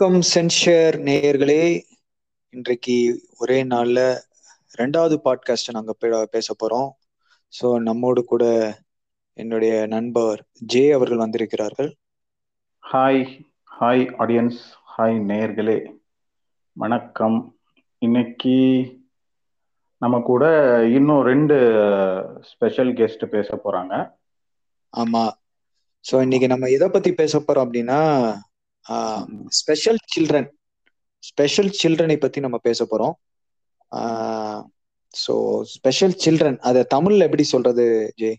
வணக்கம் சென்ஷர் நேயர்களே. இன்றைக்கு ஒரே நாள்ல ரெண்டாவது பாட்காஸ்ட் நாங்க பேச போறோம். ஸோ நம்மோடு கூட என்னுடைய நண்பர் ஜே அவர்கள் வந்திருக்கிறார்கள். ஹாய் ஹாய் ஆடியன்ஸ் ஹாய் நேயர்களே. வணக்கம். இன்னைக்கு நம்ம கூட இன்னும் ரெண்டு ஸ்பெஷல் கெஸ்ட் பேச போறாங்க. ஆமா. ஸோ இன்னைக்கு நம்ம எதை பத்தி பேச போறோம் அப்படின்னா ஸ்பெஷல் சில்ட்ரன் ஸ்பெஷல் சில்ட்ரனை பத்தி நம்ம பேச போறோம். ஸோ ஸ்பெஷல் சில்ட்ரன் அதை தமிழ்ல எப்படி சொல்றது ஜே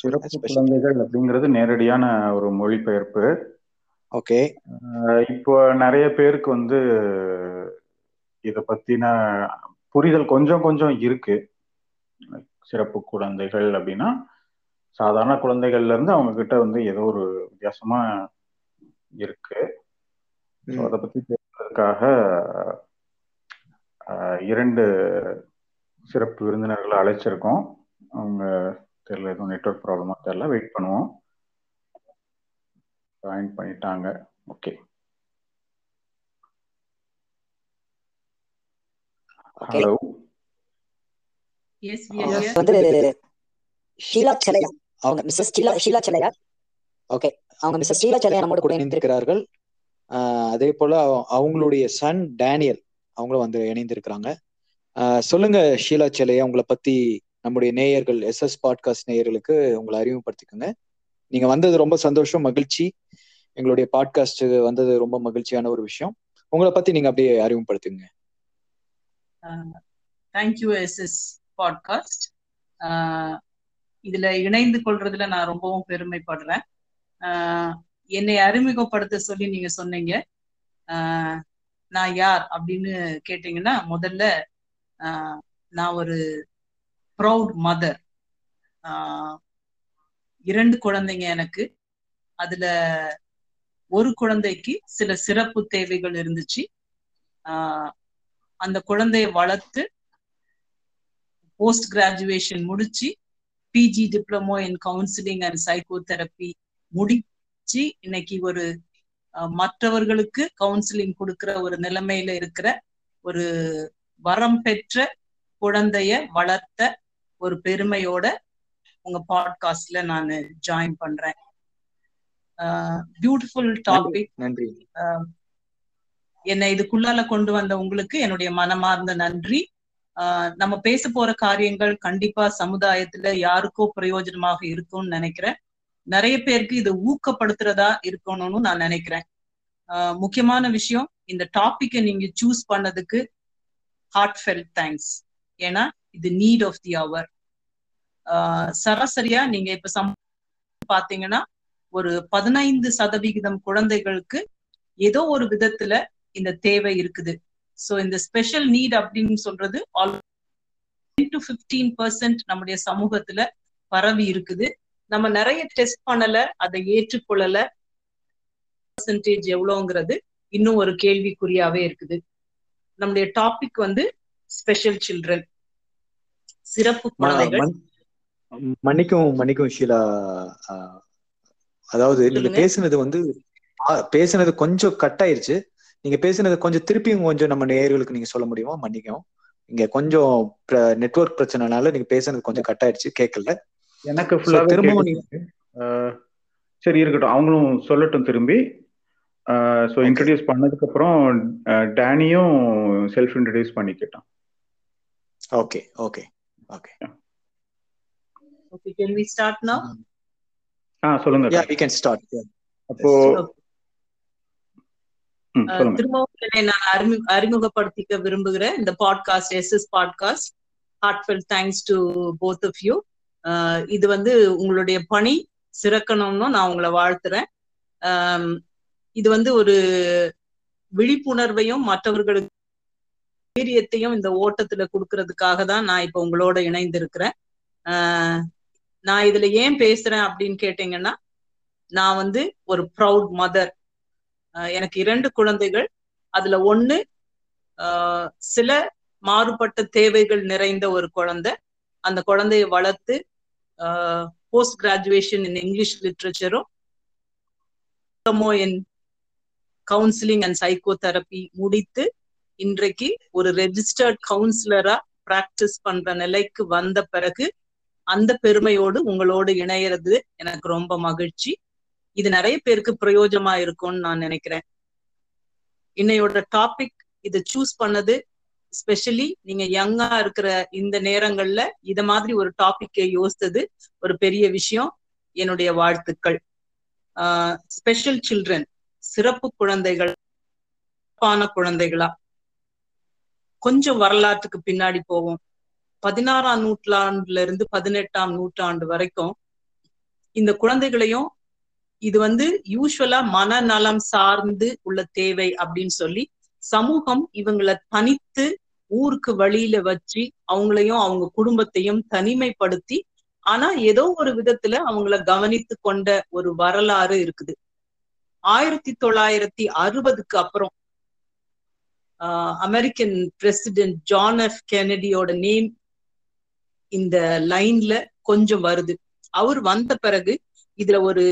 சிறப்பு குழந்தைகள் அப்படிங்கிறது நேரடியான ஒரு மொழிபெயர்ப்பு. ஓகே. இப்போ நிறைய பேருக்கு வந்து இத பத்தின புரிதல் கொஞ்சம் கொஞ்சம் இருக்கு. சிறப்பு குழந்தைகள் அப்படின்னா சாதாரண குழந்தைகள்ல இருந்து அவங்க கிட்ட வந்து ஏதோ ஒரு வித்தியாசமா இருக்கு. ஸோ அதை பத்தி பேசுறதுக்காக இரண்டு சிறப்பு விருந்தினர்களை அழைச்சிருக்கோம். அவங்க தெரியல எதுவும் நெட்ஒர்க் ப்ராப்ளமா தெரியல. வெயிட் பண்ணுவோம். ஜாயின் பண்ணிட்டாங்க. Okay Okay. ஹலோ. வந்து ஷீலா செலையா அவங்க மிஸ்ஸஸ் ஷீலா ஷீலா செலையா ஓகே அவங்க மிஸ்ஸஸ் ஷீலா செலையா நம்மோட கூட இணைந்திருக்கிறார்கள். அதே போல அவ- அவங்களுடைய சன் டேனியல் அவங்களும் வந்து இணைந்திருக்கிறாங்க. சொல்லுங்க ஷீலா செலையா உங்களை பத்தி நம்முடைய நேயர்கள் எஸ் எஸ் பாட்காஸ்ட் நேயர்களுக்கு உங்களை அறிமுகப்படுத்திக்கோங்க. நீங்க வந்தது ரொம்ப சந்தோஷம் மகிழ்ச்சி. எங்களுடைய பாட்காஸ்ட் வந்தது ரொம்ப மகிழ்ச்சியான ஒரு விஷயம். உங்களை பத்தி நீங்க அப்படியே அறிமுகப்படுத்துங்க thank you, SS Podcast. Uh, இதுல இணைந்து கொள்றதுல நான் ரொம்பவும் பெருமைப்படுறேன். என்னை அறிமுகப்படுத்த சொல்லி நீங்க சொன்னீங்க. நான் யார் அப்படின்னு கேட்டீங்கன்னா முதல்ல நான் ஒரு ப்ரௌட் மதர் இரண்டு குழந்தைங்க எனக்கு. அதுல ஒரு குழந்தைக்கு சில சிறப்பு தேவைகள் இருந்துச்சு. அந்த குழந்தைய வளர்த்து போஸ்ட் கிராஜுவேஷன் முடிச்சு PG diploma in counselling and psychotherapy முடிச்சு இன்னைக்கு ஒரு மற்றவர்களுக்கு கவுன்சிலிங் கொடுக்கிற ஒரு நிலைமையில இருக்கிற ஒரு வரம் பெற்ற குழந்தைய வளர்த்த ஒரு பெருமையோட உங்க பாட்காஸ்ட்ல நான் ஜாயின் பண்றேன். பியூட்டிஃபுல் டாபிக் நன்றி என்னை இதுக்குள்ளால கொண்டு வந்த உங்களுக்கு என்னுடைய மனமார்ந்த நன்றி. ஆஹ் நம்ம பேச போற காரியங்கள் கண்டிப்பா சமுதாயத்துல யாருக்கோ பிரயோஜனமாக இருக்கும்னு நினைக்கிறேன். நிறைய பேருக்கு இது ஊக்கப்படுத்துறதா இருக்கணும்னு நான் நினைக்கிறேன். ஆஹ் முக்கியமான விஷயம் இந்த டாபிக்கை நீங்க சூஸ் பண்ணதுக்கு ஹார்ட் ஃபெல் தேங்க்ஸ் ஏன்னா இது நீட் ஆஃப் தி அவர் சராசரியா நீங்க இப்ப சம் பாத்தீங்கன்னா ஒரு பதினைந்து சதவிகிதம் குழந்தைகளுக்கு ஏதோ ஒரு விதத்துல இந்த தேவை இருக்குது. சோ இந்த ஸ்பெஷல் நீட் அப்படின்னு சொல்றது ஆல் டு ஃபிஃப்டீன் பர்சன்ட் நம்முடைய சமூகத்துல பரவி இருக்குது. நம்ம நிறைய டெஸ்ட் பண்ணல அதை ஏற்றுக்கொள்ளல. பர்சன்டேஜ் எவ்வளோங்கிறது இன்னும் ஒரு கேள்விக்குறியாவே இருக்குது. நம்முடைய டாபிக் வந்து ஸ்பெஷல் சில்ட்ரன் சிறப்பு குழந்தைகள். மன்- மன்னிக்கும் மன்னிக்கும் ஷீலா. அதாவது நீங்க. பேசுனது வந்து பேசுனது கொஞ்சம் கட் ஆயிருச்சு. நீங்க பேசுனது கொஞ்சம் திருப்பியும் கொஞ்சம் நம்ம நேயர்களுக்கு நீங்க சொல்ல முடியுமா? மன்னிக்கும் இங்க கொஞ்சம் நெட்வொர்க் பிரச்சனைனால நீங்க பேசுனது கொஞ்சம் கட் ஆயிருச்சு. கேட்கல. எனக்கு So, ஃபுல்லாவே திரும்பவும் சரி இருக்கட்டும். அவங்களும் சொல்லட்டும் திரும்பி. So Okay. இன்ட்ரடியூஸ் பண்ணதுக்கு அப்புறம் அஹ், டேனியும் self introduce பண்ணிக்கிட்டான் okay okay okay okay can we start now ஆ சொல்லுங்க யா வி கேன் ஸ்டார்ட் அப்போ திரும்பவும் என்னை நான் அறிமு அறிமுகப்படுத்திக்க விரும்புகிறேன். இந்த podcast S S podcast heartfelt thanks to both of you இது வந்து உங்களுடைய பணி சிறக்கணும்னு நான் உங்களை வாழ்த்துறேன். இது வந்து ஒரு விழிப்புணர்வையும் மற்றவர்களுக்கு தைரியத்தையும் இந்த ஓட்டத்துல கொடுக்கறதுக்காக தான் நான் இப்ப உங்களோட இணைந்திருக்கிறேன். நான் இதுல ஏன் பேசுறேன் அப்படின்னு கேட்டீங்கன்னா நான் வந்து ஒரு ப்ரௌட் மதர் எனக்கு இரண்டு குழந்தைகள். அதுல ஒண்ணு சில மாறுபட்ட தேவைகள் நிறைந்த ஒரு குழந்தை. அந்த குழந்தைய வளர்த்து போஸ்ட் கிராஜுவேஷன் இன் இங்கிலீஷ் லிட்ரேச்சரும் in counselling and psychotherapy முடித்து இன்றைக்கு ஒரு ரெஜிஸ்டர்ட் கவுன்சிலரா பிராக்டிஸ் பண்ற நிலைக்கு வந்த பிறகு அந்த பெருமையோடு உங்களோடு இணையறது எனக்கு ரொம்ப மகிழ்ச்சி இது நிறைய பேருக்கு பிரயோஜனமா இருக்கும்னு நான் நினைக்கிறேன் இன்னையோட டாபிக் இதை சூஸ் பண்ணது ஸ்பெஷலி நீங்க யங்கா இருக்கிற இந்த நேரங்கள்ல இத மாதிரி ஒரு டாபிக்கை யோசித்தது ஒரு பெரிய விஷயம். என்னுடைய வாழ்த்துக்கள். ஸ்பெஷல் சில்ட்ரன் சிறப்பு குழந்தைகள் சிறப்பான குழந்தைகளா? கொஞ்சம் வரலாற்றுக்கு பின்னாடி போவோம். பதினாறாம் நூற்றாண்டுல இருந்து பதினெட்டாம் நூற்றாண்டு வரைக்கும் இந்த குழந்தைகளையும் இது வந்து யூஸ்வலா மனநலம் சார்ந்து உள்ள தேவை அப்படின்னு சொல்லி சமூகம் இவங்களை தனித்து ஊருக்கு வழியில வச்சு அவங்களையும் அவங்க குடும்பத்தையும் தனிமைப்படுத்தி ஆனா ஏதோ ஒரு விதத்துல அவங்கள கவனித்து கொண்ட ஒரு வரலாறு இருக்குது. ஆயிரத்தி தொள்ளாயிரத்தி அறுபதுக்கு அப்புறம் அமெரிக்கன் பிரசிடென்ட் ஜான் எஃப் கெனடியோட நேம் இந்த லைன்ல கொஞ்சம் வருது. அவர் வந்த பிறகு இதுல ஒரு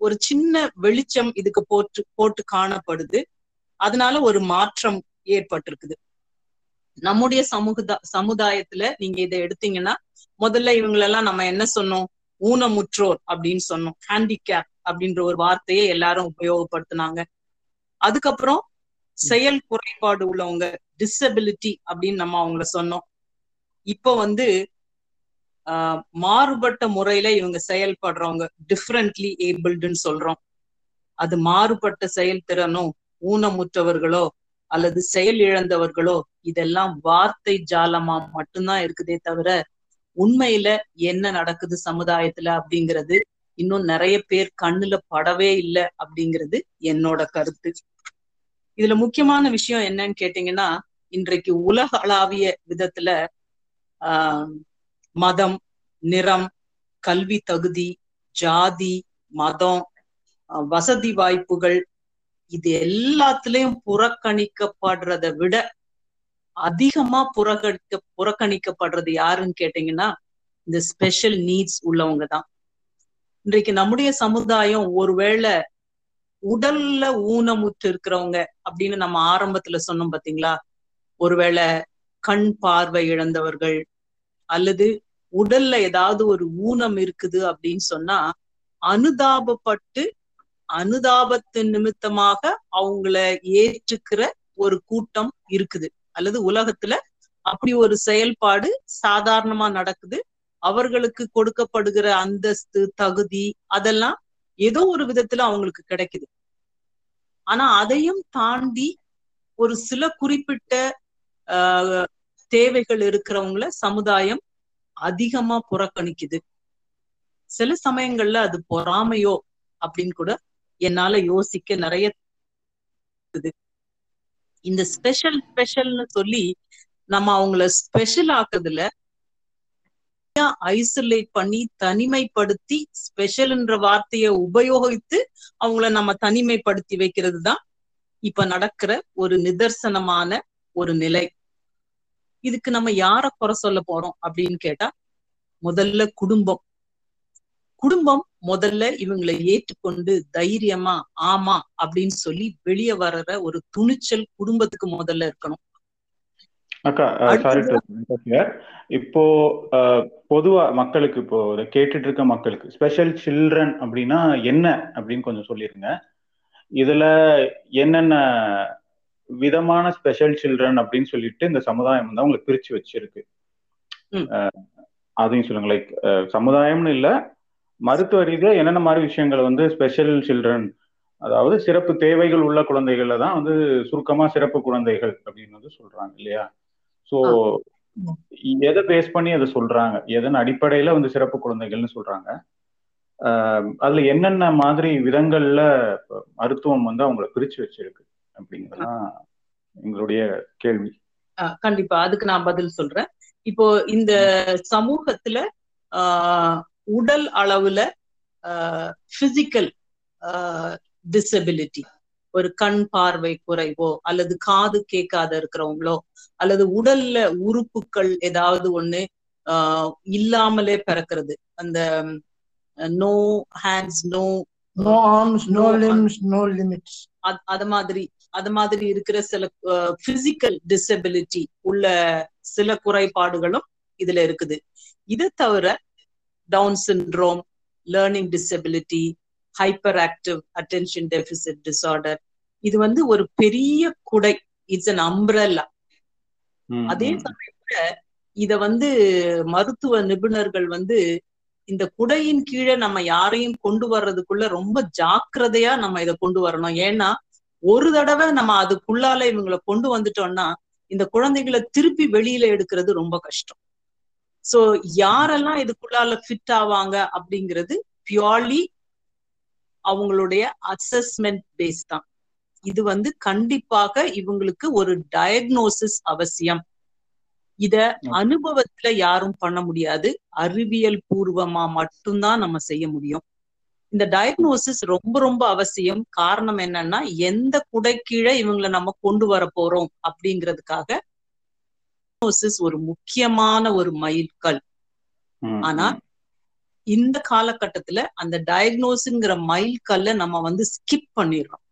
ஒரு சின்ன வெளிச்சம் இதுக்கு போட்டு போட்டு காணப்படுது. அதனால ஒரு மாற்றம் ஏற்பட்டிருக்குது. நம்முடைய சமூக சமுதாயத்துல நீங்க இதை எடுத்தீங்கன்னா முதல்ல இவங்களெல்லாம் நம்ம என்ன சொன்னோம்? ஊனமுற்றோர் அப்படின்னு சொன்னோம். ஹேண்டிகேப் அப்படின்ற ஒரு வார்த்தையை எல்லாரும் உபயோகப்படுத்தினாங்க. அதுக்கப்புறம் செயல் குறைபாடு உள்ளவங்க டிசபிலிட்டி அப்படின்னு நம்ம அவங்கள சொன்னோம். இப்போ வந்து ஆஹ் மாறுபட்ட முறையில இவங்க செயல்படுறவங்க டிஃப்ரெண்ட்லி ஏபிள்டுன்னு சொல்றோம். அது மாறுபட்ட செயல்திறனும் ஊனமுற்றவர்களோ அல்லது செயல் இழந்தவர்களோ இதெல்லாம் வார்த்தை ஜாலமா மட்டும்தான் இருக்குதே தவிர உண்மையில என்ன நடக்குது சமுதாயத்துல அப்படிங்கிறது இன்னும் நிறைய பேர் கண்ணுல படவே இல்லை அப்படிங்கிறது என்னோட கருத்து. இதுல முக்கியமான விஷயம் என்னன்னு கேட்டீங்கன்னா இன்றைக்கு உலகளாவிய விதத்துல ஆஹ் மதம் நிறம் கல்வி தகுதி ஜாதி மதம் வசதி வாய்ப்புகள் இது எல்லாத்துலயும் புறக்கணிக்கப்படுறதை விட அதிகமா புறக்கணிக்க புறக்கணிக்கப்படுறது யாருன்னு கேட்டீங்கன்னா இந்த ஸ்பெஷல் நீட்ஸ் உள்ளவங்க தான் இன்றைக்கு நம்முடைய சமுதாயம் ஒருவேளை உடல்ல ஊனமுற்று இருக்கிறவங்க அப்படின்னு நம்ம ஆரம்பத்துல சொன்னோம் பாத்தீங்களா? ஒருவேளை கண் பார்வை இழந்தவர்கள் அல்லது உடல்ல ஏதாவது ஒரு ஊனம் இருக்குது அப்படின்னு சொன்னா அனுதாபப்பட்டு அனுதாபத்தின் நிமித்தமாக அவங்கள ஏற்றுக்கிற ஒரு கூட்டம் இருக்குது. அல்லது உலகத்துல அப்படி ஒரு செயல்பாடு சாதாரணமா நடக்குது. அவர்களுக்கு கொடுக்கப்படுகிற அந்தஸ்து தகுதி அதெல்லாம் ஏதோ ஒரு விதத்துல அவங்களுக்கு கிடைக்குது. ஆனா அதையும் தாண்டி ஒரு சில குறிப்பிட்ட ஆஹ் தேவைகள் இருக்கிறவங்கள சமுதாயம் அதிகமா புறக்கணிக்குது. சில சமயங்கள்ல அது பொறாமையோ அப்படின்னு கூட என்னால யோசிக்க நிறைய இந்த ஸ்பெஷல் ஸ்பெஷல்னு சொல்லி நம்ம அவங்கள ஸ்பெஷல் ஆக்குறதுல ஐசோலேட் பண்ணி தனிமைப்படுத்தி ஸ்பெஷல்ன்ற வார்த்தையை உபயோகித்து அவங்கள நம்ம தனிமைப்படுத்தி வைக்கிறது தான் இப்ப நடக்கிற ஒரு நிதர்சனமான ஒரு நிலை. இதுக்கு நம்ம யார குறை சொல்ல போறோம் அப்படின்னு கேட்டா முதல்ல குடும்பம். குடும்பம் முதல்ல இவங்களை ஏற்றுக்கொண்டு தைரியமா ஆமா அப்படின்னு சொல்லி வெளியே வர்ற ஒரு துணிச்சல் குடும்பத்துக்கு முதல்ல இருக்கணும். அக்கா சாரி இப்போ பொதுவா மக்களுக்கு இப்போ கேட்டுட்டு இருக்க மக்களுக்கு ஸ்பெஷல் சில்ட்ரன் அப்படின்னா என்ன அப்படின்னு கொஞ்சம் சொல்லிருங்க. இதுல என்னென்ன விதமான ஸ்பெஷல் சில்ட்ரன் அப்படின்னு சொல்லிட்டு இந்த சமுதாயம் வந்து அவங்களை பிரிச்சு வச்சிருக்கு. அதையும் சொல்லுங்க. லைக் சமுதாயம்னு இல்ல மருத்துவ ரீதியா என்னென்ன மாதிரி விஷயங்கள் வந்து ஸ்பெஷல் சில்ட்ரன் அதாவது சிறப்பு தேவைகள் உள்ள குழந்தைகள்ல தான் வந்து சுருக்கமா சிறப்பு குழந்தைகள் அப்படின்னு வந்து சொல்றாங்க இல்லையா? ஸோ எதை பேஸ் பண்ணி அதை சொல்றாங்க? எதன் அடிப்படையில வந்து சிறப்பு குழந்தைகள்னு சொல்றாங்க? அதுல என்னென்ன மாதிரி விதங்கள்ல மருத்துவம் வந்து அவங்கள பிரிச்சு வச்சிருக்கு அப்படிங்கிறதுதான் எங்களுடைய கேள்வி. கண்டிப்பா. அதுக்கு நான் பதில் சொல்றேன். இப்போ இந்த சமூகத்துல ஆஹ் உடல் அளவுல பிசிக்கல் டிசபிலிட்டி ஒரு கண் பார்வை குறைவோ அல்லது காது கேட்காத இருக்கிறவங்களோ அல்லது உடல்ல உறுப்புகள் ஏதாவது ஒண்ணு ஆஹ் இல்லாமலே பிறக்கிறது. அந்த no hands no No arms, no No, uh, limbs, no limits. அத்- அது மாதிரி அது மாதிரி இருக்கிற சில பிசிக்கல் டிசபிலிட்டி உள்ள சில குறைபாடுகளும் இதுல இருக்குது. இதை தவிர Down syndrome learning disability hyperactive attention deficit disorder இது வந்து ஒரு பெரிய குடை. இட்ஸ் அன் அம்ப்ரல்லா ம், அதே. சமயத்துல இத வந்து மருத்துவ நிபுணர்கள் வந்து இந்த குடையின் கீழே நம்ம யாரையும் கொண்டு வர்றதுக்குள்ள ரொம்ப ஜாக்கிரதையா நம்ம இத கொண்டு வரணும். ஏன்னா ஒரு தடவை நம்ம அதுக்குள்ளால இவங்களை கொண்டு வந்துட்டோம்னா இந்த குழந்தைகளை திருப்பி வெளியில எடுக்கிறது ரொம்ப கஷ்டம். சோ யாரெல்லாம் இதுக்குள்ளால ஃபிட் ஆவாங்க அப்படிங்கிறது பியூர்லி அவங்களுடைய அசஸ்மெண்ட் பேஸ் தான். இது வந்து கண்டிப்பாக இவங்களுக்கு ஒரு டயக்னோசிஸ் அவசியம். இத அனுபவத்துல யாரும் பண்ண முடியாது. அறிவியல் பூர்வமா மட்டும்தான் நம்ம செய்ய முடியும். இந்த டயக்னோசிஸ் ரொம்ப ரொம்ப அவசியம். காரணம் என்னன்னா எந்த குடைக்கீழே இவங்களை நம்ம கொண்டு வர போறோம் அப்படிங்கிறதுக்காக diagnosis ஒரு முக்கியமான ஒரு மைல்கல். ஆனா. இந்த காலகட்டத்துல அந்த டயக்னோஸ்ங்கிற மைல்கல்ல நம்ம வந்து ஸ்கிப் பண்ணிடுறோம்.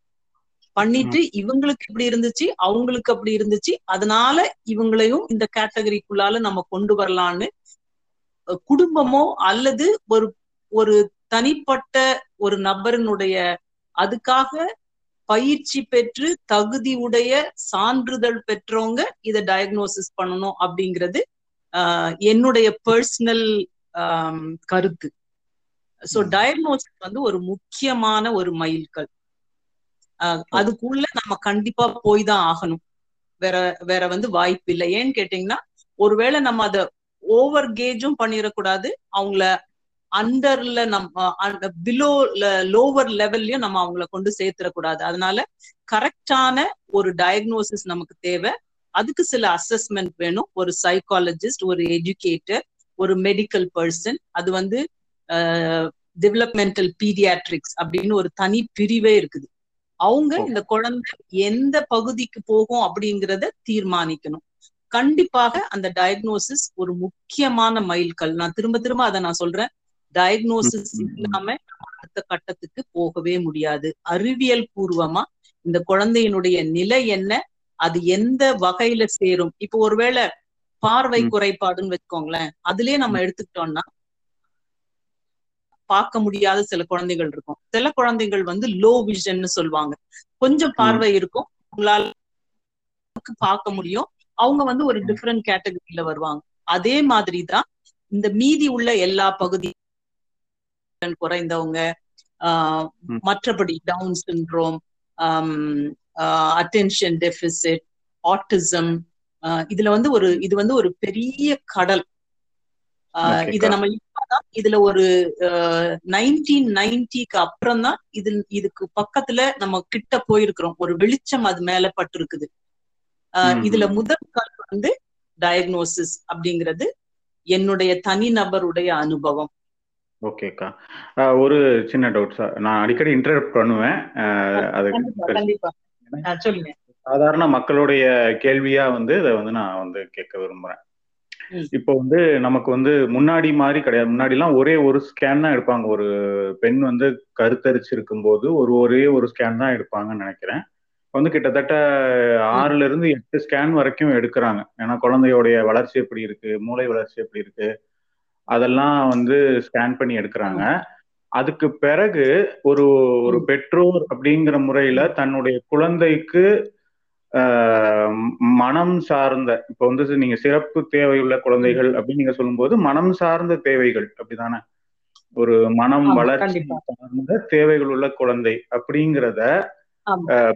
பண்ணிட்டு இவங்களுக்கு இப்படி இருந்துச்சு அவங்களுக்கு அப்படி இருந்துச்சு அதனால இவங்களையும் இந்த கேட்டகரிக்குள்ளால நம்ம கொண்டு வரலான்னு குடும்பமோ அல்லது ஒரு ஒரு தனிப்பட்ட ஒரு நபரினுடைய அதுக்காக பயிற்சி பெற்று தகுதி உடைய சான்றிதழ் பெற்றவங்க இதை டயக்னோசிஸ் பண்ணணும் அப்படிங்கிறது என்னுடைய பர்சனல் கருத்து. சோ. டயக்னோசிஸ் வந்து ஒரு முக்கியமான ஒரு மைல்கல். அதுக்குள்ள நம்ம கண்டிப்பா போய் தான் ஆகணும். வேற வேற வந்து வாய்ப்பு இல்லை. ஏன்னு கேட்டீங்கன்னா ஒருவேளை நம்ம அத ஓவர் கேஜும் பண்ணிடக்கூடாது. அவங்கள அண்டர்ல நம்ம பிலோ லோவர் லெவல்லயும் நம்ம அவங்கள கொண்டு சேர்த்துடக்கூடாது அதனால கரெக்டான ஒரு டயக்னோசிஸ் நமக்கு தேவை. அதுக்கு சில அசஸ்மெண்ட் வேணும். ஒரு சைக்காலஜிஸ்ட் ஒரு எஜுகேட்டர் ஒரு மெடிக்கல் பர்சன் அது வந்து டெவலப்மெண்டல் பீடியாட்ரிக்ஸ் அப்படின்னு ஒரு தனி பிரிவே இருக்குது. அவங்க இந்த குழந்தை எந்த பகுதிக்கு போகும் அப்படிங்கிறத தீர்மானிக்கணும். கண்டிப்பாக அந்த டயக்னோசிஸ் ஒரு முக்கியமான மைல்கல் நான் திரும்ப திரும்ப அதை நான் சொல்றேன். டயக்னோசிஸ். இல்லாம அடுத்த கட்டத்துக்கு போகவே முடியாது. அறிவியல் பூர்வமா இந்த குழந்தையினுடைய நிலை என்ன அது எந்த வகையில சேரும்? இப்போ ஒருவேளை பார்வை. குறைபாடுன்னு வச்சுக்கோங்களேன். அதுலயே நம்ம எடுத்துக்கிட்டோம்னா பார்க்க முடியாத சில குழந்தைகள் இருக்கும். சில குழந்தைகள் வந்து லோ விஷன்னு சொல்லுவாங்க. கொஞ்சம் பார்வை இருக்கும். உங்களால பார்க்க முடியும். அவங்க வந்து ஒரு டிஃப்ரெண்ட் கேட்டகரியில வருவாங்க. அதே மாதிரி தான் இந்த மீதி உள்ள எல்லா பகுதி குறைந்தவங்க ஆஹ் ம். மற்றபடி Down syndrome attention deficit autism இதுல வந்து ஒரு இது வந்து ஒரு பெரிய கடல் இத. நம்ம இப்பதான் இதுல ஒரு நைன்டீன் நைன்டிக்கு அப்புறம் தான் இது இதுக்கு பக்கத்துல நம்ம கிட்ட போயிருக்கிறோம் ஒரு வெளிச்சம் அது மேல பட்டிருக்குது இதுல. முதல் கல் வந்து டயக்னோசிஸ் அப்படிங்கிறது என்னுடைய தனிநபருடைய அனுபவம் ஓகேக்கா ஒரு சின்ன டவுட் சார் நான் அடிக்கடி இன்டர்ப்ட் பண்ணுவேன். அது சொல்லுங்க. சாதாரண மக்களுடைய கேள்வியா வந்து இதை வந்து நான் வந்து கேட்க விரும்புறேன். இப்போ வந்து நமக்கு வந்து முன்னாடி மாதிரி கிடையாது. முன்னாடிலாம் ஒரே ஒரு ஸ்கேன் தான் எடுப்பாங்க. ஒரு பெண் வந்து கருத்தரிச்சிருக்கும் போது ஒரு ஒரே ஒரு ஸ்கேன் தான் எடுப்பாங்கன்னு நினைக்கிறேன். வந்து கிட்டத்தட்ட ஆறுல இருந்து எட்டு ஸ்கேன் வரைக்கும் எடுக்கிறாங்க. ஏன்னா குழந்தையோடைய வளர்ச்சி எப்படி இருக்கு? மூளை வளர்ச்சி எப்படி இருக்கு? அதெல்லாம் வந்து ஸ்கேன் பண்ணி எடுக்கிறாங்க. அதுக்கு பிறகு ஒரு ஒரு பெற்றோர் அப்படிங்கிற முறையில தன்னுடைய குழந்தைக்கு மனம் சார்ந்த இப்போ வந்து நீங்க சிறப்பு தேவையுள்ள குழந்தைகள் அப்படின்னு நீங்க சொல்லும்போது மனம் சார்ந்த தேவைகள் அப்படிதானே? ஒரு மனம் வளர்ச்சி. சார்ந்த தேவைகள் உள்ள குழந்தை அப்படிங்கிறத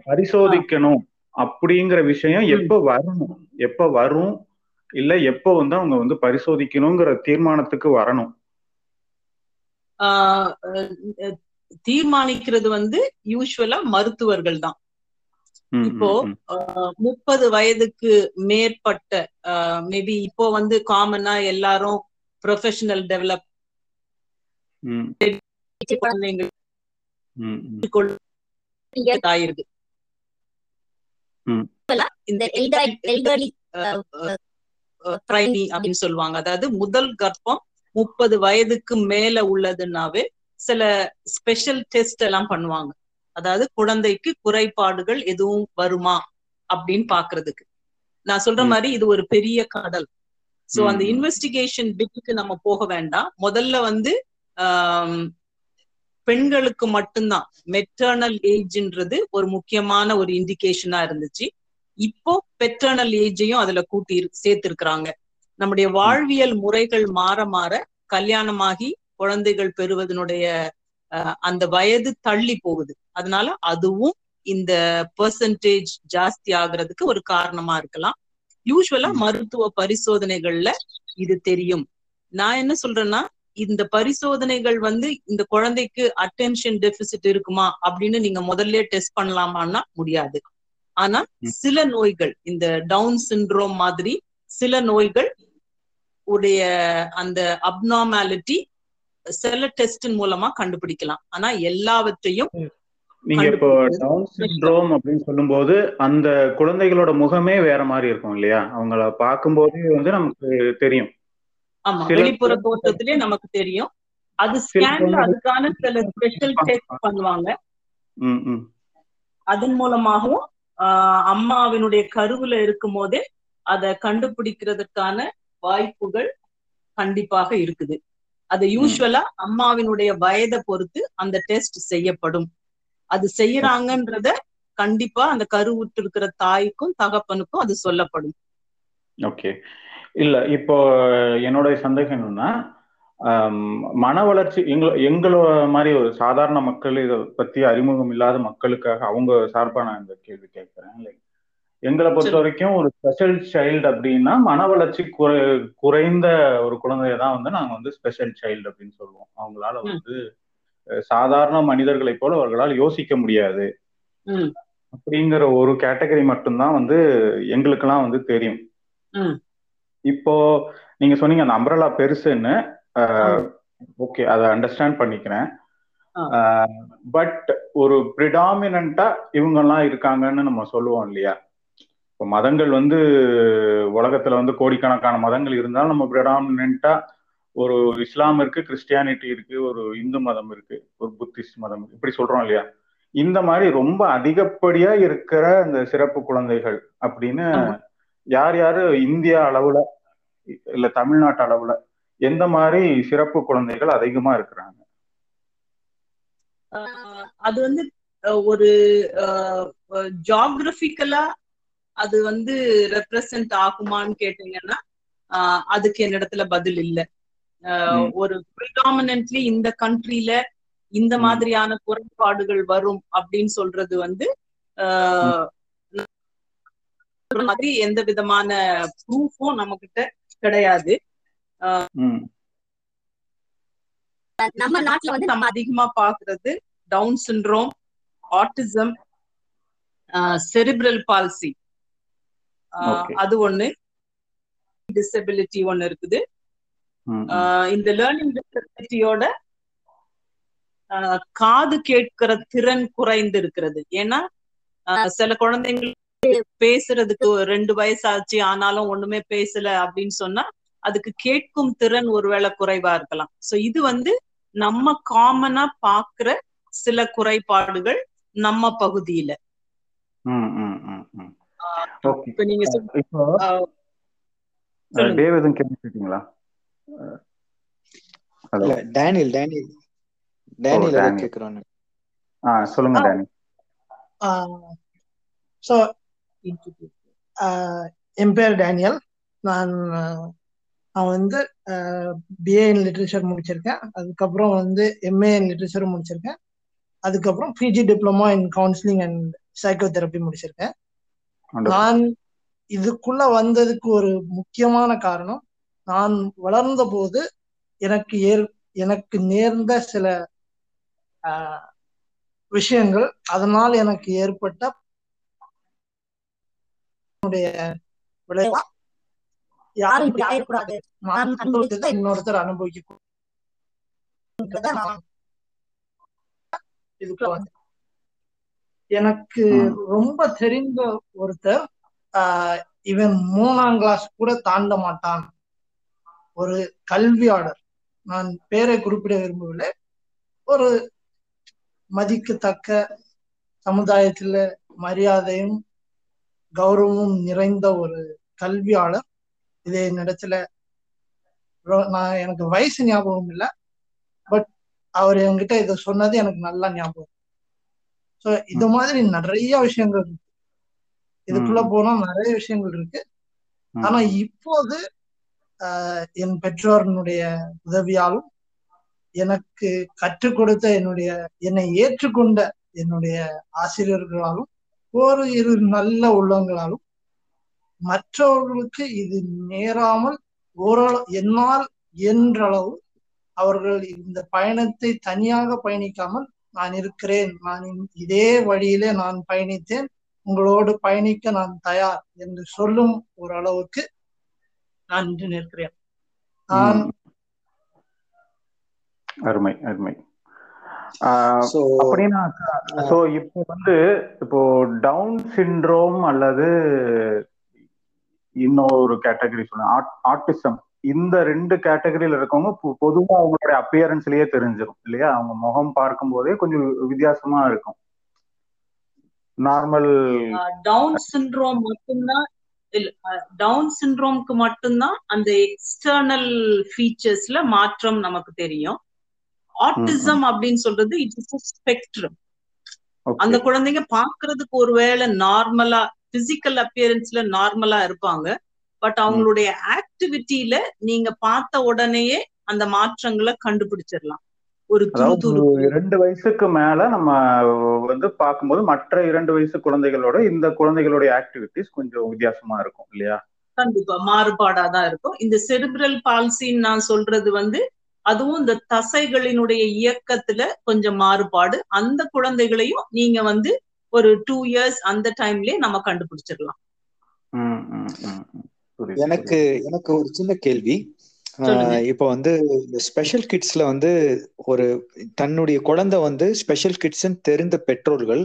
பரிசோதிக்கணும் அப்படிங்கிற விஷயம். எப்ப வரணும்? எப்ப வரும்? இல்ல எப்ப வந்து அவங்க வந்து பரிசோதிக்கணுங்கிற தீர்மானத்துக்கு வரணும் தீர்மானிக்கிறது வந்து யூஸ்வலா மருத்துவர்கள் தான் இப்போ. முப்பது வயதுக்கு மேற்பட்ட மேபி இப்போ வந்து காமனா எல்லாரும் ப்ரொஃபஷனல் டெவலப் ம், குழந்தைங்க ம், ம். ஆயிருக்கு. இந்த பிரைமி அப்படின்னு சொல்லுவாங்க. அதாவது முதல் கர்ப்பம் முப்பது வயதுக்கு மேல உள்ளதுன்னாவே சில ஸ்பெஷல் டெஸ்ட் எல்லாம் பண்ணுவாங்க. அதாவது குழந்தைக்கு குறைபாடுகள் எதுவும் வருமா அப்படின்னு பாக்குறதுக்கு. நான் சொல்ற. மாதிரி இது ஒரு பெரிய கடல். சோ அந்த. இன்வெஸ்டிகேஷன் பிட்டுக்கு நம்ம போக வேண்டாம். முதல்ல வந்து பெண்களுக்கு மட்டும்தான். மெட்டர்னல் ஏஜ்ன்றது ஒரு முக்கியமான ஒரு இண்டிகேஷனா இருந்துச்சு. இப்போ பெட்டர்னல் ஏஜையும் அதுல கூட்டி சேர்த்திருக்கிறாங்க. நம்முடைய வாழ்வியல் முறைகள் மாற மாற கல்யாணமாகி குழந்தைகள் பெறுவதனுடைய அந்த வயது தள்ளி போகுது. அதனால அதுவும் இந்த பெர்சன்டேஜ் ஜாஸ்தி ஆகுறதுக்கு ஒரு காரணமா இருக்கலாம். யூஸ்வலா. மருத்துவ பரிசோதனைகள்ல இது தெரியும். நான் என்ன சொல்றேன்னா இந்த பரிசோதனைகள் வந்து இந்த குழந்தைக்கு அட்டென்ஷன் டெபிசிட் இருக்குமா அப்படின்னு நீங்க முதல்ல டெஸ்ட் பண்ணலாமான்னா முடியாது. ஆனா. சில நோய்கள் இந்த டவுன் சிண்ட்ரோம் மாதிரி சில நோய்கள் உடைய அந்த அப்நார்மாலிட்டி சில டெஸ்டின் மூலமா கண்டுபிடிக்கலாம். ஆனா எல்லாவற்றையும் நீங்க இப்போ டவுன் சிண்ட்ரோம் அப்படின்னு சொல்லும்போது அந்த குழந்தைகளோட முகமே வேற மாதிரி இருக்கும் இல்லையா? அவங்கள பார்க்கும்போதே வந்து நமக்கு தெரியும். ஆமா வெளிப்புற தோற்றத்திலே நமக்கு தெரியும். அது ஸ்கேன்ல அதுக்கான சில ஸ்பெஷல் டெஸ்ட் பண்ணுவாங்க. அதன் மூலமாகவும் ஆஹ் அம்மாவினுடைய கருவுல இருக்கும் போதே அதை கண்டுபிடிக்கிறதுக்கான வாய்ப்புகள் கண்டிப்பாக இருக்குது. அது யூஸ்வலா அம்மாவினுடைய வயதை பொறுத்து அந்த டெஸ்ட் செய்யப்படும். அது செய்யறாங்கன்றத கண்டிப்பா அந்த கருவுற்று இருக்கிற தாய்க்கும் தகப்பனுக்கும் அது சொல்லப்படும். ஓகே. இல்ல இப்போ என்னோட சந்தேகம் என்னன்னா மன வளர்ச்சி எங்க எங்களோட மாதிரி ஒரு சாதாரண மக்கள் இதை பத்தி அறிமுகம் இல்லாத மக்களுக்காக அவங்க சார்பா நான் இந்த கேள்வி கேட்கிறேன். லைக் எங்களை பொறுத்த வரைக்கும் ஒரு ஸ்பெஷல் சைல்டு அப்படின்னா மன வளர்ச்சி குறை குறைந்த ஒரு குழந்தைய தான் வந்து நாங்க வந்து ஸ்பெஷல் சைல்டு அப்படின்னு சொல்லுவோம். அவங்களால வந்து சாதாரண மனிதர்களைப் போல அவர்களால் யோசிக்க முடியாது. அப்படிங்கிற ஒரு கேட்டகரி மட்டும்தான் வந்து எங்களுக்கெல்லாம் வந்து தெரியும். இப்போ நீங்க சொன்னீங்க அந்த அம்பரலா பெருசுன்னு. ஓகே அதை அண்டர்ஸ்டாண்ட் பண்ணிக்கிறேன். பட் ஒரு ப்ரிடாமினண்டா இவங்கெல்லாம் இருக்காங்கன்னு நம்ம சொல்லுவோம் இல்லையா? இப்போ மதங்கள் வந்து உலகத்துல வந்து கோடிக்கணக்கான மதங்கள் இருந்தாலும் நம்ம ப்ரிடாமினண்டா ஒரு இஸ்லாம் இருக்கு கிறிஸ்டியானிட்டி இருக்கு ஒரு இந்து மதம் இருக்கு ஒரு புத்திஸ்ட் மதம். இப்படி சொல்றோம் இல்லையா? இந்த மாதிரி ரொம்ப அதிகப்படியா இருக்கிற இந்த சிறப்பு குழந்தைகள் அப்படின்னு யார் யாரு? இந்தியா அளவுல இல்ல தமிழ்நாட்டு அளவுல எந்த மாதிரி சிறப்பு குழந்தைகள் அதிகமா இருக்கிறாங்க? அது வந்து ஒரு ஜாகிரபிக்கலா அது வந்து ரெப்ரசன்ட் ஆகுமான்னு கேட்டீங்கன்னா அதுக்கு என்னிடத்துல பதில் இல்லை. ஒரு ப்ரிடாமினன்ட்லி இந்த கண்ட்ரில இந்த மாதிரியான குறைபாடுகள் வரும் அப்படின்னு சொல்றது வந்து மாதிரி எந்த விதமான ப்ரூஃபும் நம்ம கிட்ட கிடையாது. நம்ம நாட்டுல வந்து நம்ம அதிகமா பாக்குறது Down syndrome autism cerebral palsy. அது ஒண்ணு. டிசபிலிட்டி ஒண்ணு இருக்குது. இந்த லேர்னிங் டிசபிலிட்டியோட காது கேட்கிற திறன் குறைந்து இருக்கிறது ஏன்னா ஆஹ் சில குழந்தைங்களுக்கு பேசுறதுக்கு ரெண்டு வயசாச்சு ஆனாலும் ஒண்ணுமே பேசல அப்படின்னு சொன்னா அதுக்கு கேட்கும் திறன் ஒருவேளை குறைவா இருக்கலாம். சோ இது வந்து நம்ம காமனா பாக்குற சில குறைபாடுகள் நம்ம பகுதியில. இப்ப நீங்க டேனியல் டேனியல். டேனியல் ஆ சொல்லுங்க டேனி so uh, என் பேர் டேனியல். நான் நான் வந்து பிஏ இன் லிட்ரேச்சர் முடிச்சிருக்கேன். அதுக்கப்புறம் வந்து எம்ஏ இன் லிட்ரேச்சரும் முடிச்சிருக்கேன். அதுக்கப்புறம் PG diploma in counselling and psychotherapy முடிச்சிருக்கேன். Wonderful. நான் இதுக்குள்ள வந்ததுக்கு ஒரு முக்கியமான காரணம் நான் வளர்ந்த போது எனக்கு ஏற் எனக்கு நேர்ந்த சில ஆஹ், விஷயங்கள் அதனால் எனக்கு ஏற்பட்ட விளைவா யாரும் இப்படி ஆயிடக்கூடாது. நான் அனுபவித்ததை இன்னொருத்தர் அனுபவிக்க எனக்கு ரொம்ப தெரிந்த ஒருத்தர் ஆஹ், இவன் மூணாம் கிளாஸ் கூட தாண்ட மாட்டான். ஒரு கல்வியாளர். நான் பேரை குறிப்பிட விரும்பவில்லை. ஒரு மதிக்கத்தக்க சமுதாயத்துல மரியாதையும் கௌரவமும் நிறைந்த ஒரு கல்வியாளர். இதே ரொ- நான் எனக்கு வயசு ஞாபகம் இல்லை. பட் அவர் என்கிட்ட இதை சொன்னது எனக்கு நல்லா ஞாபகம் ஸோ இது மாதிரி நிறைய விஷயங்கள் இருக்கு. இதுக்குள்ள. போனா நிறைய விஷயங்கள் இருக்கு. ஆனா இப்போது ஆஹ், என் பெற்றோர்களுடைய உதவியாலும் எனக்கு கற்றுக் கொடுத்த என்னுடைய என்னை ஏற்றுக்கொண்ட என்னுடைய ஆசிரியர்களாலும் ஒரு இரு நல்ல உள்ளங்களாலும் மற்றவர்களுக்கு இது நேராமல் ஓரளவு என்னால் என்றளவு அவர்கள் இந்த பயணத்தை தனியாக பயணிக்காமல் நான் இருக்கிறேன் நான் இதே வழியிலே நான் பயணித்தேன் உங்களோடு பயணிக்க நான் தயார் என்று சொல்லும் ஒரு அளவுக்கு நான் இன்று நிற்கிறேன் நான். அருமை அருமை அப்படின்னா சோ இப்போ வந்து இப்போ டவுன் சிண்ட்ரோம் அல்லது இன்னொரு கேட்டகரி சொன்ன ஆட்டிசம் இந்த ரெண்டு கேட்டகரியில இருக்கவங்க பொதுவா அவங்களுடைய அப்பியரன்ஸ்லயே தெரிஞ்சிடும் இல்லையா? அவங்க முகம் பார்க்கும் போதே கொஞ்சம் வித்தியாசமா இருக்கும். நார்மல் டவுன் சிண்ட்ரோம் மட்டும்தான் இல்ல டவுன் சிண்ட்ரோம்க்கு மட்டும்தான் அந்த எக்ஸ்டர்னல் ஃபீச்சர்ஸ்ல மாற்றம் நமக்கு தெரியும். ஆட்டிசம் அப்படின்னு சொல்றது இட்ஸ் ஸ்பெக்ட்ரம் அந்த குழந்தைங்க பாக்குறதுக்கு ஒருவேளை நார்மலா பிசிக்கல் அப்பியரன்ஸ்ல நார்மலா இருப்பாங்க. பட் அவங்களுடைய ஆக்டிவிட்டியில நீங்க பார்த்த உடனேயே அந்த மாற்றங்களை கண்டுபிடிச்சிடலாம். ஒரு அதாவது துருதுருப்பு ரெண்டு வயசுக்கு மேல நம்ம வந்து பார்க்கும்போது மற்ற இரண்டு வயசு குழந்தைகளோட இந்த குழந்தைகளுடைய ஆக்டிவிட்டிஸ் கொஞ்சம் வித்தியாசமா இருக்கும் இல்லையா? கண்டிப்பா மாறுபாடா தான் இருக்கும். இந்த செரிப்ரல் பால்சின்னு நான் சொல்றது வந்து அதுவும் இந்த தசைகளினுடைய இயக்கத்துல கொஞ்சம் மாறுபாடு. அந்த குழந்தைகளையும் நீங்க வந்து ஒரு டூ இயர்ஸ் அந்த டைம்லயே நம்ம கண்டுபிடிச்சிடலாம் எனக்கு. எனக்கு ஒரு சின்ன கேள்வி இப்போ வந்து இந்த ஸ்பெஷல் கிட்ஸ்ல வந்து ஒரு தன்னுடைய குழந்தை வந்து ஸ்பெஷல் கிட்ஸ்ன்னு தெரிந்த பெற்றோர்கள்.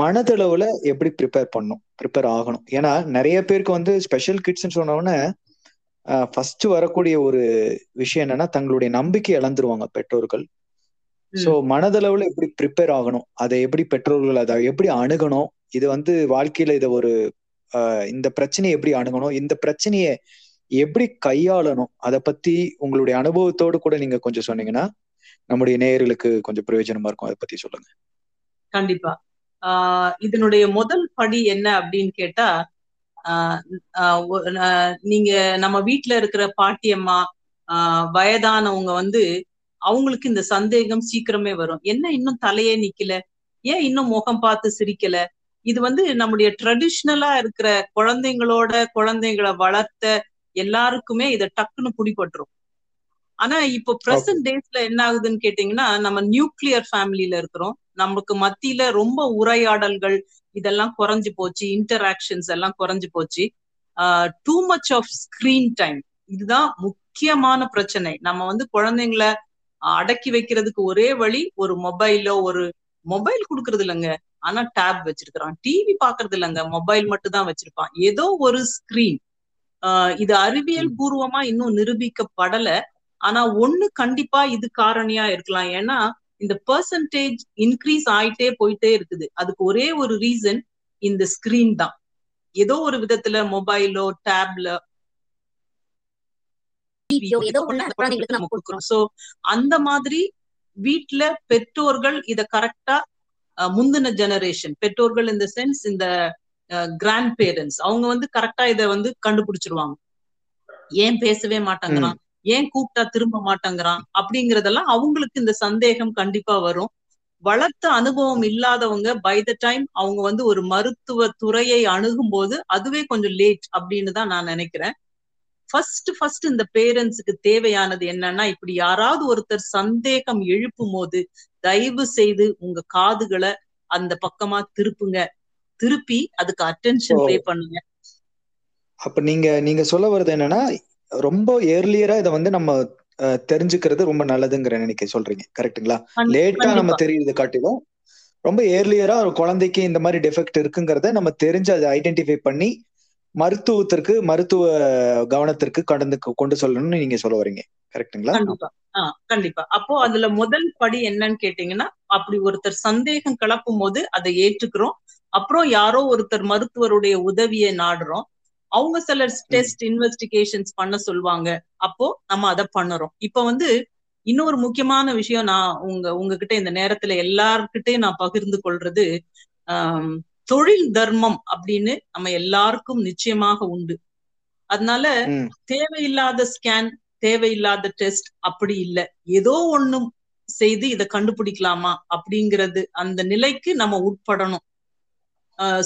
மனதளவுல எப்படி ப்ரிப்பேர் பண்ணும் ப்ரிப்பேர் ஆகணும் ஏன்னா நிறைய பேருக்கு வந்து ஸ்பெஷல் கிட்ஸ்ன்னு சொன்ன உடனே ஃபர்ஸ்ட் வரக்கூடிய ஒரு விஷயம் என்னன்னா தங்களுடைய நம்பிக்கை இழந்துருவாங்க பெற்றோர்கள். சோ மனதளவுல எப்படி ப்ரிப்பேர் ஆகணும்? அதை எப்படி பெற்றோர்கள் அதை எப்படி அணுகணும்? இது வந்து வாழ்க்கையில இதை ஒரு இந்த பிரச்சனையை எப்படி அணுகணும்? இந்த பிரச்சனையை எப்படி கையாளணும்? அதை பத்தி உங்களுடைய அனுபவத்தோடு கூட நீங்க கொஞ்சம் சொன்னீங்கன்னா நம்முடைய நேயர்களுக்கு கொஞ்சம் பிரயோஜனமா இருக்கும். அதை பத்தி சொல்லுங்க. கண்டிப்பா. ஆஹ் இதனுடைய முதல் படி என்ன அப்படின்னு கேட்டா நீங்க நம்ம வீட்ல இருக்கிற பாட்டியம்மா வயதானவங்க வந்து அவங்களுக்கு இந்த சந்தேகம் சீக்கிரமே வரும். என்ன இன்னும் தலையே நிக்கல? ஏன் இன்னும் முகம் பார்த்து சிரிக்கல? இது வந்து நம்முடைய ட்ரெடிஷ்னலா இருக்கிற குழந்தைங்களோட குழந்தைங்களை வளர்த்த எல்லாருக்குமே இத டக்குன்னு பிடிபட்டுரும். ஆனா இப்போ பிரசன்ட் டேஸ்ல என்ன ஆகுதுன்னு கேட்டீங்கன்னா நம்ம நியூக்ளியர் ஃபேமிலில இருக்கிறோம். நமக்கு மத்தியில ரொம்ப உரையாடல்கள் இதெல்லாம் குறைஞ்சு போச்சு. இன்டராக்ஷன்ஸ் எல்லாம் குறைஞ்சு போச்சு. Too much of screen time இதுதான் முக்கியமான பிரச்சனை. நம்ம வந்து குழந்தைங்கள அடக்கி வைக்கிறதுக்கு ஒரே வழி ஒரு மொபைலோ ஒரு மொபைல் கொடுக்கறது இல்லைங்க. ஆனா டேப் வச்சிருக்கிறான். டிவி பாக்குறது இல்லைங்க. மொபைல் மட்டும் தான் வச்சிருப்பான். ஏதோ ஒரு ஸ்கிரீன் இது அறிவியல் பூர்வமா இன்னும் நிரூபிக்கப்படல. ஆனா ஒண்ணு கண்டிப்பா இது காரணியா இருக்கலாம். ஏன்னா இந்த பெர்சன்டேஜ் இன்க்ரீஸ் ஆயிட்டே போயிட்டே இருக்குது. அதுக்கு ஒரே ஒரு ரீசன் இந்த ஸ்கிரீன் தான். ஏதோ ஒரு விதத்துல மொபைலோ டேப்ல ஏதோ ஒண்ணு அந்த குழந்தைங்களுக்கு நம்ம கொடுக்குறோம் சோ அந்த மாதிரி வீட்ல பெற்றோர்கள் இத கரெக்டா முந்தின ஜெனரேஷன் பெற்றோர்கள் இந்த சென்ஸ் இந்த கிராண்ட் பேரண்ட்ஸ் அவங்க வந்து கரெக்டா இத வந்து கண்டுபிடிச்சிருவாங்க. ஏன் பேசவே மாட்டாங்கிறான்? ஏன் கூப்பிட்டா திரும்ப மாட்டேங்கிறான்? அப்படிங்கறதெல்லாம் அவங்களுக்கு இந்த சந்தேகம் கண்டிப்பா வரும். வளர்த்த அனுபவம் இல்லாதவங்க பை த டைம் அவங்க வந்து ஒரு மருத்துவ துறையை அணுகும் போது அதுவே கொஞ்சம் லேட் அப்படின்னு தான் நான் நினைக்கிறேன். ஃபர்ஸ்ட் ஃபர்ஸ்ட் இந்த பேரண்ட்ஸுக்கு தேவையானது என்னன்னா இப்படி யாராவது ஒருத்தர் சந்தேகம் எழுப்பும் போது தயவு செய்து உங்க காதுகளை அந்த பக்கமா திருப்புங்க. திருப்பி அதுக்கு அட்டென்ஷன் பே பண்ணுங்க. அப்ப நீங்க நீங்க சொல்ல வர்றது என்னன்னா ரொம்ப ஏர்லியரா இதை வந்து நம்ம தெரிஞ்சுக்கிறது ரொம்ப நல்லதுங்கிற நினைக்க சொல்றீங்க. கரெக்டுங்களா லேட்டா நம்ம தெரியுது காட்டிலும் ரொம்ப ஏர்லியரா ஒரு குழந்தைக்கு இந்த மாதிரி டெஃபெக்ட் இருக்குங்கிறத நம்ம தெரிஞ்சு அதை ஐடென்டிஃபை பண்ணி மருத்துவத்திற்கு மருத்துவ கவனத்திற்கு கடந்து கொண்டு சொல்லணும்னு நீங்க சொல்ல வரீங்க கரெக்ட்டுங்களா? கண்டிப்பா. அப்போ அதுல முதல் படி என்னன்னு கேட்டீங்கன்னா அப்படி ஒருத்தர் சந்தேகம் கிளப்பும் போது அதை ஏற்றுக்கிறோம். அப்புறம் யாரோ ஒருத்தர் மருத்துவருடைய உதவியை நாடுறோம். அவங்க சில டெஸ்ட் இன்வெஸ்டிகேஷன்ஸ் பண்ண சொல்லுவாங்க அப்போ நம்ம அதை பண்ணுறோம். இப்ப வந்து இன்னொரு முக்கியமான விஷயம் நான் உங்க உங்ககிட்ட இந்த நேரத்துல எல்லார்கிட்டையும் நான் பகிர்ந்து கொள்றது ஆஹ் தொழில் தர்மம் அப்படின்னு நம்ம எல்லாருக்கும் நிச்சயமாக உண்டு. அதனால தேவையில்லாத ஸ்கேன் தேவையில்லாத டெஸ்ட் அப்படி இல்லை. ஏதோ ஒண்ணும் செய்து இதை கண்டுபிடிக்கலாமா அப்படிங்கிறது அந்த நிலைக்கு நம்ம உட்படணும்.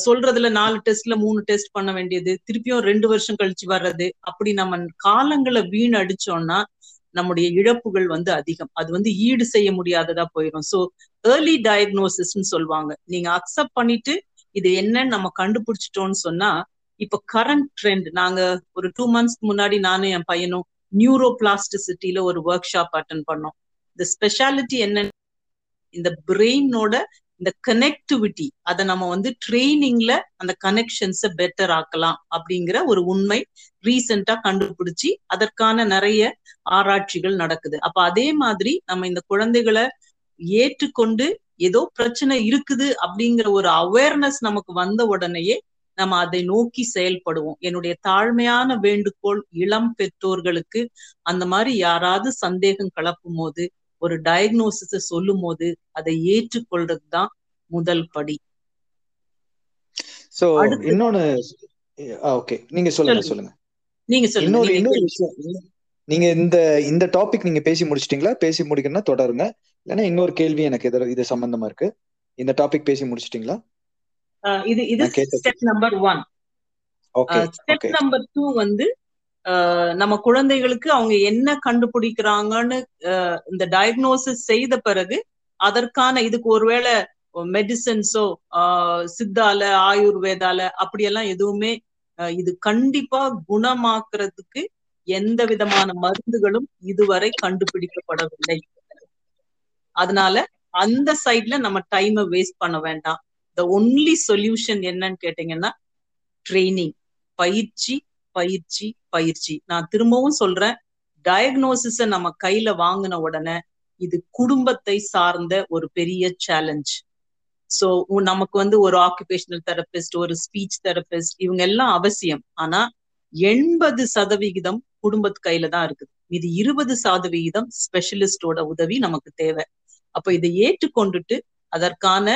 சொல்றதுல நாலு டெஸ்ட்ல மூணு டெஸ்ட் பண்ண வேண்டியது திருப்பியும் ரெண்டு வருஷம் கழிச்சு வர்றது. அப்படி நம்ம காலங்களை வீண் அடிச்சோம்னா நம்முடைய இழப்புகள் வந்து அதிகம். அது வந்து ஈடு செய்ய முடியாததா போயிடும் ஸோ ஏர்லி டயக்னோசிஸ்ன்னு சொல்லுவாங்க. நீங்க அக்செப்ட் பண்ணிட்டு இது என்னன்னு நம்ம கண்டுபிடிச்சிட்டோம்னு சொன்னா இப்ப கரண்ட் ட்ரெண்ட் நாங்க ஒரு டூ மந்த்ஸ்க்கு முன்னாடி நானும் என் பையனும் நியூரோ பிளாஸ்டிசிட்டியில ஒரு ஒர்க் ஷாப் அட்டன் பண்ணோம். இந்த ஸ்பெஷாலிட்டி என்ன இந்த பிரெயினோட இந்த கனெக்டிவிட்டி அதை நம்ம வந்து ட்ரைனிங்ல அந்த கனெக்ஷன்ஸை பெட்டர் ஆக்கலாம் அப்படிங்கிற ஒரு உண்மை ரீசெண்டா கண்டுபிடிச்சி அதற்கான நிறைய ஆராய்ச்சிகள் நடக்குது. அப்ப அதே மாதிரி நம்ம இந்த குழந்தைகளை ஏற்றுக்கொண்டு ஏதோ பிரச்சனை இருக்குது அப்படிங்கிற ஒரு அவேர்னஸ் நமக்கு வந்த உடனேயே நம்ம அதை நோக்கி செயல்படுவோம். என்னுடைய தாழ்மையான வேண்டுகோள் இளம் பெற்றோர்களுக்கு அந்த மாதிரி யாராவது சந்தேகம் கலப்பும் போது ஒரு டயக்னோசிஸ சொல்லும் போது அதை ஏற்றுக்கொள்றது தான் முதல் படி. சோ இன்னொன்னு ஓகே நீங்க சொல்லுங்க சொல்லுங்க. நீங்க சொல்லுங்க. இன்னொரு. விஷயம். நீங்க இந்த இந்த டாபிக் நீங்க பேசி முடிச்சிட்டீங்களா? பேசி முடிக்கணும்னா தொடருங்க. இல்லைன்னா இன்னொரு கேள்வி எனக்கு இது இது சம்பந்தமா இருக்கு. இந்த டாபிக் பேசி முடிச்சிட்டீங்களா? இது இது. Step number one okay step number two வந்து நம்ம குழந்தைகளுக்கு அவங்க என்ன கண்டுபிடிக்கிறாங்கன்னு இந்த டயக்னோசிஸ் செய்த பிறகு அதற்கான இதுக்கு ஒருவேளை மெடிசன்ஸோ சித்தால ஆயுர்வேதால அப்படியெல்லாம் எதுவுமே இது கண்டிப்பா குணமாக்குறதுக்கு எந்த விதமான மருந்துகளும் இதுவரை கண்டுபிடிக்கப்படவில்லை. அதனால அந்த சைட்ல நம்ம டைமை வேஸ்ட் பண்ண வேண்டாம். த ஒன்லி சொல்யூஷன் என்னன்னு கேட்டீங்கன்னா ட்ரைனிங் பயிற்சி பயிற்சி பயிற்சி. நான் திரும்பவும் சொல்றேன் டயக்னோசிஸ நம்ம கையில வாங்கின உடனே இது குடும்பத்தை சார்ந்த ஒரு பெரிய சேலஞ்ச் சோ நமக்கு வந்து ஒரு ஆக்குபேஷனல் தெரபிஸ்ட் ஒரு ஸ்பீச் தெரபிஸ்ட் இவங்க எல்லாம் அவசியம். ஆனா எண்பது சதவிகிதம் குடும்பத்து கையில தான் இருக்குது. இது இருபது சதவிகிதம் ஸ்பெஷலிஸ்டோட உதவி நமக்கு தேவை. அப்ப இதை ஏற்றுக்கொண்டுட்டு அதற்கான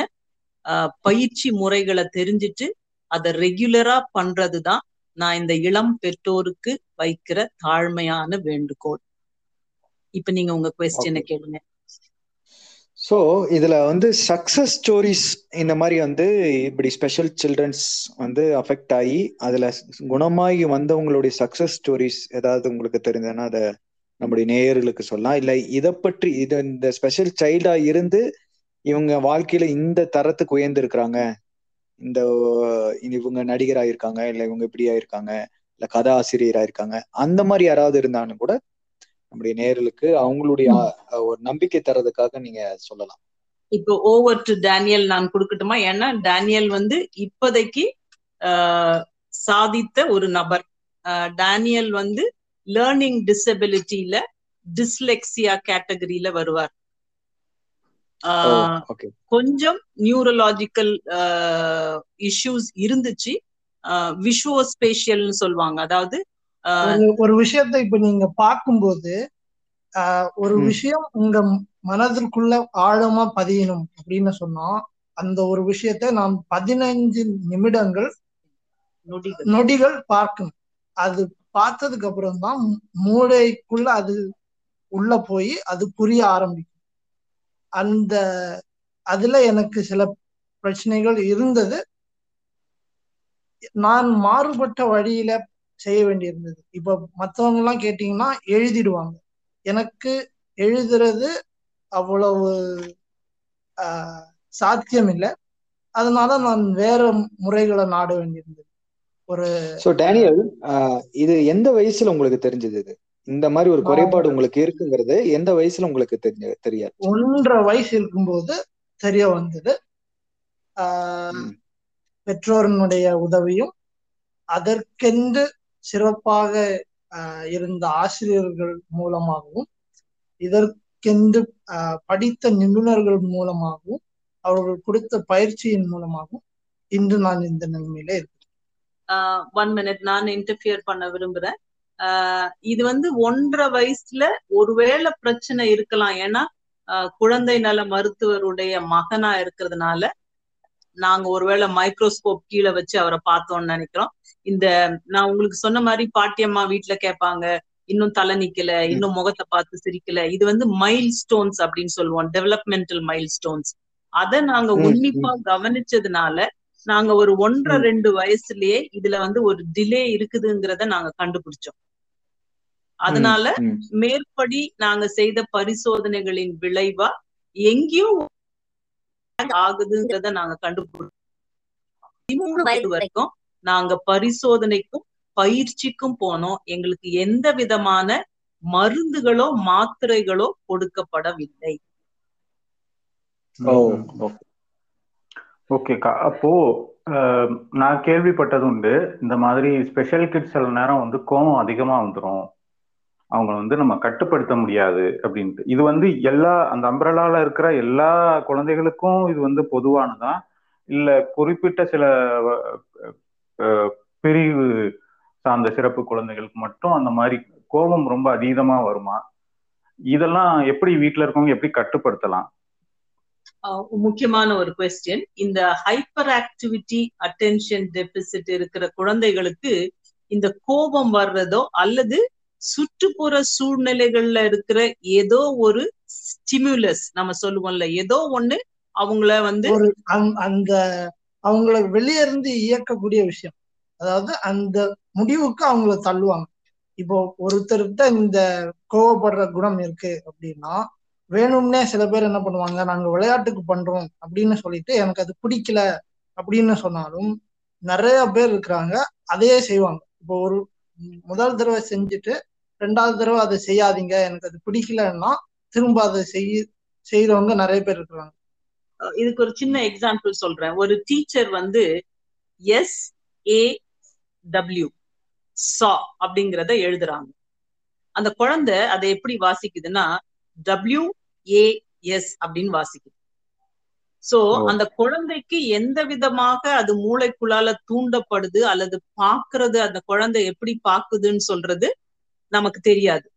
பயிற்சி முறைகளை தெரிஞ்சுட்டு அதை ரெகுலரா பண்றதுதான் நான் இந்த இளம் பெற்றோருக்கு வைக்கிற தாழ்மையான வேண்டுகோள். இப்ப நீங்க உங்க கொஸ்டினை கேளுங்க. ஸோ இதுல வந்து சக்சஸ் ஸ்டோரிஸ் இந்த மாதிரி வந்து இப்படி ஸ்பெஷல் சில்ட்ரன்ஸ் வந்து அஃபெக்ட் ஆகி அதுல குணமாகி வந்தவங்களுடைய சக்சஸ் ஸ்டோரிஸ் ஏதாவது உங்களுக்கு தெரிஞ்சதுன்னா அதை நம்முடைய நேயர்களுக்கு சொல்லலாம். இல்ல இதை பற்றி இது இந்த ஸ்பெஷல் சைல்டா இருந்து இவங்க வாழ்க்கையில இந்த தரத்துக்கு உயர்ந்திருக்கிறாங்க. இந்த இவங்க நடிகராக இருக்காங்க இல்ல இவங்க இப்படி ஆயிருக்காங்க இல்ல கதை ஆசிரியர் இருக்காங்க அந்த மாதிரி யாராவது இருந்தாலும் கூட நம்முடைய நேர்களுக்கு அவங்களுடைய ஒரு நம்பிக்கை தரதுக்காக நீங்க சொல்லலாம். இப்போ ஓவர் டு டேனியல் நான் கொடுக்கட்டுமா? ஏன்னா டேனியல் வந்து இப்போதைக்கு ஆஹ், சாதித்த ஒரு நபர். ஆஹ், டேனியல் வந்து லேர்னிங் டிசபிலிட்டியில டிஸ்லெக்சியா கேட்டகரியில வருவார். கொஞ்சம் நியூரலாஜிக்கல் இஷ்யூஸ் இருந்துச்சு. விஷுவஸ்பேஷியல்னு சொல்லுவாங்க. அதாவது ஆஹ், ஒரு விஷயத்தை இப்ப நீங்க பார்க்கும்போது ஆஹ், ஒரு. விஷயம் உங்க மனதிற்குள்ள ஆழமா பதியணும் அப்படின்னு சொன்னா அந்த ஒரு விஷயத்தை நாம் பதினைஞ்சு நிமிடங்கள் நொடிகள் பார்க்கணும். அது பார்த்ததுக்கு அப்புறம் தான் மூளைக்குள்ள அது உள்ள போய் அது புரிய ஆரம்பிக்கும். அந்த அதுல எனக்கு சில பிரச்சனைகள் இருந்தது. நான் மாறுபட்ட வழியில செய்ய வேண்டியிருந்தது. இப்ப மத்தவங்க எல்லாம் கேட்டீங்கன்னா எழுதிடுவாங்க. எனக்கு எழுதுறது அவ்வளவு ஆஹ், சாத்தியம் இல்லை அதனால நான் வேற முறைகளை நாட வேண்டியிருந்தது. ஒரு சோ டேனியல் ஆஹ், இது எந்த வயசுல உங்களுக்கு தெரிஞ்சது இது? இந்த மாதிரி ஒரு குறைபாடு உங்களுக்கு இருக்குங்கிறது எந்த வயசுல உங்களுக்கு தெரிஞ்ச தெரியாது? ஒன்றரை வயசு இருக்கும்போது தெரிய வந்தது. பெற்றோரினுடைய உதவியும் அதற்கென்று சிறப்பாக இருந்த ஆசிரியர்கள் மூலமாகவும் இதற்கென்று படித்த நிபுணர்கள் மூலமாகவும் அவர்கள் கொடுத்த பயிற்சியின் மூலமாகவும் இன்று நான் இந்த நிலைமையில இருக்கேன் ஒன் மினிட் நான் இன்டர்ஃபியர் பண்ண விரும்புறேன். இது வந்து ஒன்றரை வயசுல ஒருவேளை பிரச்சனை இருக்கலாம். ஏன்னா குழந்தை நல மருத்துவருடைய மகனா இருக்கிறதுனால நாங்க ஒருவேளை மைக்ரோஸ்கோப் கீழே வச்சு அவரை பார்த்தோம்னு நினைக்கிறோம். இந்த நான் உங்களுக்கு சொன்ன மாதிரி பாட்டியம்மா வீட்டுல கேட்பாங்க இன்னும் தலை நிக்கல இன்னும் முகத்தை பார்த்து சிரிக்கல. இது வந்து மைல் ஸ்டோன்ஸ் அப்படின்னு சொல்லுவோம் டெவலப்மெண்டல் மைல் ஸ்டோன்ஸ் அதை நாங்க உன்னிப்பா கவனிச்சதுனால நாங்க ஒரு ஒன்றரை. ரெண்டு வயசுலயே இதுல வந்து ஒரு டிலே இருக்குதுங்கிறத நாங்க கண்டுபிடிச்சோம். அதனால மேற்படி நாங்க செய்த பரிசோதனைகளின் விளைவா எங்கேயோ ஆகுதுங்கிறத நாங்க கண்டுபிடிச்சோம். பதிமூணு வயது வரைக்கும் நாங்க பரிசோதனைக்கும் பயிற்சிக்கும் போனோம். எங்களுக்கு எந்த விதமான மருந்துகளோ மாத்திரைகளோ கொடுக்கப்படவில்லை. ஓகேக்கா. அப்போ அஹ், நான் கேள்விப்பட்டது உண்டு இந்த மாதிரி ஸ்பெஷல் கிட்ஸ் சில நேரம் வந்து கோவம் அதிகமா வந்துடும் அவங்க வந்து நம்ம கட்டுப்படுத்த முடியாது அப்படின்ட்டு. இது வந்து எல்லா அந்த அம்பரலால இருக்கிற எல்லா குழந்தைகளுக்கும் இது வந்து பொதுவானதான் இல்ல குறிப்பிட்ட சில அஹ், அஹ், பிரிவு சார்ந்த சிறப்பு குழந்தைகளுக்கு மட்டும் அந்த மாதிரி கோபம் ரொம்ப அதீதமா வருமா? இதெல்லாம் எப்படி வீட்ல இருக்கவங்க எப்படி கட்டுப்படுத்தலாம்? முக்கியமான ஒரு கொஸ்டின் இந்த ஹைப்பர் ஆக்டிவிட்டி அட்டென்ஷன் டெபிசிட் இருக்கிற குழந்தைகளுக்கு இந்த கோபம் வர்றதோ அல்லது சுற்றுப்புற சூழ்நிலைகள்ல இருக்கிற ஏதோ ஒரு ஸ்டிமுலஸ் நம்ம சொல்லுவோம்ல ஏதோ ஒண்ணு அவங்கள வந்து அந்த- அவங்கள வெளியே இருந்து இயக்கக்கூடிய விஷயம். அதாவது அந்த முடிவுக்கு அவங்கள தள்ளுவாங்க. இப்போ ஒருத்தர்கிட்ட இந்த கோவப்படுற குணம் இருக்கு அப்படின்னா வேணும்னே சில பேர் என்ன பண்ணுவாங்க நாங்க விளையாட்டுக்கு பண்றோம் அப்படின்னு சொல்லிட்டு எனக்கு அது பிடிக்கல அப்படின்னு சொன்னாலும் நிறைய பேர் இருக்கிறாங்க அதையே செய்வாங்க. இப்போ ஒரு முதல் தடவை செஞ்சுட்டு ரெண்டாவது தடவை அதை செய்யாதீங்க எனக்கு அது பிடிக்கலன்னா திரும்ப அதை செய் செய்யறவங்க நிறைய பேர் இருக்கிறாங்க. இதுக்கு ஒரு சின்ன எக்ஸாம்பிள் சொல்றேன். ஒரு டீச்சர் வந்து எஸ் ஏ டபிள்யூ சா அப்படிங்கிறத எழுதுறாங்க. அந்த குழந்தை அதை எப்படி வாசிக்குதுன்னா டபிள்யூ ஏ எஸ் அப்படின்னு வாசிக்குது. சோ. அந்த குழந்தைக்கு எந்த விதமாக அது மூளைக்குள்ளால தூண்டப்படுது அல்லது பாக்குறது அந்த குழந்தை எப்படி பாக்குதுன்னு சொல்றது நமக்கு தெரியாது.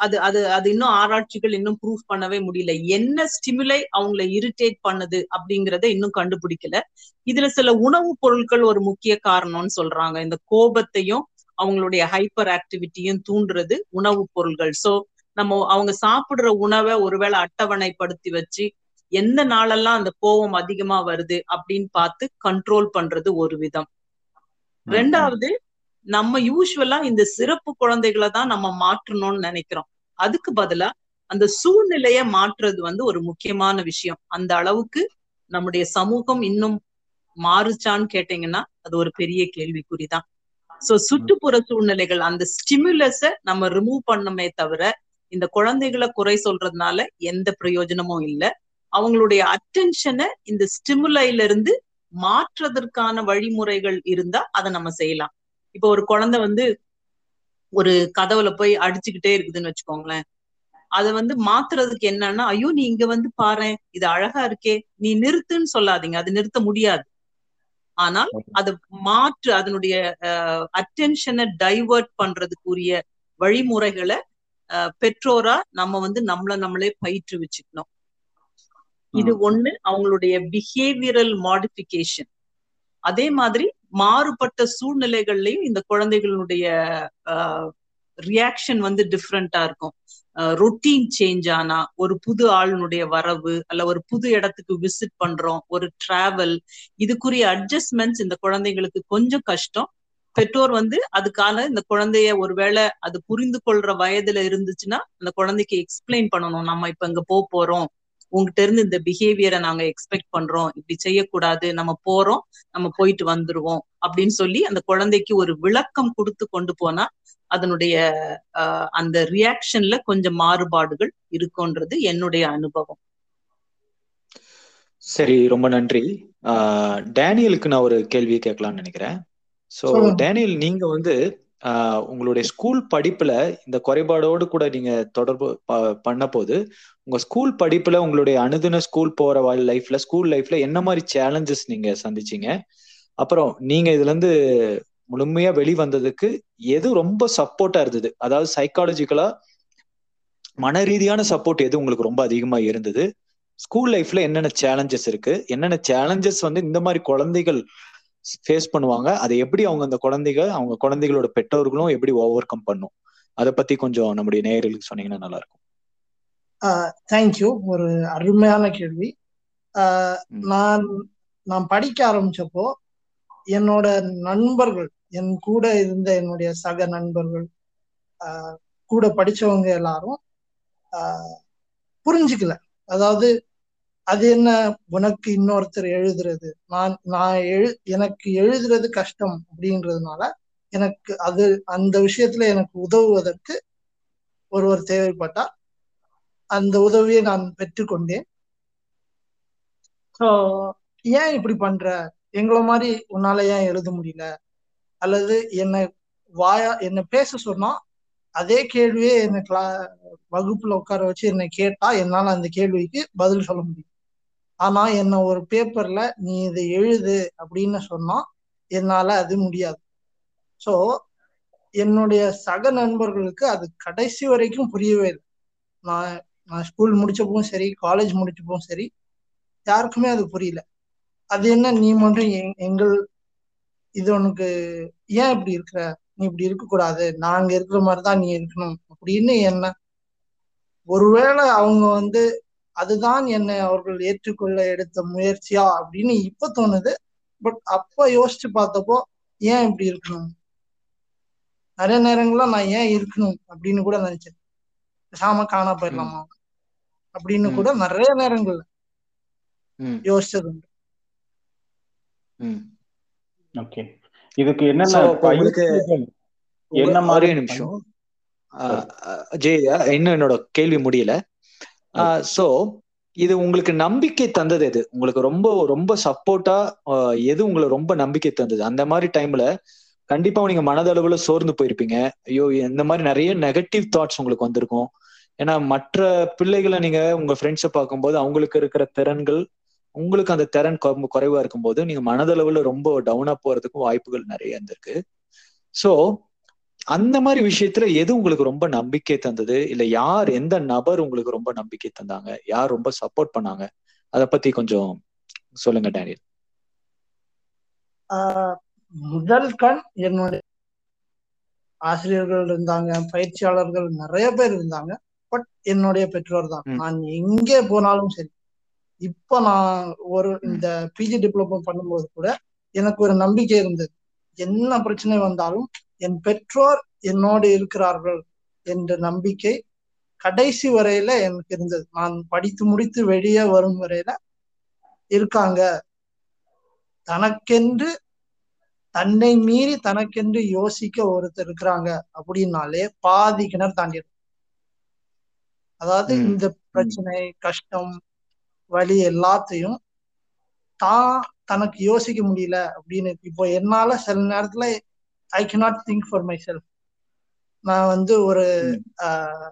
அது அது அது இன்னும் ஆராய்ச்சிகள் இன்னும் ப்ரூஃப் பண்ணவே முடியல. என்ன ஸ்டிமுலை அவங்கள இரிட்டேட் பண்ணுது அப்படிங்கறத இன்னும் கண்டுபிடிக்கல. இதுல சில உணவுப் பொருட்கள் ஒரு முக்கிய காரணம்னு சொல்றாங்க. இந்த கோபத்தையும் அவங்களுடைய ஹைப்பர் ஆக்டிவிட்டியும் தூண்டுறது உணவுப் பொருள்கள். சோ நம்ம அவங்க சாப்பிடுற உணவை ஒருவேளை அட்டவணைப்படுத்தி வச்சு எந்த நாளெல்லாம் அந்த கோபம் அதிகமா வருது அப்படின்னு பார்த்து கண்ட்ரோல் பண்றது ஒரு விதம். ரெண்டாவது நம்ம யூஸ்வலா இந்த சிறப்பு குழந்தைகளை தான் நம்ம மாற்றணும்னு நினைக்கிறோம். அதுக்கு பதிலா அந்த சூழ்நிலைய மாற்றுறது வந்து ஒரு முக்கியமான விஷயம். அந்த அளவுக்கு நம்முடைய சமூகம் இன்னும் மாறுச்சான்னு கேட்டீங்கன்னா அது ஒரு பெரிய கேள்விக்குறிதான். சோ சுற்றுப்புற சூழ்நிலைகள் அந்த ஸ்டிமுலஸ நம்ம ரிமூவ் பண்ணமே தவிர இந்த குழந்தைகளை குறை சொல்றதுனால எந்த பிரயோஜனமும் இல்ல. அவங்களுடைய அட்டென்ஷனை இந்த ஸ்டிமுலைல இருந்து மாற்றுறதற்கான வழிமுறைகள் இருந்தா அதை நம்ம செய்யலாம். இப்போ ஒரு குழந்தை வந்து ஒரு கதவுல போய் அடிச்சுக்கிட்டே இருக்குதுன்னு வச்சுக்கோங்களேன். அதை வந்து மாத்துறதுக்கு என்னன்னா ஐயோ நீ இங்க வந்து பாரு இது அழகா இருக்கே. நீ நிறுத்துன்னு சொல்லாதீங்க. அது நிறுத்த முடியாது. ஆனால் அது மாற்று அதனுடைய அட்டென்ஷனை டைவர்ட் பண்றதுக்குரிய வழிமுறைகளை பெற்றோரா நம்ம வந்து நம்மள நம்மளே பயிற்று வச்சுக்கணும் இது ஒண்ணு அவங்களுடைய பிஹேவியரல் மாடிஃபிகேஷன் அதே மாதிரி மாறுபட்ட சூழ்நிலைகள்லயும் இந்த குழந்தைகளுடைய ரியாக்ஷன் வந்து டிஃப்ரெண்டா இருக்கும். ரொட்டீன் சேஞ்ச் ஆனா ஒரு புது ஆளுனுடைய வரவு அல்ல ஒரு புது இடத்துக்கு விசிட் பண்றோம் ஒரு டிராவல் இதுக்குரிய அட்ஜஸ்ட்மெண்ட்ஸ் இந்த குழந்தைங்களுக்கு கொஞ்சம் கஷ்டம். பெற்றோர் வந்து அதுக்கான இந்த குழந்தைய ஒருவேளை அது புரிந்து கொள்ற வயதுல இருந்துச்சுன்னா அந்த குழந்தைக்கு எக்ஸ்பிளைன் பண்ணணும். நம்ம இப்ப இங்க போக போறோம். உங்ககிட்ட இருந்து இந்த பிஹேவியரை நாங்க எக்ஸ்பெக்ட் பண்றோம். இப்படி செய்யக்கூடாது. நம்ம போறோம். நம்ம போயிட்டு வந்துருவோம். அப்படின்னு சொல்லி அந்த குழந்தைக்கு ஒரு விளக்கம் கொடுத்து கொண்டு போனா அதனுடைய அந்த ரியாக்ஷன்ல கொஞ்சம் மாறுபாடுகள் இருக்கும்ன்றது என்னுடைய அனுபவம். சரி ரொம்ப நன்றி. டேனியலுக்கு நான் ஒரு கேள்வி கேட்கலாம்னு நினைக்கிறேன். சொல்லுங்க. டேனியல் நீங்க வந்து உங்களுடைய ஸ்கூல் படிப்புல இந்த குறைபாடோடு கூட நீங்க தொடர்பு பண்ண போது உங்க ஸ்கூல் படிப்புல உங்களுடைய அனுதின ஸ்கூல் போற லைஃப்ல ஸ்கூல் லைஃப்ல என்ன மாதிரி சேலஞ்சஸ் நீங்க சந்திச்சீங்க? அப்புறம் நீங்க இதுல இருந்து முழுமையா வெளிவந்ததுக்கு எது ரொம்ப சப்போர்ட்டா இருந்தது? அதாவது சைக்காலஜிக்கலா மன ரீதியான சப்போர்ட் எது உங்களுக்கு ரொம்ப அதிகமா இருந்தது? ஸ்கூல் லைஃப்ல என்னென்ன சேலஞ்சஸ் இருக்கு? என்னென்ன சேலஞ்சஸ் வந்து இந்த மாதிரி குழந்தைகள் ஃபேஸ் பண்ணுவாங்க. அதை எப்படி அவங்க அந்த குழந்தைகள் அவங்க குழந்தைகளோட பெற்றோர்களும் எப்படி ஓவர் கம் பண்ணும்? அதை பத்தி கொஞ்சம் நம்முடைய நேயர்களுக்கு சொன்னீங்கன்னா நல்லா இருக்கும் தேங்க்யூ ஒரு அருமையான கேள்வி. நான் நான் படிக்க ஆரம்பிச்சப்போ என்னோட நண்பர்கள் என் கூட இருந்த என்னுடைய சக நண்பர்கள் கூட படிச்சவங்க எல்லாரும் புரிஞ்சுக்கல. அதாவது அது என்ன? உனக்கு இன்னொருத்தர் எழுதுறது. நான் நான் எழு எனக்கு எழுதுறது கஷ்டம் அப்படின்றதுனால எனக்கு அது அந்த விஷயத்துல எனக்கு உதவுவதற்கு ஒருவர் தேவைப்பட்டார் அந்த உதவியை நான் பெற்றுக்கொண்டேன். ஸோ ஏன் இப்படி பண்ற? எங்களை மாதிரி உன்னால ஏன் எழுத முடியல? அல்லது என்னை வாயா என்னை பேச சொன்னா அதே கேள்வியே என்னை கிளா வகுப்புல உட்கார வச்சு என்னை கேட்டா என்னால அந்த கேள்விக்கு பதில் சொல்ல முடியும். ஆனா என்ன ஒரு பேப்பர்ல நீ இதை எழுது அப்படின்னு சொன்னா என்னால அது முடியாது. ஸோ என்னுடைய சக நண்பர்களுக்கு அது கடைசி வரைக்கும் புரியவே இல்லை. நான் நான் ஸ்கூல் முடிச்சப்பவும் சரி காலேஜ் முடிச்சப்பவும் சரி யாருக்குமே அது புரியல. அது என்ன நீ மட்டும் எங்- எங்கள் இது உனக்கு ஏன் இப்படி இருக்கிற? நீ இப்படி இருக்கக்கூடாது. நாங்க இருக்கிற மாதிரி தான் நீ இருக்கணும் அப்படின்னு என்ன ஒருவேளை அவங்க வந்து அதுதான் என்னை அவர்கள் ஏற்றுக்கொள்ள எடுத்த முயற்சியா அப்படின்னு இப்ப தோணுது. பட் அப்ப யோசிச்சு பார்த்தப்போ ஏன் இப்படி இருக்கணும்? நிறைய நேரங்கள்ல நான் ஏன் இருக்கணும் அப்படின்னு கூட நினைச்சேன். பேசாம காணா போயிடலாமா? அப்படின்னு. கூட நிறைய நேரங்கள்ல யோசிச்சது உண்டு. ஓகே. இதுக்கு என்னென்ன உங்களுக்கு என்ன மாதிரி நிமிஷம். ஜெய் இன்னும் என்னோட கேள்வி முடியல. சோ இது உங்களுக்கு நம்பிக்கை தந்தது எது? உங்களுக்கு ரொம்ப ரொம்ப சப்போர்ட்டா எது உங்களை ரொம்ப நம்பிக்கை தந்தது? அந்த மாதிரி டைம்ல கண்டிப்பா நீங்க மனதளவுல சோர்ந்து போயிருப்பீங்க. ஐயோ இந்த மாதிரி நிறைய நெகட்டிவ் தாட்ஸ் உங்களுக்கு வந்திருக்கும். ஏன்னா மற்ற பிள்ளைகளை நீங்க உங்க ஃப்ரெண்ட்ஸை பார்க்கும்போது அவங்களுக்கு இருக்கிற திறன்கள் உங்களுக்கு அந்த திறன் கொ- குறைவா இருக்கும்போது நீங்க மனதளவுல ரொம்ப டவுனா போறதுக்கும் வாய்ப்புகள் நிறைய இருந்திருக்கு. ஸோ அந்த மாதிரி விஷயத்துல எது உங்களுக்கு ரொம்ப நம்பிக்கை தந்தது? இல்ல யார் எந்த நபர் உங்களுக்கு ரொம்ப நம்பிக்கை தந்தாங்க? யார் ரொம்ப சப்போர்ட் பண்ணாங்க? அத பத்தி கொஞ்சம் சொல்லுங்க டேனியல். ஆஹ் முதல் கண் என்னுடைய ஆசிரியர்கள் இருந்தாங்க பயிற்சியாளர்கள் நிறைய பேர் இருந்தாங்க பட் என்னுடைய பெற்றோர் தான். நான் எங்கே போனாலும் சரி இப்ப நான் ஒரு. இந்த பிஜி டிப்ளமோ பண்ணும்போது கூட எனக்கு ஒரு நம்பிக்கை இருந்தது. என்ன பிரச்சனை வந்தாலும் என் பெற்றோர் என்னோடு இருக்கிறார்கள் என்ற நம்பிக்கை கடைசி வரையில எனக்கு இருந்தது. நான் படித்து முடித்து வெளியே வரும் வரையில இருக்காங்க. தனக்கென்று தன்னை மீறி தனக்கென்று யோசிக்க ஒருத்தர் இருக்கிறாங்க அப்படின்னாலே பாதி கிணறு தாண்டிடும். அதாவது. இந்த பிரச்சனை கஷ்டம் வலி எல்லாத்தையும் தான் தனக்கு யோசிக்க முடியல அப்படின்னு. இப்போ என்னால சில நேரத்துல I cannot think for myself நான் வந்து ஒரு. ஆஹ்,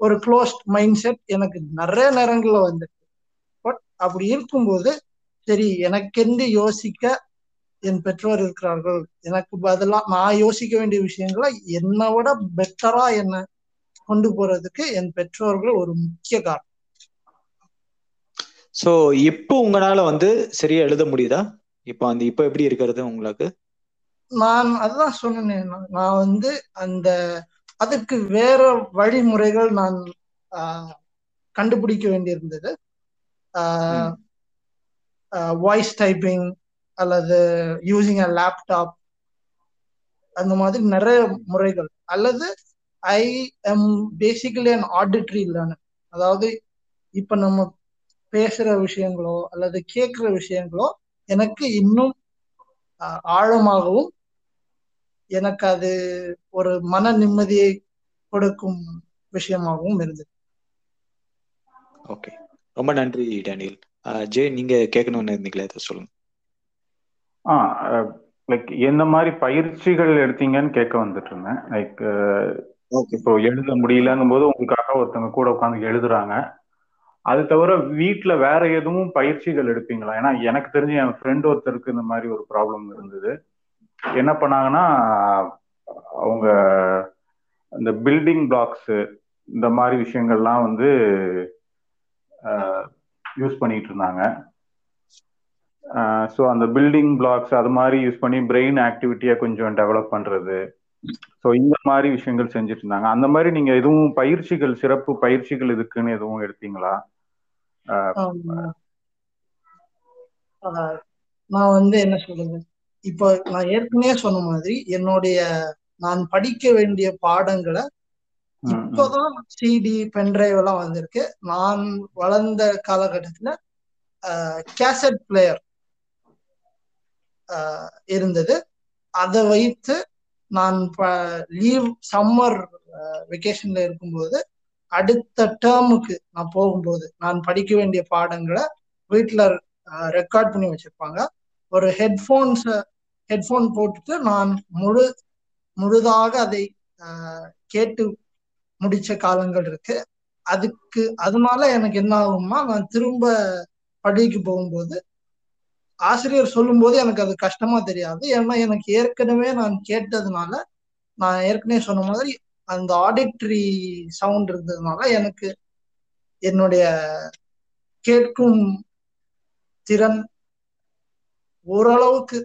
ஒரு க்ளோஸ்ட் மைண்ட் செட் எனக்கு நிறைய நேரங்கள்ல வந்துருக்கு. பட் அப்படி இருக்கும்போது சரி எனக்கென்று யோசிக்க என் பெற்றோர் இருக்கிறார்கள். எனக்கு பதிலா நான் யோசிக்க வேண்டிய விஷயங்களை என்னை விட பெட்டரா என்ன கொண்டு போறதுக்கு என் பெற்றோர்கள் ஒரு முக்கிய காரணம். சோ இப்போ உங்களால வந்து சரியா எழுத முடியுதா? இப்போ அந்த இப்போ எப்படி இருக்கிறது உங்களுக்கு? நான் அதுதான் சொன்னேன் நான் வந்து அந்த அதுக்கு வேற வழிமுறைகள் நான் கண்டுபிடிக்க வேண்டியிருந்தது. வாய்ஸ் டைப்பிங் அல்லது யூசிங் அ லேப்டாப் அந்த மாதிரி நிறைய முறைகள். அல்லது I am basically an auditory learner அதாவது இப்ப நம்ம பேசுற விஷயங்களோ அல்லது கேட்கிற விஷயங்களோ எனக்கு இன்னும் ஆழமாகவும் எனக்கு அது ஒரு மன நிம்மதியை கொடுக்கும் விஷயமாகவும் இருந்தது. ஓகே. ரொம்ப நன்றி டேனியல். ஜெய் நீங்க கேட்கணும்னு இருந்தீங்களே? அதை சொல்லுங்க. ஆ லைக் எந்த மாதிரி பயிற்சிகள் எடுத்தீங்கன்னு கேட்க வந்துட்டு இருந்தேன் லைக் ஓகே. இப்போ எழுத முடியலங்கும் போது உங்களுக்காக ஒருத்தவங்க கூட உட்காந்து எழுதுறாங்க. அது தவிர வீட்ல வேற எதுவும் பயிற்சிகள் எடுப்பீங்களா? ஏன்னா எனக்கு தெரிஞ்சு என் ஃப்ரெண்ட் ஒருத்தருக்கு இந்த மாதிரி ஒரு ப்ராப்ளம் இருந்தது. என்ன பண்ணாங்கன்னா அவங்க இந்த பில்டிங் பிளாக்ஸ் இந்த மாதிரி விஷயங்கள்லாம் வந்து யூஸ் பண்ணிட்டு இருந்தாங்க. ஸோ அந்த பில்டிங் பிளாக்ஸ் அது மாதிரி யூஸ் பண்ணி பிரெயின் ஆக்டிவிட்டியை கொஞ்சம் டெவலப் பண்றது. ஸோ இந்த மாதிரி விஷயங்கள் செஞ்சுட்டு இருந்தாங்க. அந்த மாதிரி நீங்க எதுவும் பயிற்சிகள் சிறப்பு பயிற்சிகள் இதுக்குன்னு எதுவும் எடுத்தீங்களா? நான் வந்து என்ன சொல்றது? இப்போ நான் ஏற்கனவே சொன்ன மாதிரி என்னுடைய நான் படிக்க வேண்டிய பாடங்களை. இப்போதான் சிடி பென்டிரைவ் எல்லாம் வந்திருக்கு. நான் வளர்ந்த காலகட்டத்துல கேசட் பிளேயர் இருந்தது. அதை வைத்து நான் லீவ் சம்மர் வெக்கேஷன்ல இருக்கும்போது அடுத்த டேர்முக்கு நான் போகும்போது நான் படிக்க வேண்டிய பாடங்களை வீட்டில் ரெக்கார்ட் பண்ணி வச்சிருப்பாங்க. ஒரு ஹெட்ஃபோன்ஸ் ஹெட்ஃபோன் போட்டுட்டு நான் முழு முழுதாக அதை கேட்டு முடிச்ச காலங்கள் இருக்கு. அதுக்கு அதனால எனக்கு என்ன ஆகும்னா நான் திரும்ப பள்ளிக்கு போகும்போது ஆசிரியர் சொல்லும்போது எனக்கு அது கஷ்டமா தெரியாது. ஏன்னா எனக்கு ஏற்கனவே நான் கேட்டதுனால நான் ஏற்கனவே சொன்ன மாதிரி அந்த ஆடிட்ரி சவுண்ட் இருந்ததுனால எனக்கு என்னுடைய கேட்கும் திறன் ஓரளவுக்கு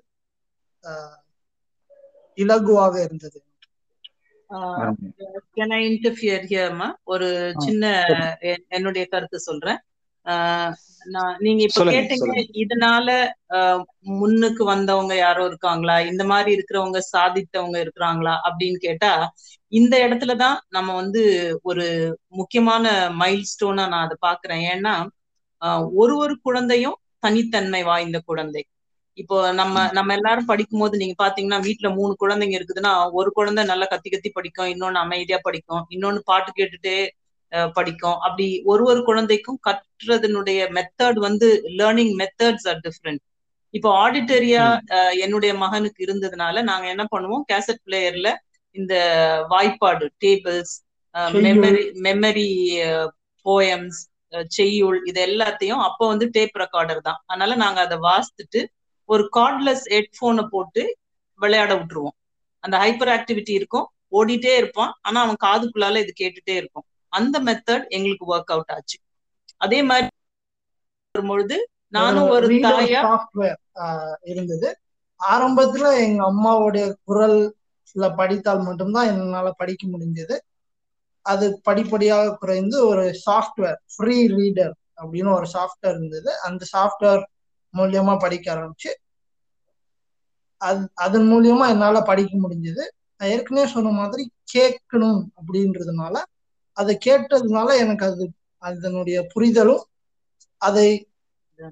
ஆஹ், இலகுவாக இருந்தது. கேன் ஐ இன்டர்ஃபியர் ஹியர்மா ஒரு சின்ன என்னுடைய கருத்து சொல்றேன். ஆஹ் நான் நீங்க இப்ப கேட்டீங்க இதனால ஆஹ் முன்னுக்கு வந்தவங்க யாரோ இருக்காங்களா? இந்த மாதிரி இருக்கிறவங்க சாதித்தவங்க இருக்கிறாங்களா? அப்படின்னு கேட்டா இந்த இடத்துலதான் நம்ம வந்து ஒரு முக்கியமான மைல் ஸ்டோனா நான் அதை பாக்குறேன் ஏன்னா ஆஹ் ஒரு ஒரு குழந்தையும் தனித்தன்மை வாய்ந்த குழந்தை. இப்போ நம்ம நம்ம எல்லாரும் படிக்கும்போது நீங்க பாத்தீங்கன்னா வீட்ல மூணு குழந்தைங்க இருக்குதுன்னா ஒரு குழந்தை நல்லா கத்தி கத்தி படிக்கும் இன்னொன்னு அமைதியா படிக்கும் இன்னொன்னு பாட்டு கேட்டுட்டே படிக்கும். அப்படி ஒரு ஒரு குழந்தைக்கும் கற்றதனுடைய மெத்தட் வந்து லேர்னிங் மெத்தட்ஸ் ஆர் டிஃப்ரெண்ட் இப்போ ஆடிட்டரியா என்னுடைய மகனுக்கு இருந்ததுனால நாங்க என்ன பண்ணுவோம் கேசட் பிளேயர்ல இந்த வாய்ப்பாடு டேபிள்ஸ் மெமரி மெமரி போயம்ஸ் செய்யுள் இது எல்லாத்தையும் அப்போ வந்து டேப் ரெக்கார்டர் தான். அதனால நாங்க அதை வாசித்துட்டு ஒரு கார்ட்லெஸ் ஹெட்போனை போட்டு விளையாட விட்டுருவோம். அந்த ஹைப்பர் ஆக்டிவிட்டி இருக்கும். ஓடிட்டே இருப்பான். ஆனா அவன் காதுக்குள்ளால இது கேட்டுட்டே இருக்கும். அந்த மெத்தட் எங்களுக்கு ஒர்க் அவுட் ஆச்சு. அதே மாதிரி வரும்பொழுது நானும் ஒரு தாயா சாஃப்ட்வேர் இருந்தது. ஆரம்பத்துல எங்க அம்மாவுடைய குரல்ல படித்தால் மட்டும்தான் என்னால படிக்க முடிஞ்சது. அது படிப்படியாக குறைந்து ஒரு சாஃப்ட்வேர் ஃப்ரீ ரீடர் அப்படின்னு ஒரு சாஃப்ட்வேர் இருந்தது. அந்த சாஃப்ட்வேர் மூலியமா படிக்க ஆரம்பிச்சு அது அதன் மூலியமா என்னால படிக்க முடிஞ்சது. நான் ஏற்கனவே சொன்ன மாதிரி கேட்கணும் அப்படின்றதுனால அதை கேட்டதுனால எனக்கு அது அதனுடைய புரிதலும் அதை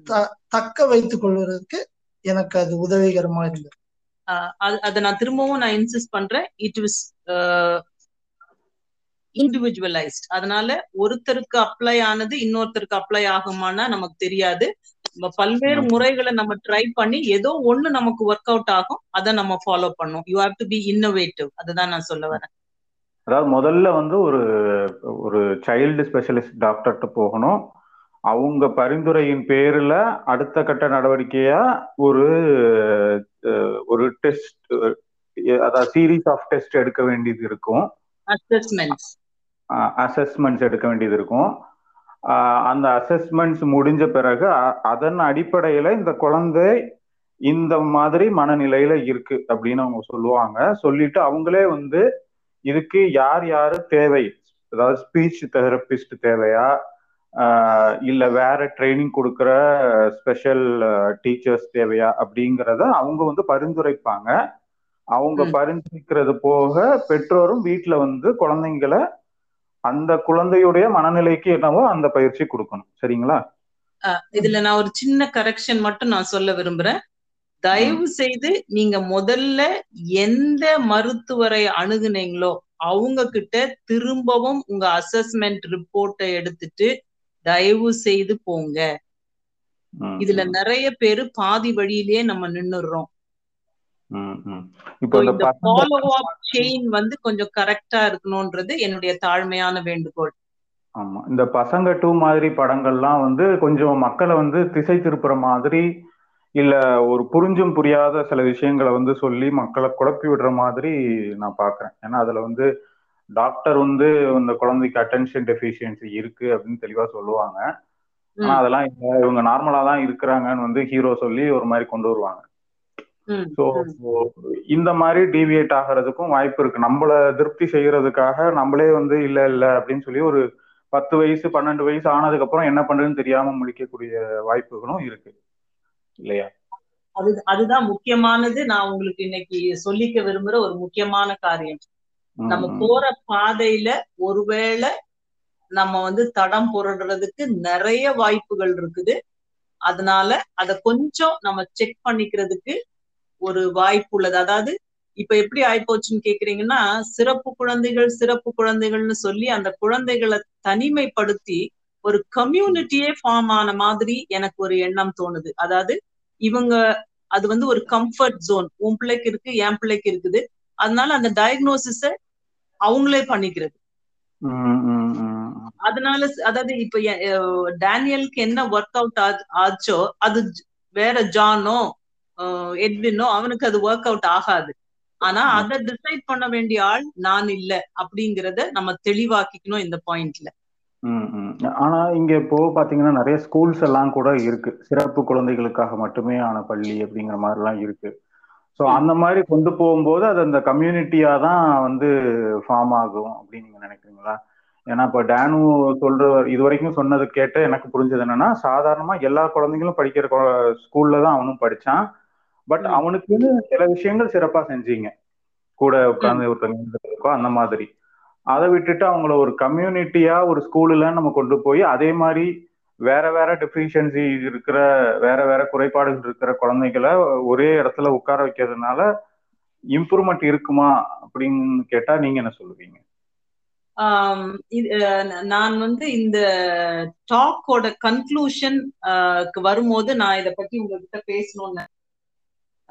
த- தக்க வைத்துக் கொள்வதற்கு எனக்கு அது உதவிகரமா இருந்தது. ஆஹ் அதை நான் திரும்பவும் நான் இன்சிஸ்ட் பண்றேன். இட் வாஸ் இண்டிவிஜுவலைஸ்ட் அதனால ஒருத்தருக்கு அப்ளை ஆனது இன்னொருத்தருக்கு அப்ளை ஆகுமானா நமக்கு தெரியாது. பல்வேறு ம். முறைகளை நம்ம ட்ரை பண்ணி ஏதோ ஒண்ணு நமக்கு ஒர்க் அவுட் ஆகும் அதை நம்ம ஃபாலோ பண்ணும். You have to be innovative அதுதான் நான் சொல்ல வரேன். அதாவது முதல்ல வந்து ஒரு ஒரு சைல்டு ஸ்பெஷலிஸ்ட் டாக்டர்கிட்ட போகணும். அவங்க பரிந்துரையின் பேர்ல அடுத்த கட்ட நடவடிக்கையா ஒரு ஒரு டெஸ்ட் அதாவது சீரீஸ் ஆஃப் டெஸ்ட் எடுக்க வேண்டியது இருக்கும். அசஸ்மெண்ட்ஸ் எடுக்க வேண்டியது இருக்கும். அந்த அசஸ்மெண்ட்ஸ் முடிஞ்ச பிறகு அதன் அடிப்படையில இந்த குழந்தை இந்த மாதிரி மனநிலையில இருக்கு அப்படின்னு அவங்க சொல்லுவாங்க. சொல்லிட்டு அவங்களே வந்து இதுக்கு யார் யாரு தேவை? அதாவது ஸ்பீச் தெரபிஸ்ட் தேவையா? இல்ல வேற ட்ரைனிங் கொடுக்குற ஸ்பெஷல் டீச்சர்ஸ் தேவையா? அப்படிங்கிறத அவங்க வந்து பரிந்துரைப்பாங்க. அவங்க. பரிந்துரைக்கிறது போக பெற்றோரும் வீட்ல வந்து குழந்தைங்களை அந்த குழந்தையுடைய மனநிலைக்கு என்னவோ அந்த பயிற்சி கொடுக்கணும். சரிங்களா? இதுல நான் ஒரு சின்ன கரெக்ஷன் மட்டும் நான் சொல்ல விரும்புறேன். தயவு செய்து நீங்க முதல்ல எந்த மருத்துவரை அணுகுனீங்களோ அவங்க கிட்ட திரும்பவும் உங்க அசஸ்மெண்ட் ரிப்போர்ட்டை எடுத்துட்டு தயவு செய்து போங்க. இதுல நிறைய பேரு பாதி வழியிலேயே நம்ம நின்னுடுறோம். இப்போ இந்த ஃபாலோ அப் செயின் வந்து கொஞ்சம் கரெக்டா இருக்கணும்ன்றது என்னுடைய தாழ்மையான வேண்டுகோள். ஆமா. இந்த பசங்க டூ மாதிரி படங்கள்லாம் வந்து கொஞ்சம் மக்களை வந்து திசை திருப்புற மாதிரி இல்ல ஒரு புரிஞ்சும் புரியாத சில விஷயங்களை வந்து சொல்லி மக்களை குழப்பி விடுற மாதிரி நான் பாக்குறேன். ஏன்னா அதுல வந்து டாக்டர் வந்து இந்த குழந்தைக்கு அட்டென்ஷன் டெஃபிஷியன்சி இருக்கு அப்படின்னு தெளிவா சொல்லுவாங்க. ஆனா அதெல்லாம் இவங்க நார்மலா தான் இருக்கிறாங்கன்னு வந்து ஹீரோ சொல்லி ஒரு மாதிரி கொண்டு வருவாங்க. ஸோ. இந்த மாதிரி டீவியேட் ஆகிறதுக்கும் வாய்ப்பு இருக்கு. நம்மள திருப்தி செய்யறதுக்காக நம்மளே வந்து இல்ல இல்ல அப்படின்னு சொல்லி ஒரு பத்து வயசு பன்னெண்டு வயசு ஆனதுக்கு அப்புறம் என்ன பண்றதுன்னு தெரியாம முழிக்கக்கூடிய வாய்ப்புகளும் இருக்கு. இல்லையா? அது அதுதான் முக்கியமானது. நான் உங்களுக்கு இன்னைக்கு சொல்லிக்க விரும்புற ஒரு முக்கியமான காரியம். நம்ம போற பாதையில ஒருவேளை நம்ம வந்து தடம் புரடுறதுக்கு நிறைய வாய்ப்புகள் இருக்குது. அதனால அத கொஞ்சம் நம்ம செக் பண்ணிக்கிறதுக்கு ஒரு வாய்ப்பு உள்ளது. அதாவது இப்ப எப்படி ஆயிப்போச்சுன்னு கேக்குறீங்கன்னா சிறப்பு குழந்தைகள் சிறப்பு குழந்தைகள்னு சொல்லி அந்த குழந்தைகளை தனிமைப்படுத்தி ஒரு கம்யூனிட்டியே ஃபார்ம் ஆன மாதிரி எனக்கு ஒரு எண்ணம் தோணுது. அதாவது இவங்க அது வந்து ஒரு கம்ஃபர்ட் ஜோன். உன் பிள்ளைக்கு இருக்கு என் பிள்ளைக்கு இருக்குது. அதனால அந்த டயக்னோசிஸ அவங்களே பண்ணிக்கிறது. அதனால அதாவது இப்ப டேனியலுக்கு என்ன ஒர்க் அவுட் ஆச்சோ அது வேற ஜானோ எட்வினோ அவனுக்கு அது ஒர்க் அவுட் ஆகாது. ஆனா அதை டிசைட் பண்ண வேண்டிய ஆள் நான் இல்ல அப்படிங்கறத நம்ம தெளிவாக்கிக்கணும் இந்த பாயிண்ட்ல. ஆனா இங்க இப்போ பாத்தீங்கன்னா நிறைய ஸ்கூல்ஸ் எல்லாம் கூட இருக்கு. சிறப்பு குழந்தைகளுக்காக மட்டுமே ஆன பள்ளி அப்படிங்கிற மாதிரி எல்லாம் இருக்கு ஸோ அந்த மாதிரி கொண்டு போகும்போது அது அந்த கம்யூனிட்டியா தான் வந்து ஃபார்ம் ஆகும் அப்படின்னு நீங்க நினைக்கிறீங்களா? ஏன்னா இப்போ டேனு சொல்ற இது வரைக்கும் சொன்னது கேட்டு எனக்கு புரிஞ்சது என்னன்னா சாதாரணமா எல்லா குழந்தைங்களும் படிக்கிற ஸ்கூல்ல தான் அவனும் படிச்சான். பட். அவனுக்குன்னு சில விஷயங்கள் சிறப்பா செஞ்சீங்க. கூட உட்கார்ந்து ஒருத்தங்க இருக்கோ அந்த மாதிரி. அதை விட்டுட்டு அவங்கள ஒரு கம்யூனிட்டியா ஒரு ஸ்கூல்ல நம்ம கொண்டு போய் அதே மாதிரி வேற வேற டெஃபிஷியன்சி இருக்கிற வேற வேற குறைபாடுகள் இருக்கிற குழந்தைகளை ஒரே இடத்துல உட்கார வைக்கிறதுனால இம்ப்ரூவ்மெண்ட் இருக்குமா அப்படின்னு கேட்டா நீங்க என்ன சொல்லுவீங்க? நான் வந்து இந்த டாக்கோட கன்க்ளூஷன் வரும்போது நான் இத பத்தி உங்ககிட்ட பேசணும்னு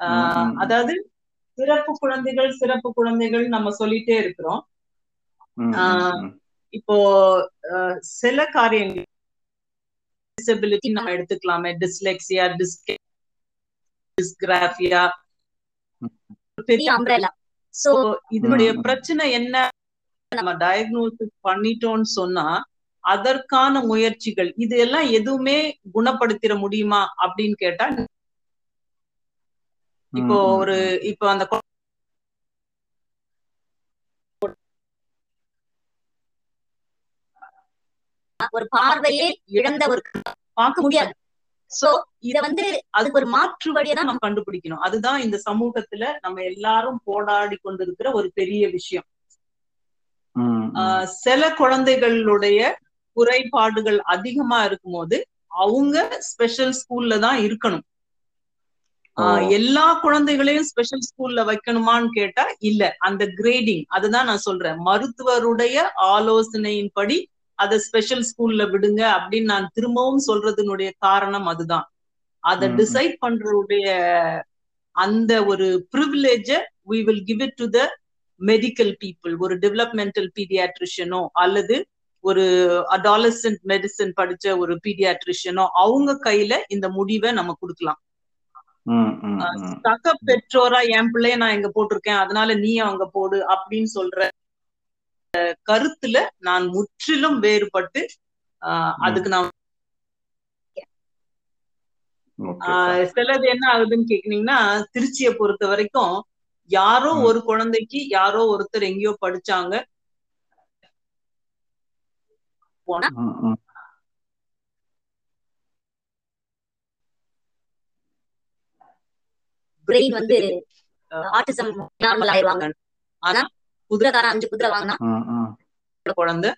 ஆஹ். அதாவது சிறப்பு குழந்தைகள் சிறப்பு குழந்தைகள் நம்ம சொல்லிட்டே இருக்கிறோம். இப்போ சில காரியங்கள் டிசபிலிட்டி நம்ம எடுத்துக்கலாமே. டிஸ்லெக்சியா டிஸ்கே டிஸ்கிராஃபியா சோ So, இதனுடைய. பிரச்சனை என்ன? நம்ம டயக்னோசிஸ் பண்ணிட்டோம்னு சொன்னா அதற்கான முயற்சிகள் இது எல்லாம் எதுவுமே குணப்படுத்திட முடியுமா அப்படின்னு கேட்டா இப்போ ஒரு. இப்போ அந்த ஒரு பார்வையே இழந்த ஒரு பார்க்க முடியாது. சோ இத வந்து அதுக்கு ஒரு மாற்று வழியை தான் நம்ம கண்டுபிடிக்கணும். அதுதான் இந்த சமூகத்துல நம்ம எல்லாரும் போராடி கொண்டிருக்கிற ஒரு பெரிய விஷயம். சில குழந்தைகளுடைய குறைபாடுகள் அதிகமா இருக்கும்போது அவங்க ஸ்பெஷல் ஸ்கூல்ல தான் இருக்கணும். எல்லா குழந்தைகளையும் ஸ்பெஷல் ஸ்கூல்ல வைக்கணுமான்னு கேட்டா இல்ல அந்த கிரேடிங் அதுதான் நான் சொல்றேன் மருத்துவருடைய ஆலோசனையின்படி அதை ஸ்பெஷல் ஸ்கூல்ல விடுங்க அப்படின்னு நான் திரும்பவும் சொல்றதுனுடைய காரணம் அதுதான் அதை. டிசைட் பண்றதுடைய அந்த ஒரு ப்ரிவிலேஜ we will give it to the medical people ஒரு டெவலப்மெண்டல் பீடியாட்ரிஷியனோ அல்லது ஒரு அடாலசன்ட் மெடிசன் படிச்ச ஒரு பீடியாட்ரிஷியனோ அவங்க கையில இந்த முடிவை நம்ம கொடுக்கலாம். சக பெற்றோரா என் பிள்ளைய நான் இங்க போட்டிருக்கேன். அதனால நீ அங்க போடு அப்படின்னு சொல்ற கருத்துல நான் முற்றிலும் வேறுபட்டு அதுக்கு நான் சிலது என்ன ஆகுதுன்னு கேக்குனீங்கன்னா திருச்சியை பொறுத்த வரைக்கும் யாரோ. ஒரு குழந்தைக்கு யாரோ ஒருத்தர் எங்கேயோ படிச்சாங்க. ம், பிரெயின் வந்து ஆட்டிசம் நார்மல் ஆயிடுவாங்க. ஆனா குதிரைக்காரன் அஞ்சு குதிரை வாங்கினா. குழந்தை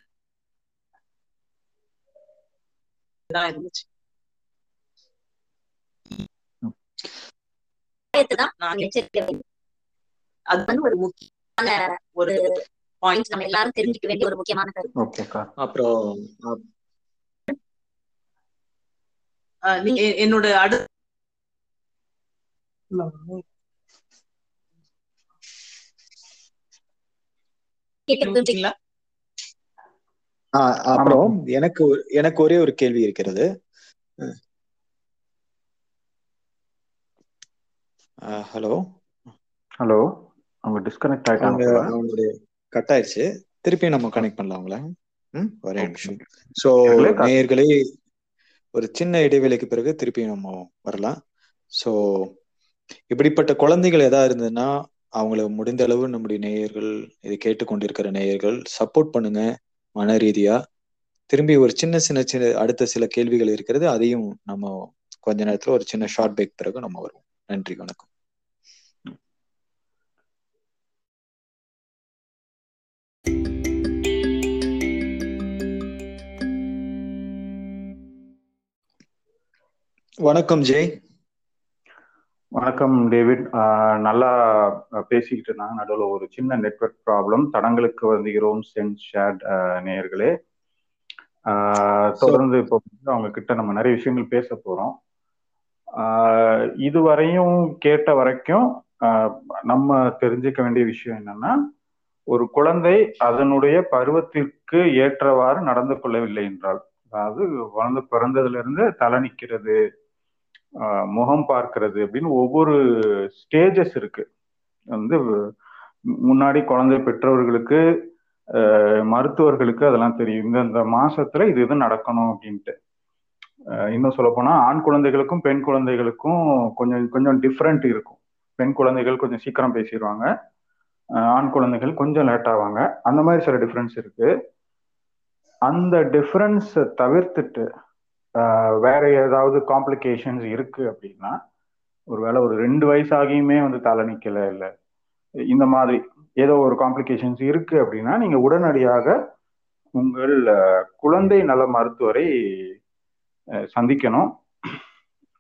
இருந்துச்சு. எச்சரிக்கை. அது வந்து ஒரு முக்கியமான ஒரு பாயிண்ட் நம்ம எல்லாரும் தெரிஞ்சுக்க வேண்டிய ஒரு முக்கியமான கருத்து. அப்புறம் என்னோட அடுத்த அப்புறம் எனக்கு எனக்கு ஒரே ஒரு கேள்வி இருக்கிறது. ஹலோ. ஹலோ அவங்க டிஸ்கனெக்ட் ஆயிட்டாங்க அவங்களுடைய கட் ஆயிடுச்சு திருப்பி நம்ம கனெக்ட் பண்ணலாம் அவங்கள. ம் ஒரே நிமிஷம். ஸோ நேயர்களே ஒரு சின்ன இடைவேளைக்கு பிறகு திருப்பி நம்ம வரலாம். ஸோ இப்படிப்பட்ட குழந்தைகள் எதா இருந்ததுன்னா அவங்கள முடிந்த அளவு நம்முடைய நேயர்கள் இதை கேட்டுக்கொண்டிருக்கிற நேயர்கள் சப்போர்ட் பண்ணுங்க மன ரீதியா. திரும்பி ஒரு சின்ன சின்ன சின்ன அடுத்த சில கேள்விகள் இருக்கிறது அதையும் நம்ம கொஞ்ச நேரத்துல ஒரு சின்ன ஷார்ட் பிரேக் பிறகு நம்ம வருவோம். நன்றி வணக்கம். வணக்கம் ஜெய். வணக்கம் டேவிட். நல்லா பேசிக்கிட்டு இருந்தாங்க. நடுவில் ஒரு சின்ன நெட்வொர்க் ப்ராப்ளம். தடங்களுக்கு வருகிறோம் சென்ட் ஷேட் நேயர்களே. ஆஹ், தொடர்ந்து இப்போ வந்து அவங்க கிட்ட நம்ம நிறைய விஷயங்கள் பேச போறோம். இதுவரையும் கேட்ட வரைக்கும் நம்ம தெரிஞ்சுக்க வேண்டிய விஷயம் என்னன்னா ஒரு குழந்தை அதனுடைய பருவத்திற்கு ஏற்றவாறு நடந்து கொள்ளவில்லை என்றால் அதாவது குழந்தை பிறந்ததுல இருந்து தலை நிற்கிறது முகம் பார்க்கிறது அப்படின்னு ஒவ்வொரு ஸ்டேஜஸ் இருக்கு. வந்து முன்னாடி குழந்தை பெற்றவர்களுக்கு மருத்துவர்களுக்கு அதெல்லாம் தெரியும். இந்த மாசத்துல இது இது நடக்கணும் அப்படின்ட்டு. இன்னும் சொல்ல போனா ஆண் குழந்தைகளுக்கும் பெண் குழந்தைகளுக்கும் கொஞ்சம் கொஞ்சம் டிஃப்ரெண்ட் இருக்கும். பெண் குழந்தைகள் கொஞ்சம் சீக்கிரம் பேசிடுவாங்க. ஆண் குழந்தைகள் கொஞ்சம் லேட் ஆவாங்க. அந்த மாதிரி சில டிஃப்ரென்ஸ் இருக்கு. அந்த டிஃப்ரென்ஸை தவிர்த்துட்டு வேற ஏதாவது காம்ப்ளிகேஷன்ஸ் இருக்கு அப்படின்னா ஒருவேளை ஒரு ரெண்டு வயசாகியுமே வந்து தலை நிக்கல இல்ல இந்த மாதிரி ஏதோ ஒரு காம்ப்ளிகேஷன்ஸ் இருக்கு அப்படின்னா நீங்க உடனடியாக உங்கள் குழந்தை நல மருத்துவரை சந்திக்கணும்.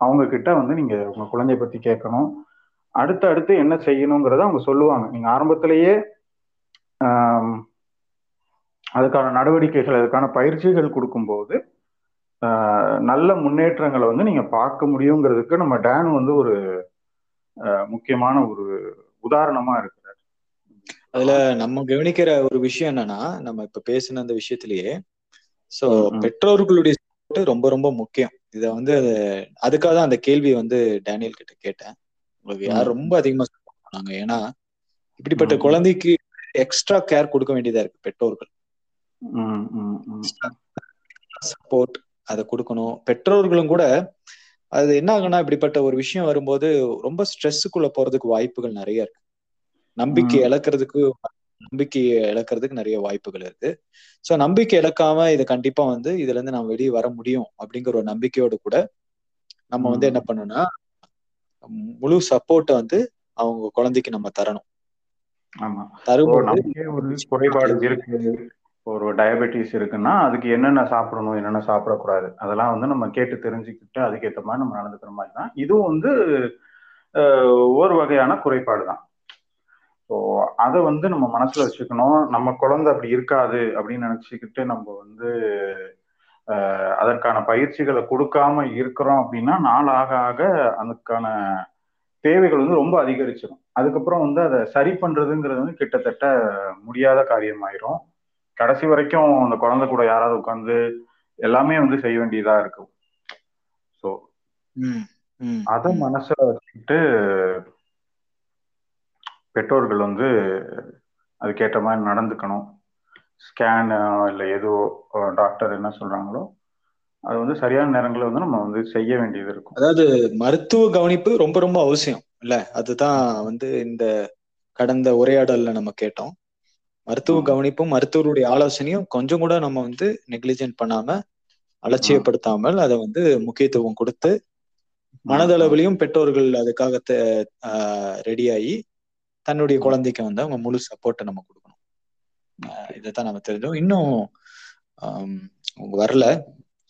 அவங்க கிட்ட வந்து நீங்க உங்க குழந்தைய பத்தி கேட்கணும். அடுத்து அடுத்து என்ன செய்யணுங்கிறத அவங்க சொல்லுவாங்க. நீங்க ஆரம்பத்திலேயே அதுக்கான நடவடிக்கைகள் அதுக்கான பயிற்சிகள் கொடுக்கும்போது நல்ல முன்னேற்றங்களை வந்து நீங்க பார்க்க முடியுங்கிறதுக்கு நம்ம டேன் வந்து ஒரு முக்கியமான ஒரு உதாரணமா இருக்கிறார் அதுல நம்ம கவனிக்கிற ஒரு விஷயம் என்னன்னா நம்ம இப்ப பேசின அந்த விஷயத்திலேயே சோ. பெற்றோர்களுடைய ரொம்ப ரொம்ப முக்கியம் இத வந்து அதுக்காக தான் அந்த கேள்வி வந்து டேனியல் கிட்ட கேட்டேன் உங்களுக்கு யார். ரொம்ப அதிகமா பண்ணாங்க ஏன்னா இப்படிப்பட்ட. குழந்தைக்கு எக்ஸ்ட்ரா கேர் கொடுக்க வேண்டியதா இருக்கு பெற்றோர்கள். சப்போர்ட் அதை கொடுக்கணும். பெற்றோர்களும் கூட அது என்ன ஆகும்னா இப்படிப்பட்ட ஒரு விஷயம் வரும்போது ரொம்ப ஸ்ட்ரெஸ்ஸுக்குள்ள போறதுக்கு வாய்ப்புகள் நிறைய இருக்கு. நம்பிக்கை. இழக்கிறதுக்கு நம்பிக்கையை இழக்கிறதுக்கு நிறைய வாய்ப்புகள் இருக்கு. சோ நம்பிக்கை இழக்காம இது கண்டிப்பா வந்து இதுல இருந்து நம்ம வெளியே வர முடியும் அப்படிங்கிற ஒரு நம்பிக்கையோடு கூட நம்ம வந்து. என்ன பண்ணணும்னா முழு சப்போர்ட்டை வந்து அவங்க குழந்தைக்கு நம்ம தரணும். ஆமா. தரும்போது குறைபாடு இருக்கு. ஒரு டயபெட்டிஸ் இருக்குன்னா அதுக்கு என்னென்ன சாப்பிடணும் என்னென்ன சாப்பிடக்கூடாது அதெல்லாம் வந்து நம்ம கேட்டு தெரிஞ்சுக்கிட்டு அதுக்கேற்ற மாதிரி நம்ம நடந்துக்கிற மாதிரி தான். இதுவும் வந்து ஒரு வகையான குறைபாடு தான். ஸோ அதை வந்து நம்ம மனசுல வச்சுக்கணும். நம்ம குழந்தை அப்படி இருக்காது அப்படின்னு நினச்சிக்கிட்டு நம்ம வந்து அதற்கான பயிற்சிகளை கொடுக்காம இருக்கிறோம் அப்படின்னா நாளாக ஆக ஆக அதுக்கான தேவைகள் வந்து ரொம்ப அதிகரிச்சிடும் அதுக்கப்புறம் வந்து அதை சரி பண்றதுங்கிறது வந்து கிட்டத்தட்ட முடியாத காரியமாயிரும். கடைசி வரைக்கும் அந்த குழந்தை கூட யாராவது உட்காந்து எல்லாமே வந்து செய்ய வேண்டியதா இருக்கும் ஸோ அதை. மனசுல வச்சுக்கிட்டு பெற்றோர்கள் வந்து அதுக்கேற்ற மாதிரி நடந்துக்கணும். ஸ்கேன் இல்லை ஏதோ டாக்டர் என்ன சொல்றாங்களோ அது வந்து சரியான நேரங்களில் வந்து நம்ம வந்து செய்ய வேண்டியது இருக்கும். அதாவது மருத்துவ கவனிப்பு ரொம்ப ரொம்ப அவசியம் இல்ல? அதுதான் வந்து இந்த கடந்த உரையாடல்ல நம்ம கேட்டோம். மருத்துவ. கவனிப்பும் மருத்துவருடைய ஆலோசனையும் கொஞ்சம் கூட நம்ம வந்து நெக்லிஜென்ட் பண்ணாம அலட்சியப்படுத்தாமல் அதை வந்து முக்கியத்துவம் கொடுத்து மனதளவிலையும் பெற்றோர்கள் அதுக்காக ரெடியாகி தன்னுடைய குழந்தைக்கு வந்து அவங்க முழு சப்போர்ட்டை நம்ம கொடுக்கணும். இதைத்தான் நம்ம தெரிஞ்சோம் இன்னும் வரல.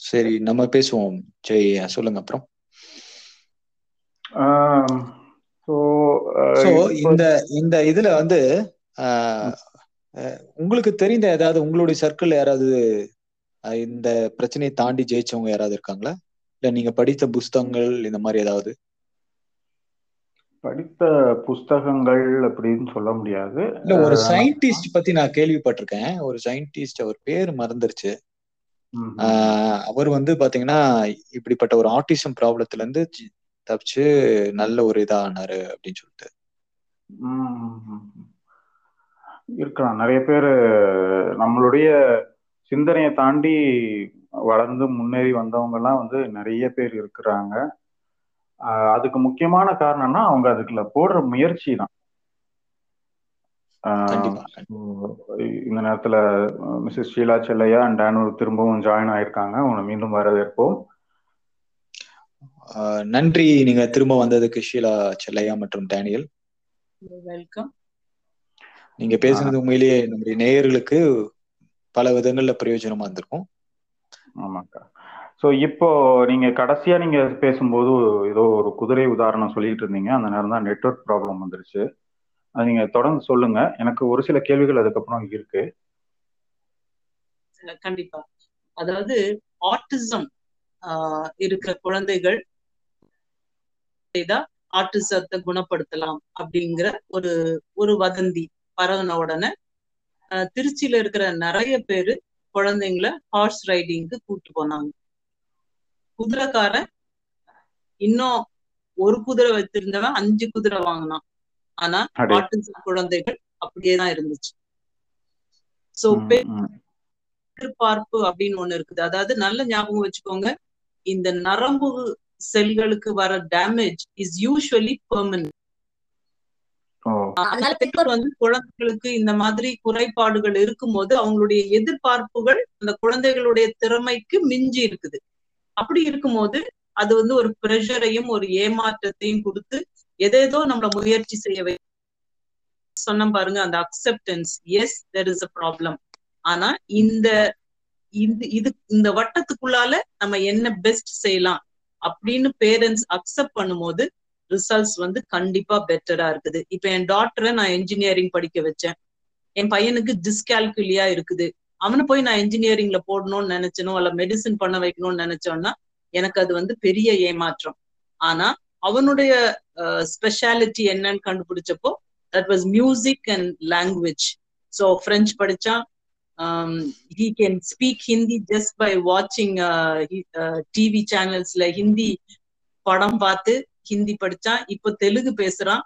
சரி நம்ம பேசுவோம். ஜெய் சொல்லுங்க அப்புறம். இந்த இந்த இதுல வந்து உங்களுக்கு தெரிந்த ஏதாவது உங்களுடைய சர்க்கிள் யாராவது இந்த பிரச்சனையை தாண்டி ஜெயிச்சவங்க யாராவது இருக்காங்களா? இல்ல நீங்க படித்த புஸ்தகங்கள் இந்த மாதிரி ஏதாவது? படித்த புஸ்தகங்கள் அப்படின்னு சொல்ல முடியாது. இல்ல ஒரு சயின்டிஸ்ட் பத்தி நான் கேள்விப்பட்டிருக்கேன். ஒரு சயின்டிஸ்ட் அவர் பேர் மறந்துருச்சு. அவர் வந்து பாத்தீங்கன்னா இப்படிப்பட்ட ஒரு ஆட்டிசம் ப்ராப்ளத்துல இருந்து தப்பிச்சு நல்ல ஒரு இதா ஆனாரு அப்படின்னு சொல்லிட்டு. இருக்கலாம். நிறைய பேர் நம்மளுடைய சிந்தனையை தாண்டி வளர்ந்து முன்னேறி வந்தவங்க எல்லாம் வந்து நிறைய பேர் இருக்கிறாங்க. அதுக்கு முக்கியமான காரணம்னா அவங்க அதுக்குள்ள போடுற முயற்சி தான். இந்த நேரத்துல மிஸ்ஸஸ் ஷீலா செல்லையா அண்ட் டேனூர் திரும்பவும் ஜாயின் ஆயிருக்காங்க. உங்களை மீண்டும் வரவேற்போம். நன்றி. நீங்க திரும்ப வந்ததுக்கு ஷீலா செல்லையா மற்றும் டேனியல். வெல்கம் நீங்க பேசுனது உண்மையிலேயே நம்முடைய நேயர்களுக்கு பல விதங்கள்ல பிரயோஜனமா இருந்திருக்கும். ஆமாக்கா. ஸோ இப்போ நீங்க கடைசியா நீங்க பேசும்போது ஏதோ ஒரு குதிரை உதாரணம் சொல்லிட்டு இருந்தீங்க. அந்த நேரம் தான் நெட்ஒர்க் ப்ராப்ளம் வந்துருச்சு. அது நீங்க தொடர்ந்து சொல்லுங்க. எனக்கு ஒரு சில கேள்விகள் அதுக்கப்புறம் இருக்கு. கண்டிப்பா. அதாவது ஆட்டிசம் இருக்கிற குழந்தைகள் ஆட்டிசத்தை குணப்படுத்தலாம் அப்படிங்கிற ஒரு ஒரு வதந்தி. பரவன உடனே திருச்சியில இருக்கிற நிறைய பேரு குழந்தைங்கள ஹார்ஸ் ரைடிங்க்கு கூட்டு போனாங்க. குதிரைக்காரன் இன்னும் ஒரு குதிரை வச்சிருந்தவன் அஞ்சு குதிரை வாங்கினான். ஆனா. ஆட்டிசம் குழந்தைகள் அப்படியே தான் இருந்துச்சு. சோ. எதிர்பார்ப்பு அப்படின்னு ஒண்ணு இருக்குது. அதாவது நல்ல ஞாபகம் வச்சுக்கோங்க இந்த நரம்பு செல்களுக்கு வர டேமேஜ் இஸ் யூஸ்வலி பெர்மனன்ட் அதனால பெற்றோர் வந்து குழந்தைகளுக்கு இந்த மாதிரி குறைபாடுகள் இருக்கும்போது அவங்களுடைய எதிர்பார்ப்புகள் அந்த குழந்தைகளுடைய திறமைக்கு மிஞ்சி இருக்குது. அப்படி இருக்கும்போது அது வந்து ஒரு ப்ரெஷரையும் ஒரு ஏமாற்றத்தையும் கொடுத்து எதேதோ நம்மள முயற்சி செய்ய வை சொன்ன பாருங்க அந்த acceptance yes there is a problem ஆனா இந்த இது இது இந்த வட்டத்துக்குள்ளால நம்ம என்ன பெஸ்ட் செய்யலாம் அப்படின்னு பேரண்ட்ஸ் அக்செப்ட் பண்ணும்போது ரிசல்ட்ஸ் வந்து கண்டிப்பா பெட்டரா இருக்குது. இப்ப என் டாக்டரை நான் இன்ஜினியரிங் படிக்க வச்சேன். என் பையனுக்கு டிஸ்கால்குலியா இருக்குது. அவனை போய் நான் இன்ஜினியரிங்ல போடணும்னு நினைச்சனோ அல்ல மெடிசின் பண்ண வைக்கணும்னு நினைச்சோன்னா எனக்கு அது வந்து பெரிய ஏமாற்றம். ஆனா அவனுடைய ஸ்பெஷாலிட்டி என்னன்னு கண்டுபிடிச்சப்போ that was music and language so French படிச்சா he can speak Hindi just by வாட்சிங் டிவி சேனல்ஸ்ல ஹிந்தி படம் பார்த்து ஹிந்தி படிச்சான் இப்போ தெலுங்கு பேசுறான்.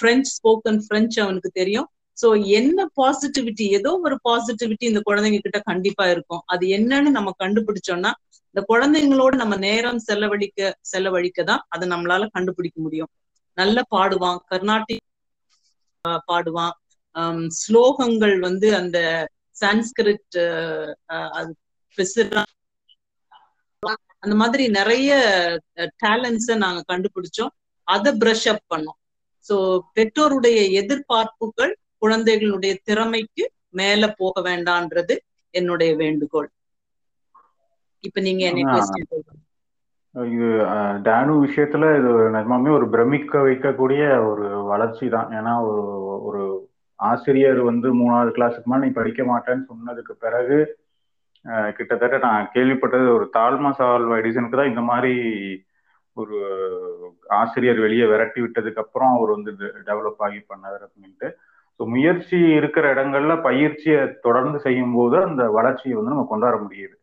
பிரெஞ்சு ஸ்போக்கன் பிரெஞ்சு அவனுக்கு தெரியும். சோ என்ன பாசிட்டிவிட்டி ஏதோ ஒரு பாசிட்டிவிட்டி இந்த குழந்தைங்க கிட்ட கண்டிப்பா இருக்கும். அது என்னன்னு நம்ம கண்டுபிடிச்சோம்னா இந்த குழந்தைங்களோட நம்ம நேரம் செலவழிக்க செலவழிக்க தான் அதை நம்மளால கண்டுபிடிக்க முடியும். நல்லா பாடுவான் கர்நாடிக் பாடுவான். ஸ்லோகங்கள் வந்து அந்த சான்ஸ்கிரிட் அந்த மாதிரி நிறைய டேலண்ட்ஸ நாங்க கண்டுபிடிச்சோம். அதை பிரஷ் அப் பண்ணோம். சோ பெற்றோருடைய எதிர்பார்ப்புகள் குழந்தைகளுடைய திறமைக்கு மேல போக வேண்டான்றது என்னுடைய வேண்டுகோள். இப்ப நீங்க என்ன டேனு விஷயத்துல இது நிஜமாமே ஒரு பிரமிக்க வைக்கக்கூடிய ஒரு வளர்ச்சி தான். ஏன்னா ஒரு ஒரு ஆசிரியர் வந்து மூணாவது கிளாஸுக்கு மேலே நீ படிக்க மாட்டேன்னு சொன்னதுக்கு பிறகு கிட்டத்தட்ட நான் கேள்விப்பட்டது ஒரு தாழ்மா சால்வ் எடிசனுக்கு தான் இந்த மாதிரி ஒரு ஆசிரியர் வெளியே விரட்டி விட்டதுக்கு அப்புறம் அவர் வந்து டெவலப் ஆகி பண்ணார் அப்படின்ட்டு. ஸோ முயற்சி இருக்கிற இடங்கள்ல பயிற்சியை தொடர்ந்து செய்யும் போது அந்த வளர்ச்சியை வந்து நம்ம கொண்டாட முடியுது.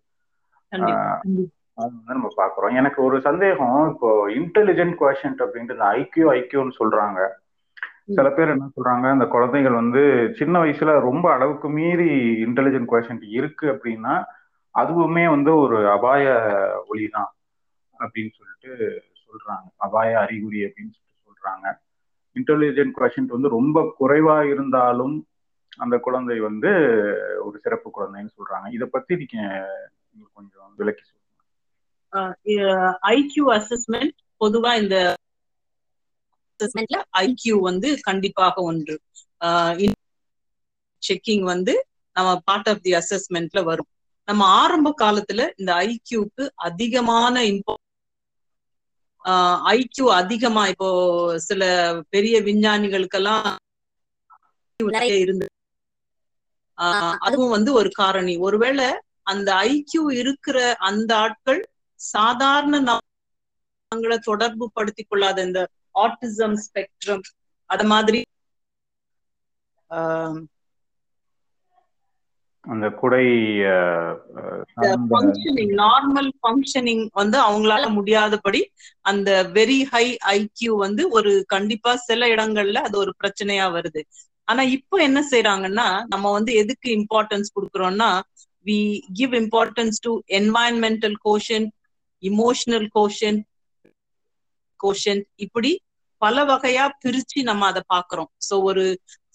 அது வந்து நம்ம பாக்குறோம் எனக்கு ஒரு சந்தேகம் இப்போ இன்டெலிஜென்ட் கொஷன்ட் அப்படின்ட்டு இந்த ஐக்கியூ ஐக்கியூன்னு சொல்றாங்க. சில பேர் என்ன சொல்றாங்க அந்த குழந்தைகள் வந்து சின்ன வயசுல ரொம்ப அளவுக்கு மீறி இன்டெலிஜென்ட் கொஷன் இருக்கு அப்படின்னா அதுவுமே வந்து ஒரு அபாய ஒளி தான் அப்படின்னு சொல்லிட்டு சொல்றாங்க. அபாய அறிகுறி அப்படின்னு சொல்லிட்டு சொல்றாங்க. இன்டெலிஜென்ட் கொஷன்ட் வந்து ரொம்ப குறைவா இருந்தாலும் அந்த குழந்தை வந்து ஒரு சிறப்பு குழந்தைன்னு சொல்றாங்க. இதை பத்தி நீங்க கொஞ்சம் விளக்கி சொல்லுங்க. ஐக்யூ அசஸ்மெண்ட் பொதுவா இந்த அசஸ்மெண்ட்ல ஐக்யூ வந்து கண்டிப்பாக ஒன்று. செக்கிங் வந்து நம்ம பார்ட் ஆஃப் தி அசஸ்மெண்ட்ல வரும். நம்ம ஆரம்ப காலத்துல இந்த ஐக்யூக்கு அதிகமான இம்போ ஐக்யூ அதிகமா இப்போ சில பெரிய விஞ்ஞானிகளுக்கெல்லாம் இருந்து அதுவும் வந்து ஒரு காரணி. ஒருவேளை அந்த ஐக்யூ இருக்கிற அந்த ஆட்கள் சாதாரண நாங்களை தொடர்பு படுத்தி கொள்ளாத இந்த ஆட்டிசம் ஸ்பெக்ட்ரம் அத மாதிரி. அந்த குடை ஃபங்க்ஷனிங் நார்மல் ஃபங்க்ஷனிங் வந்து அவங்களால முடியாதபடி அந்த வெரி ஹை ஐக்யூ வந்து ஒரு கண்டிப்பா சில இடங்கள்ல அது ஒரு பிரச்சனையா வருது. ஆனா இப்போ என்ன செய்யறாங்கன்னா நம்ம வந்து எதுக்கு importance கொடுக்குறோம்னா we give importance to environmental quotient emotional quotient quotient இப்படி பல வகையா பிரிச்சு நம்ம அதை பாக்குறோம். சோ ஒரு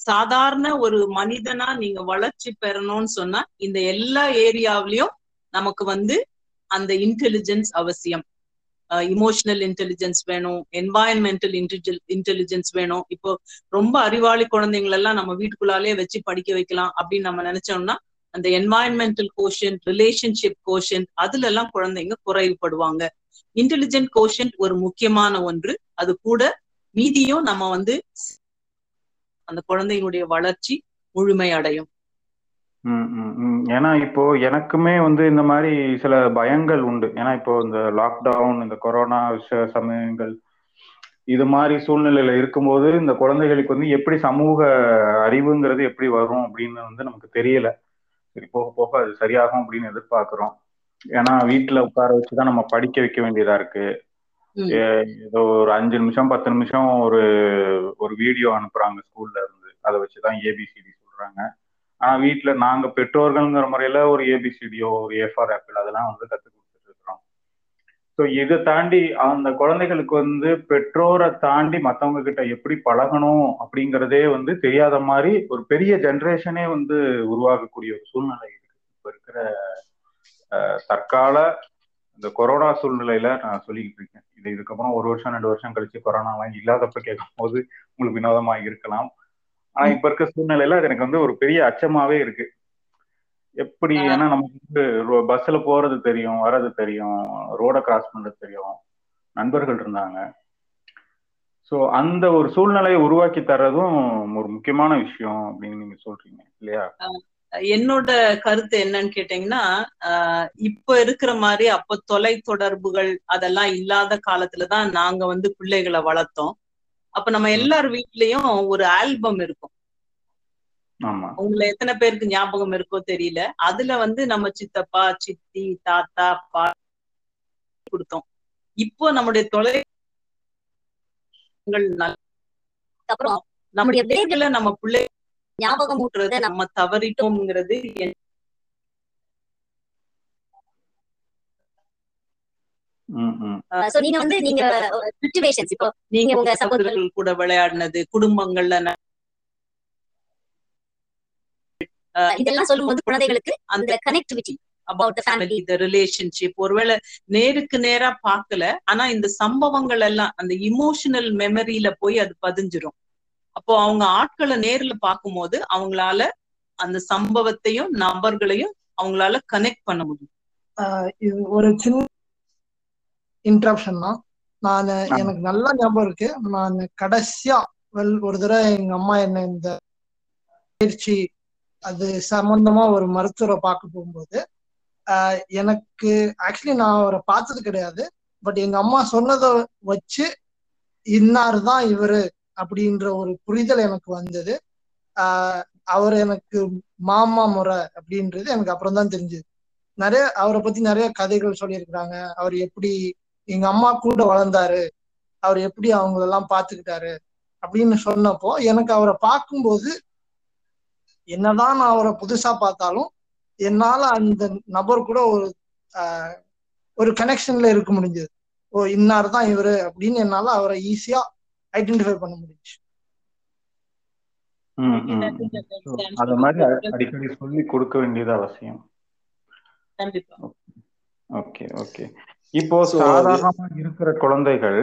சாதாரண ஒரு மனிதனா நீங்க வளர்ச்சி பெறணும்னு சொன்னா இந்த எல்லா ஏரியாவிலயும் நமக்கு வந்து அந்த இன்டெலிஜென்ஸ் அவசியம். இமோஷனல் இன்டெலிஜென்ஸ் வேணும் என்வாயன்மெண்டல் இன்டெலிஜென்ஸ் வேணும். இப்போ ரொம்ப அறிவாளி குழந்தைங்களெல்லாம் நம்ம வீட்டுக்குள்ளாலே வச்சு படிக்க வைக்கலாம் அப்படின்னு நம்ம நினைச்சோம்னா அந்த என்வாயன்மெண்டல் கோஷன் ரிலேஷன்ஷிப் கோஷன் அதுல எல்லாம் குழந்தைங்க குறைவுபடுவாங்க. இன்டெலிஜென்ட் கோஷன் ஒரு முக்கியமான ஒன்று. அது கூட மீதியும் நம்ம வந்து அந்த குழந்தையினுடைய வளர்ச்சி முழுமை அடையும். ஏன்னா இப்போ எனக்குமே வந்து இந்த மாதிரி சில பயங்கள் உண்டு. ஏன்னா இப்போ இந்த லாக்டவுன் இந்த கொரோனா சமயங்கள் இது மாதிரி சூழ்நிலையில இருக்கும்போது இந்த குழந்தைகளுக்கு வந்து எப்படி சமூக அறிவுங்கிறது எப்படி வரும் அப்படின்னு வந்து நமக்கு தெரியல. சரி போக போக அது சரியாகும் அப்படின்னு எதிர்பார்க்கிறோம். ஏன்னா வீட்டுல உட்கார வச்சுதான் நம்ம படிக்க வைக்க வேண்டியதா இருக்கு. ஏதோ ஒரு அஞ்சு நிமிஷம் பத்து நிமிஷம் ஒரு ஒரு வீடியோ அனுப்புறாங்க ஸ்கூல்ல இருந்து. அதை வச்சுதான் ஏபிசிடி சொல்றாங்க. ஆனா வீட்டுல நாங்க பெற்றோர்கள்ங்கிற முறையில ஒரு ஏபிசிடியோ ஒரு ஏஃபார் ஆப்பிள் அதெல்லாம் வந்து கத்து கொடுத்துட்டு இருக்கிறோம். ஸோ இதை தாண்டி அந்த குழந்தைகளுக்கு வந்து பெற்றோரை தாண்டி மத்தவங்க கிட்ட எப்படி பழகணும் அப்படிங்கிறதே வந்து தெரியாத மாதிரி ஒரு பெரிய ஜென்ரேஷனே வந்து உருவாகக்கூடிய ஒரு சூழ்நிலை இருக்கு. இப்ப இருக்கிற தற்கால இந்த கொரோனா சூழ்நிலையில நான் சொல்லிக்கிட்டு இருக்கேன். இது இதுக்கப்புறம் ஒரு வருஷம் ரெண்டு வருஷம் கழிச்சு கொரோனாலாம் இல்லாதப்ப கேட்கும் போது உங்களுக்கு வினோதமா இருக்கலாம். ஆனா இப்ப இருக்க சூழ்நிலையில அது எனக்கு வந்து ஒரு பெரிய அச்சமாவே இருக்கு. எப்படி ஏன்னா நமக்கு வந்து பஸ்ல போறது தெரியும் வர்றது தெரியும் ரோட கிராஸ் பண்றது தெரியும் நண்பர்கள் இருந்தாங்க. ஸோ அந்த ஒரு சூழ்நிலையை உருவாக்கி தர்றதும் ஒரு முக்கியமான விஷயம் அப்படின்னு நீங்க சொல்றீங்க இல்லையா? என்னோட கருத்து என்னன்னு கேட்டீங்கன்னா இப்ப இருக்கிற மாதிரி அப்ப தொலை தொடர்புகள் அதெல்லாம் இல்லாத காலத்துலதான் நாங்க வந்து பிள்ளைகளை வளர்த்தோம். அப்ப நம்ம எல்லார் வீட்லயும் ஒரு ஆல்பம் இருக்கும். உங்களை எத்தனை பேருக்கு ஞாபகம் இருக்கோ தெரியல. அதுல வந்து நம்ம சித்தப்பா சித்தி தாத்தா பா கொடுத்தோம். இப்போ நம்முடைய தொலை அப்புறம் நம்முடைய நம்ம பிள்ளை ஞாபகம் ஊட்டுறத நம்ம தவறிட்டோம்ங்கிறது நீங்க வந்து நீங்க சிச்சுவேஷன்ஸ் இப்போ நீங்க உங்க சகோதரர்கள் கூட விளையாடினது குடும்பங்கள்ல இதெல்லாம் சொல்லும்போது குழந்தைகளுக்கு அந்த கனெக்டிவிட்டி அபவுட் த ஃபேமிலி இந்த ரிலேஷன்ஷிப் ஒருவேளை நேருக்கு நேரா பார்க்கல ஆனா இந்த சம்பவங்கள் எல்லாம் அந்த இமோஷனல் மெமரியில போய் அது பதிஞ்சிரும். அப்போ அவங்க ஆட்களை நேர்ல பார்க்கும்போது அவங்களால அந்த சம்பவத்தையும் நபர்களையும் அவங்களால கனெக்ட் பண்ண முடியும். இது ஒரு சின்ன இன்ட்ரப்ஷன் தான். நான் எனக்கு நல்லா ஞாபகம் இருக்கு. நான் கடைசியா வெல் ஒரு தடவை எங்க அம்மா என்ன இந்த பயிற்சி அது சம்பந்தமா ஒரு மருத்துவரை பார்க்க போகும்போது எனக்கு ஆக்சுவலி நான் அவரை பார்த்தது கிடையாது. பட் எங்க அம்மா சொன்னதை வச்சு இன்னார் தான் இவரு அப்படின்ற ஒரு புரிதல் எனக்கு வந்தது. ஆஹ் அவர் எனக்கு மாமா முறை அப்படின்றது எனக்கு அப்புறம் தான் தெரிஞ்சது. நிறைய அவரை பத்தி நிறைய கதைகள் சொல்லியிருக்கிறாங்க. அவர் எப்படி எங்க அம்மா கூட வளர்ந்தாரு. அவர் எப்படி அவங்களெல்லாம் பார்த்துக்கிட்டாரு அப்படின்னு சொன்னப்போ எனக்கு அவரை பார்க்கும்போது என்னதான் நான் அவரை புதுசா பார்த்தாலும் என்னால அந்த நபர் கூட ஒரு ஒரு கனெக்ஷன்ல இருக்க முடிஞ்சது. ஓ இன்னார் தான் இவரு அப்படின்னு என்னால அவரை ஈஸியா ஐடென்டிஃபை பண்ண முடிஞ்சு அத மாதிரி அடிக்கடி சொல்லி கொடுக்க வேண்டியது அவசியம். Okay okay. இப்போ சாதாரணமா இருக்கிற குழந்தைகள்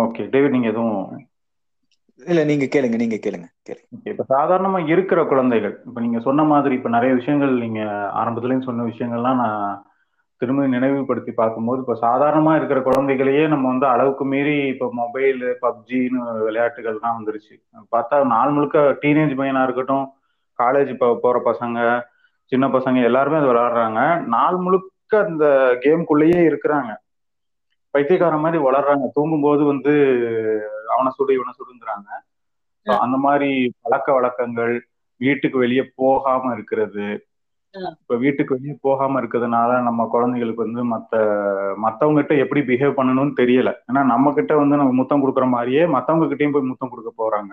ஓகே. டேவிட் நீங்க எதுவும் இல்ல நீங்க கேளுங்க நீங்க கேளுங்க கேளுங்க. இப்ப சாதாரணமா இருக்கிற குழந்தைகள் இப்ப நீங்க சொன்ன மாதிரி இப்ப நிறைய விஷயங்கள் நீங்க ஆரம்பத்துலயும் சொன்ன விஷயங்கள்லாம் நான் திரும்ப நினைவுபடுத்தி பார்க்கும்போது இப்போ சாதாரணமா இருக்கிற குழந்தைகளையே நம்ம வந்து அளவுக்கு மீறி இப்போ மொபைல் பப்ஜின்னு விளையாட்டுகள்லாம் வந்துருச்சு. பார்த்தா நாள் முழுக்க டீனேஜ் பையனா இருக்கட்டும் காலேஜ் இப்போ போற பசங்க சின்ன பசங்க எல்லாருமே அது விளையாடுறாங்க. நாள் முழுக்க அந்த கேம்குள்ளேயே இருக்கிறாங்க. பைத்தியக்கார மாதிரி வளர்றாங்க. தூங்கும்போது வந்து அவனை சுடு இவனை சுடுங்கிறாங்க. அந்த மாதிரி பழக்க வழக்கங்கள் வீட்டுக்கு வெளியே போகாம இருக்கிறது இப்ப வீட்டுக்கு வெளியே போகாம இருக்கிறதுனால நம்ம குழந்தைகளுக்கு வந்து மத்த மத்தவங்க கிட்ட எப்படி பிஹேவ் பண்ணணும்னு தெரியல. ஏன்னா நம்ம கிட்ட வந்து நம்ம முத்தம் கொடுக்குற மாதிரியே மத்தவங்க கிட்டயும் போய் முத்தம் கொடுக்க போறாங்க.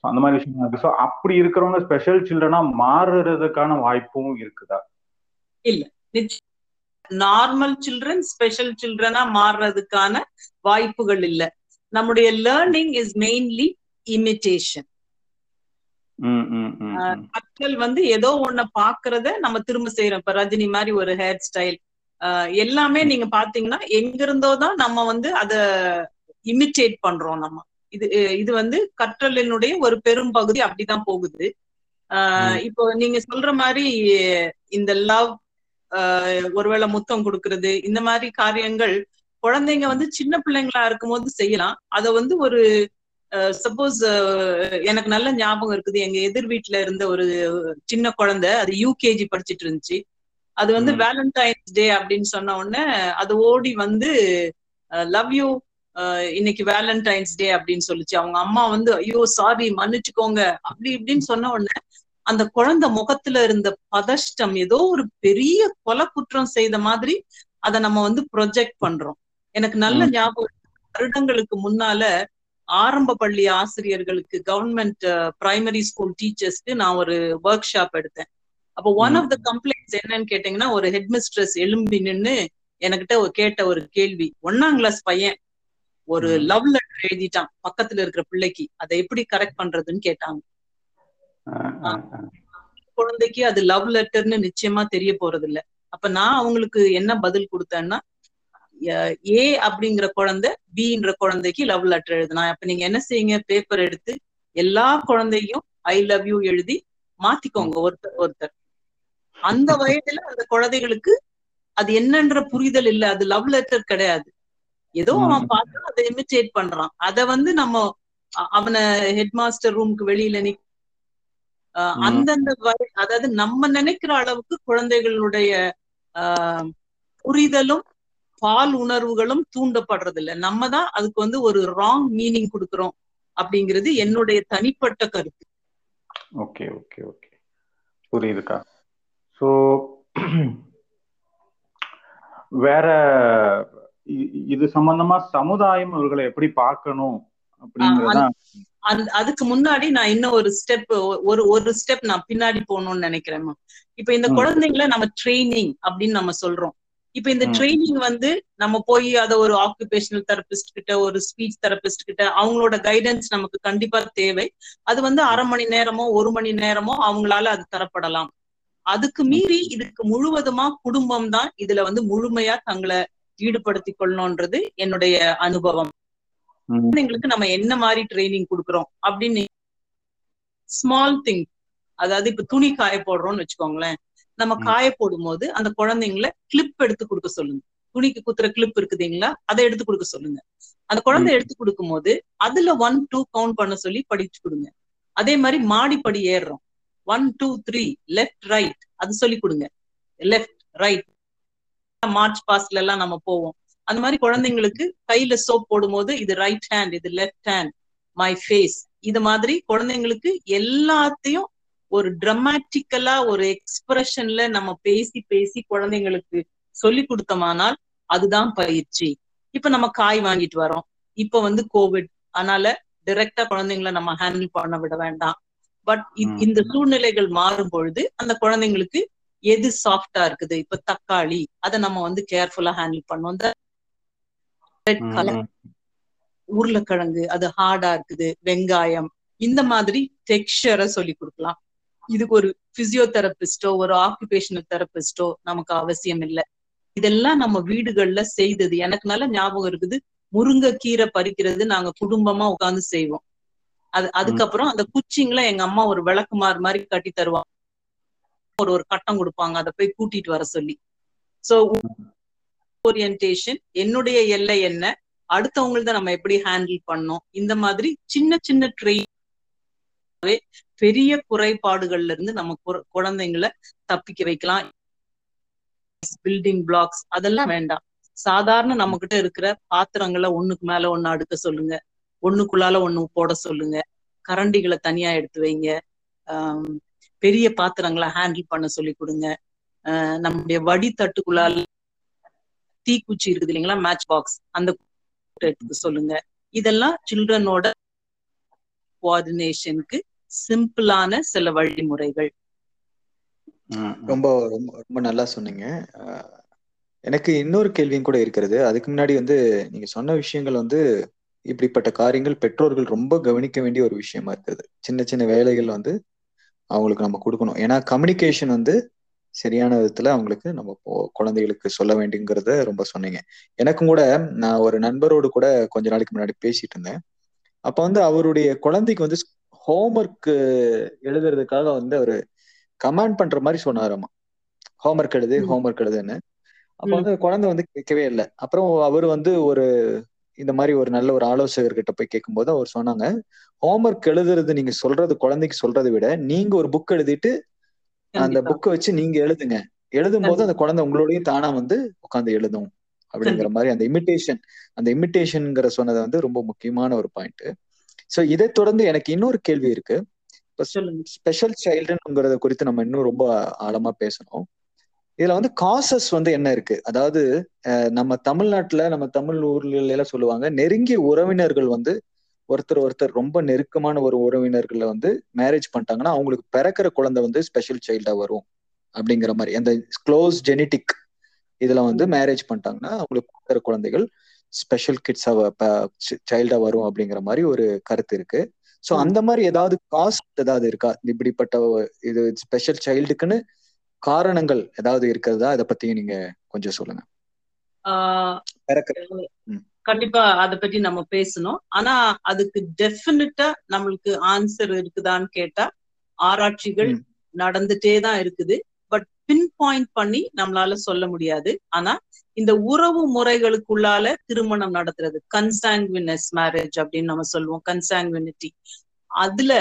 அந்த மாதிரி விஷயம் இருக்கு. ஸோ அப்படி இருக்கிறவங்க ஸ்பெஷல் சில்ட்ரனா மாறுறதுக்கான வாய்ப்பும் இருக்குதா? நார்மல் சில்ட்ரன் ஸ்பெஷல் சில்ட்ரனா மாறுறதுக்கான வாய்ப்புகள் இல்ல. நம்முடைய லேர்னிங் இஸ் மெயின்லி இமிட்டேஷன் ம், ம், ம், ம். கற்றல் வந்து ஏதோ ஒண்ண பாக்குறத நம்ம திரும்ப செய்யறோம் இப்ப ரஜினி மாதிரி ஒரு ஹேர் ஸ்டைல் எல்லாமே நீங்க பாத்தீங்கன்னா எங்க இருந்தோ தான் நம்ம வந்து அத இமிட்டேட் பண்றோம் நம்ம. இது இது வந்து கற்றலினுடைய ஒரு பெரும் பகுதி அப்படிதான் போகுது. ஆஹ் இப்போ நீங்க சொல்ற மாதிரி இந்த லவ் ஒருவேளை முத்தம் கொடுக்கறது இந்த மாதிரி காரியங்கள் குழந்தைங்க வந்து சின்ன பிள்ளைங்களா இருக்கும்போது செய்யலாம். அத வந்து ஒரு சப்போஸ் எனக்கு நல்ல ஞாபகம் இருக்குது எங்க எதிர் வீட்டுல இருந்த ஒரு சின்ன குழந்தை அது யூகேஜி படிச்சிட்டு இருந்துச்சு அது வந்து. வேலண்டைன்ஸ் டே அப்படின்னு சொன்ன உடனே அது ஓடி வந்து லவ் யூ இன்னைக்கு வேலண்டைன்ஸ் டே அப்படின்னு சொல்லுச்சு அவங்க அம்மா வந்து ஐயோ சாரி மன்னிச்சுக்கோங்க அப்படி இப்படின்னு சொன்ன உடனே அந்த குழந்தை முகத்துல இருந்த பதஷ்டம் ஏதோ ஒரு பெரிய கொலை குற்றம் செய்த மாதிரி அதை நம்ம வந்து ப்ரொஜெக்ட் பண்றோம் எனக்கு நல்ல. ஞாபகம். வருடங்களுக்கு முன்னால ஆரம்ப பள்ளி ஆசிரியர்களுக்கு கவர்மெண்ட் பிரைமரி ஸ்கூல் டீச்சர்ஸ்க்கு நான் ஒரு ஒர்க் ஷாப் எடுத்தேன் அப்போ ஒன். ஆஃப் த கம்ப்ளைண்ட்ஸ் என்னன்னு கேட்டீங்கன்னா ஒரு ஹெட் மிஸ்ட்ரஸ் எழும்பி நின்னு என்கிட்ட ஒரு கேட்ட ஒரு கேள்வி ஒன்னாம் கிளாஸ் பையன் ஒரு. லவ் லெட்டர் எழுதிட்டான் பக்கத்துல இருக்கிற பிள்ளைக்கு அதை எப்படி கரெக்ட் பண்றதுன்னு கேட்டாங்க. குழந்தைக்கு அது லவ் லெட்டர்னு நிச்சயமா தெரிய போறது இல்ல அப்ப நான் அவங்களுக்கு என்ன பதில் கொடுத்தேன்னா ஏ அப்படிங்கிற குழந்தை பின்ற குழந்தைக்கு லவ் லெட்டர் எழுதுனா. அப்ப நீங்க என்ன செய்யுங்க? பேப்பர் எடுத்து எல்லா குழந்தையும் ஐ லவ் யூ எழுதி மாத்திக்கோங்க ஒருத்தர் ஒருத்தர். அந்த வயதுல அந்த குழந்தைகளுக்கு அது என்னன்ற புரிதல் இல்ல. அது லவ் லெட்டர் கிடையாது. ஏதோ அவன். பார்த்து அதை இமிட்டேட் பண்றான். அத வந்து நம்ம அவனை ஹெட் மாஸ்டர் ரூமுக்கு வெளியில நிக்க. அந்தந்த அதாவது நம்ம நினைக்கிற அளவுக்கு குழந்தைகளுடைய ஆஹ் புரிதலும் பால் உணர்வுகளும் தூண்டப்படுறது இல்ல நம்ம தான் அதுக்கு வந்து ஒரு ராங் மீனிங் கொடுக்கிறோம் அப்படிங்கிறது என்னுடைய தனிப்பட்ட கருத்து. Okay okay okay. புரியுதுக்கா? ஸோ வேற இது சம்பந்தமா சமுதாயம் இவர்களை எப்படி பார்க்கணும் அதுக்கு முன்னாடி நான் இன்னும் ஒரு ஸ்டெப் ஒரு ஒரு ஸ்டெப் நான் பின்னாடி போகணும்னு நினைக்கிறேன்மா இப்ப இந்த. குழந்தைங்கள நம்ம ட்ரைனிங் அப்படின்னு நம்ம சொல்றோம். இப்ப இந்த. ட்ரைனிங் வந்து நம்ம போய் அத ஒரு ஆக்குபேஷனல் தெரபிஸ்ட் கிட்ட ஒரு ஸ்பீச் தெரபிஸ்ட் கிட்ட அவங்களோட கைடன்ஸ் நமக்கு கண்டிப்பா தேவை. அது வந்து அரை மணி நேரமோ ஒரு மணி நேரமோ அவங்களால அது தரப்படலாம். அதுக்கு மீறி இதுக்கு முழுவதுமா குடும்பம் தான் இதுல வந்து முழுமையா தங்களை ஈடுபடுத்திக் கொள்ளணும்ன்றது என்னுடைய அனுபவம். குழந்தைங்களுக்கு நம்ம என்ன மாதிரி ட்ரைனிங் கொடுக்குறோம் அப்படின்னு ஸ்மால் திங் அதாவது இப்ப துணி காய போடுறோம்னு வச்சுக்கோங்களேன். நம்ம. காய போடும்போது அந்த குழந்தைங்களை கிளிப் எடுத்து கொடுக்க சொல்லுங்க. துணிக்கு குத்துற கிளிப் இருக்குதுங்களா? அதை எடுத்து கொடுக்க சொல்லுங்க. அந்த குழந்தை எடுத்து கொடுக்கும்போது அதுல ஒன் டூ கவுண்ட் பண்ண சொல்லி படிச்சு கொடுங்க. அதே மாதிரி மாடிப்படி ஏறுறோம். One two three left right அது சொல்லி கொடுங்க. லெஃப்ட் ரைட் மார்ச் பாஸ்ட்ல எல்லாம் நம்ம போவோம். அந்த மாதிரி குழந்தைங்களுக்கு கையில சோப் போடும்போது இது ரைட் ஹேண்ட் இது லெஃப்ட் ஹேண்ட் மை ஃபேஸ் இது மாதிரி குழந்தைங்களுக்கு எல்லாத்தையும் ஒரு டிராமாட்டிக்கலா ஒரு எக்ஸ்பிரஷன்ல நம்ம பேசி பேசி குழந்தைங்களுக்கு சொல்லி கொடுத்தோமானால் அதுதான் பயிற்சி. இப்ப நம்ம காய் வாங்கிட்டு வரோம் இப்ப வந்து கோவிட் அதனால டைரக்டா குழந்தைங்களை நம்ம ஹேண்டில் பண்ண விட வேண்டாம். பட். இந்த சூழ்நிலைகள் மாறும் பொழுது அந்த குழந்தைங்களுக்கு எது சாஃப்டா இருக்குது? இப்ப தக்காளி. அதை நம்ம வந்து கேர்ஃபுல்லா ஹேண்டில் பண்ணோம் இந்த ரெட் கலர். உருளைக்கிழங்கு. அது ஹார்டா இருக்குது. வெங்காயம். இந்த மாதிரி டெக்ஸ்சரை சொல்லி கொடுக்கலாம். இதுக்கு ஒரு பிசியோதெரபிஸ்டோ ஒரு ஆக்குபேஷனல் தெரபிஸ்டோ நமக்கு அவசியம் இல்லை இதெல்லாம் நம்ம வீடுகள்ல செய்தது. எனக்கு நல்ல ஞாபகம் இருக்குது முருங்கைக்கீரை பறிக்கிறது நாங்க குடும்பமா உட்கார்ந்து செய்வோம். அது அதுக்கப்புறம் அந்த குச்சிங்களை எங்க அம்மா ஒரு விளக்குமாறு மாதிரி கட்டி தருவாங்க ஒரு ஒரு கட்டம் கொடுப்பாங்க. அதை போய் கூட்டிட்டு வர சொல்லி. சோ ஓரியன்டேஷன் என்னுடைய எல்லை என்ன? அடுத்தவங்கள்தான் நம்ம எப்படி ஹேண்டில் பண்ணோம்? இந்த மாதிரி சின்ன சின்ன ட்ரெயின் பெரிய குறைபாடுகள்ல இருந்து நம்ம குழந்தைங்களை தப்பிக்க வைக்கலாம். பில்டிங் பிளாக்ஸ் அதெல்லாம் வேண்டாம். சாதாரண நம்ம கிட்ட இருக்கிற பாத்திரங்களை ஒண்ணுக்கு மேல ஒண்ணு அடுக்க சொல்லுங்க. ஒண்ணுக்குள்ளால ஒண்ணு போட சொல்லுங்க. கரண்டிகளை தனியா எடுத்து வைங்க. ஆஹ் பெரிய பாத்திரங்களை ஹேண்டில் பண்ண சொல்லி கொடுங்க. நம்முடைய வடி தட்டுக்குள்ளால தீக்குச்சி இருக்குது இல்லைங்களா? மேட்ச் பாக்ஸ் அந்த எடுத்துக்க சொல்லுங்க. இதெல்லாம் சில்ட்ரனோட கோஆர்டினேஷனுக்கு சிம்பிளான சில வழிமுறைகள். ரொம்ப ரொம்ப ரொம்ப நல்லா சொன்னீங்க. எனக்கு இன்னொரு கேள்வியும் கூட இருக்கிறது. அதுக்கு முன்னாடி வந்து நீங்க சொன்ன விஷயங்கள் வந்து இப்படிப்பட்ட காரியங்கள் பெற்றோர்கள் ரொம்ப கவனிக்க வேண்டிய ஒரு விஷயமா இருக்குது சின்ன சின்ன வேலைகள் வந்து அவங்களுக்கு நம்ம கொடுக்கணும். ஏன்னா கம்யூனிகேஷன் வந்து சரியான விதத்துல அவங்களுக்கு நம்ம குழந்தைகளுக்கு சொல்ல வேண்டியங்கிறத ரொம்ப சொன்னீங்க. எனக்கும் கூட நான் ஒரு நண்பரோடு கூட கொஞ்ச நாளைக்கு முன்னாடி பேசிட்டு இருந்தேன். அப்ப வந்து அவருடைய குழந்தைக்கு வந்து ஹோம்ஒர்க் எழுதுறதுக்காக வந்து அவரு கமாண்ட் பண்ற மாதிரி சொன்னாராமா. ஹோம்ஒர்க் எழுது. ஹோம்ஒர்க் எழுதுன்னு. அப்ப. வந்து குழந்தை வந்து கேட்கவே இல்லை. அப்புறம் அவர் வந்து ஒரு இந்த மாதிரி ஒரு நல்ல ஒரு ஆலோசகர்கிட்ட போய் கேட்கும்போது அவர் சொன்னாங்க ஹோம்ஒர்க் எழுதுறது நீங்க சொல்றது குழந்தைக்கு சொல்றதை விட நீங்க ஒரு புக் எழுதிட்டு அந்த புக்கை வச்சு நீங்க எழுதுங்க. எழுதும் போது அந்த குழந்தை உங்களோடயும் தானா வந்து உட்காந்து எழுதும் அப்படிங்கிற மாதிரி அந்த இமிட்டேஷன் அந்த இமிட்டேஷன்ங்கிற சொன்னது வந்து ரொம்ப முக்கியமான ஒரு பாயிண்ட் சோ இதை தொடர்ந்து எனக்கு இன்னொரு கேள்வி இருக்கு. ஸ்பெஷல் சைல்டுங்கிறத குறித்து நம்ம இன்னும் ரொம்ப ஆழமா பேசணும். இதுல வந்து காசஸ் வந்து என்ன இருக்கு? அதாவது நம்ம தமிழ்நாட்டுல நம்ம தமிழ் ஊர்ல எல்லாம் சொல்லுவாங்க நெருங்கிய உறவினர்கள் வந்து ஒருத்தர் ஒருத்தர் ரொம்ப நெருக்கமான ஒரு உறவினர்களை வந்து மேரேஜ் பண்ணிட்டாங்கன்னா அவங்களுக்கு பிறக்கிற குழந்தை வந்து ஸ்பெஷல் சைல்டா வரும் அப்படிங்கிற மாதிரி. அந்த க்ளோஸ் ஜெனட்டிக் இதுல வந்து மேரேஜ் பண்ணிட்டாங்கன்னா அவங்களுக்கு பிறக்கிற குழந்தைகள் ஸ்பெஷல் கிட்ஸா சைல்டா வரும் அப்படிங்கிற மாதிரி ஒரு கருத்து இருக்கு சோ. அந்த மாதிரி ஏதாவது காஸ்ட் ஏதாவது இருக்கா இப்படிப்பட்ட இது ஸ்பெஷல் சைல்டுக்குன்னு காரணங்கள் ஏதாவது இருக்கிறதா இதை பத்தி நீங்க கொஞ்சம் சொல்லுங்க. கண்டிப்பா அத பத்தி நம்ம பேசணும் ஆனா அதுக்கு டெஃபினட்டா நம்மளுக்கு ஆன்சர் இருக்குதான்னு கேட்டா ஆராய்ச்சிகள். நடந்துட்டே தான் இருக்குது பின் பாயிண்ட் பண்ணி நம்மளால சொல்ல முடியாது ஆனா இந்த உறவு முறைகளுக்குள்ளால திருமணம் நடத்துறது கன்சாங்குவினஸ் மேரேஜ் அப்படின்னு நம்ம சொல்லுவோம் கன்சாங்குவினிட்டி அதுல.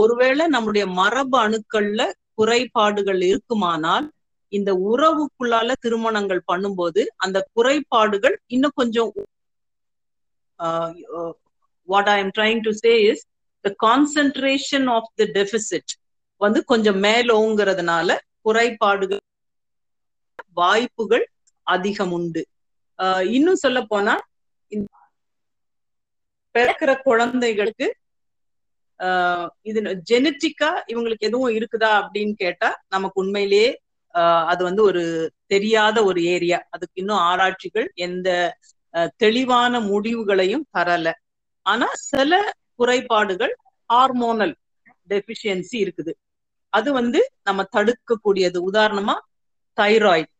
ஒருவேளை நம்முடைய மரபு அணுக்கள்ல குறைபாடுகள் இருக்குமானால் இந்த உறவுக்குள்ளால திருமணங்கள் பண்ணும்போது அந்த குறைபாடுகள் இன்னும் கொஞ்சம் what I am trying to say is the concentration of the deficit வந்து கொஞ்சம் மேலோங்கிறதுனால குறைபாடுகள் வாய்ப்புகள் அதிகம் உண்டு ஆஹ் இன்னும் சொல்ல போனா பிறக்கிற குழந்தைகளுக்கு ஆஹ் இது ஜெனட்டிக்கா இவங்களுக்கு எதுவும் இருக்குதா அப்படின்னு கேட்டா நமக்கு உண்மையிலேயே ஆஹ் அது வந்து ஒரு தெரியாத ஒரு ஏரியா. அதுக்கு இன்னும் ஆராய்ச்சிகள் எந்த தெளிவான முடிவுகளையும் தரல. ஆனா சில குறைபாடுகள் ஹார்மோனல் டெபிஷியன்சி இருக்குது. அது வந்து நம்ம தடுக்கக்கூடியது. உதாரணமா தைராய்டு.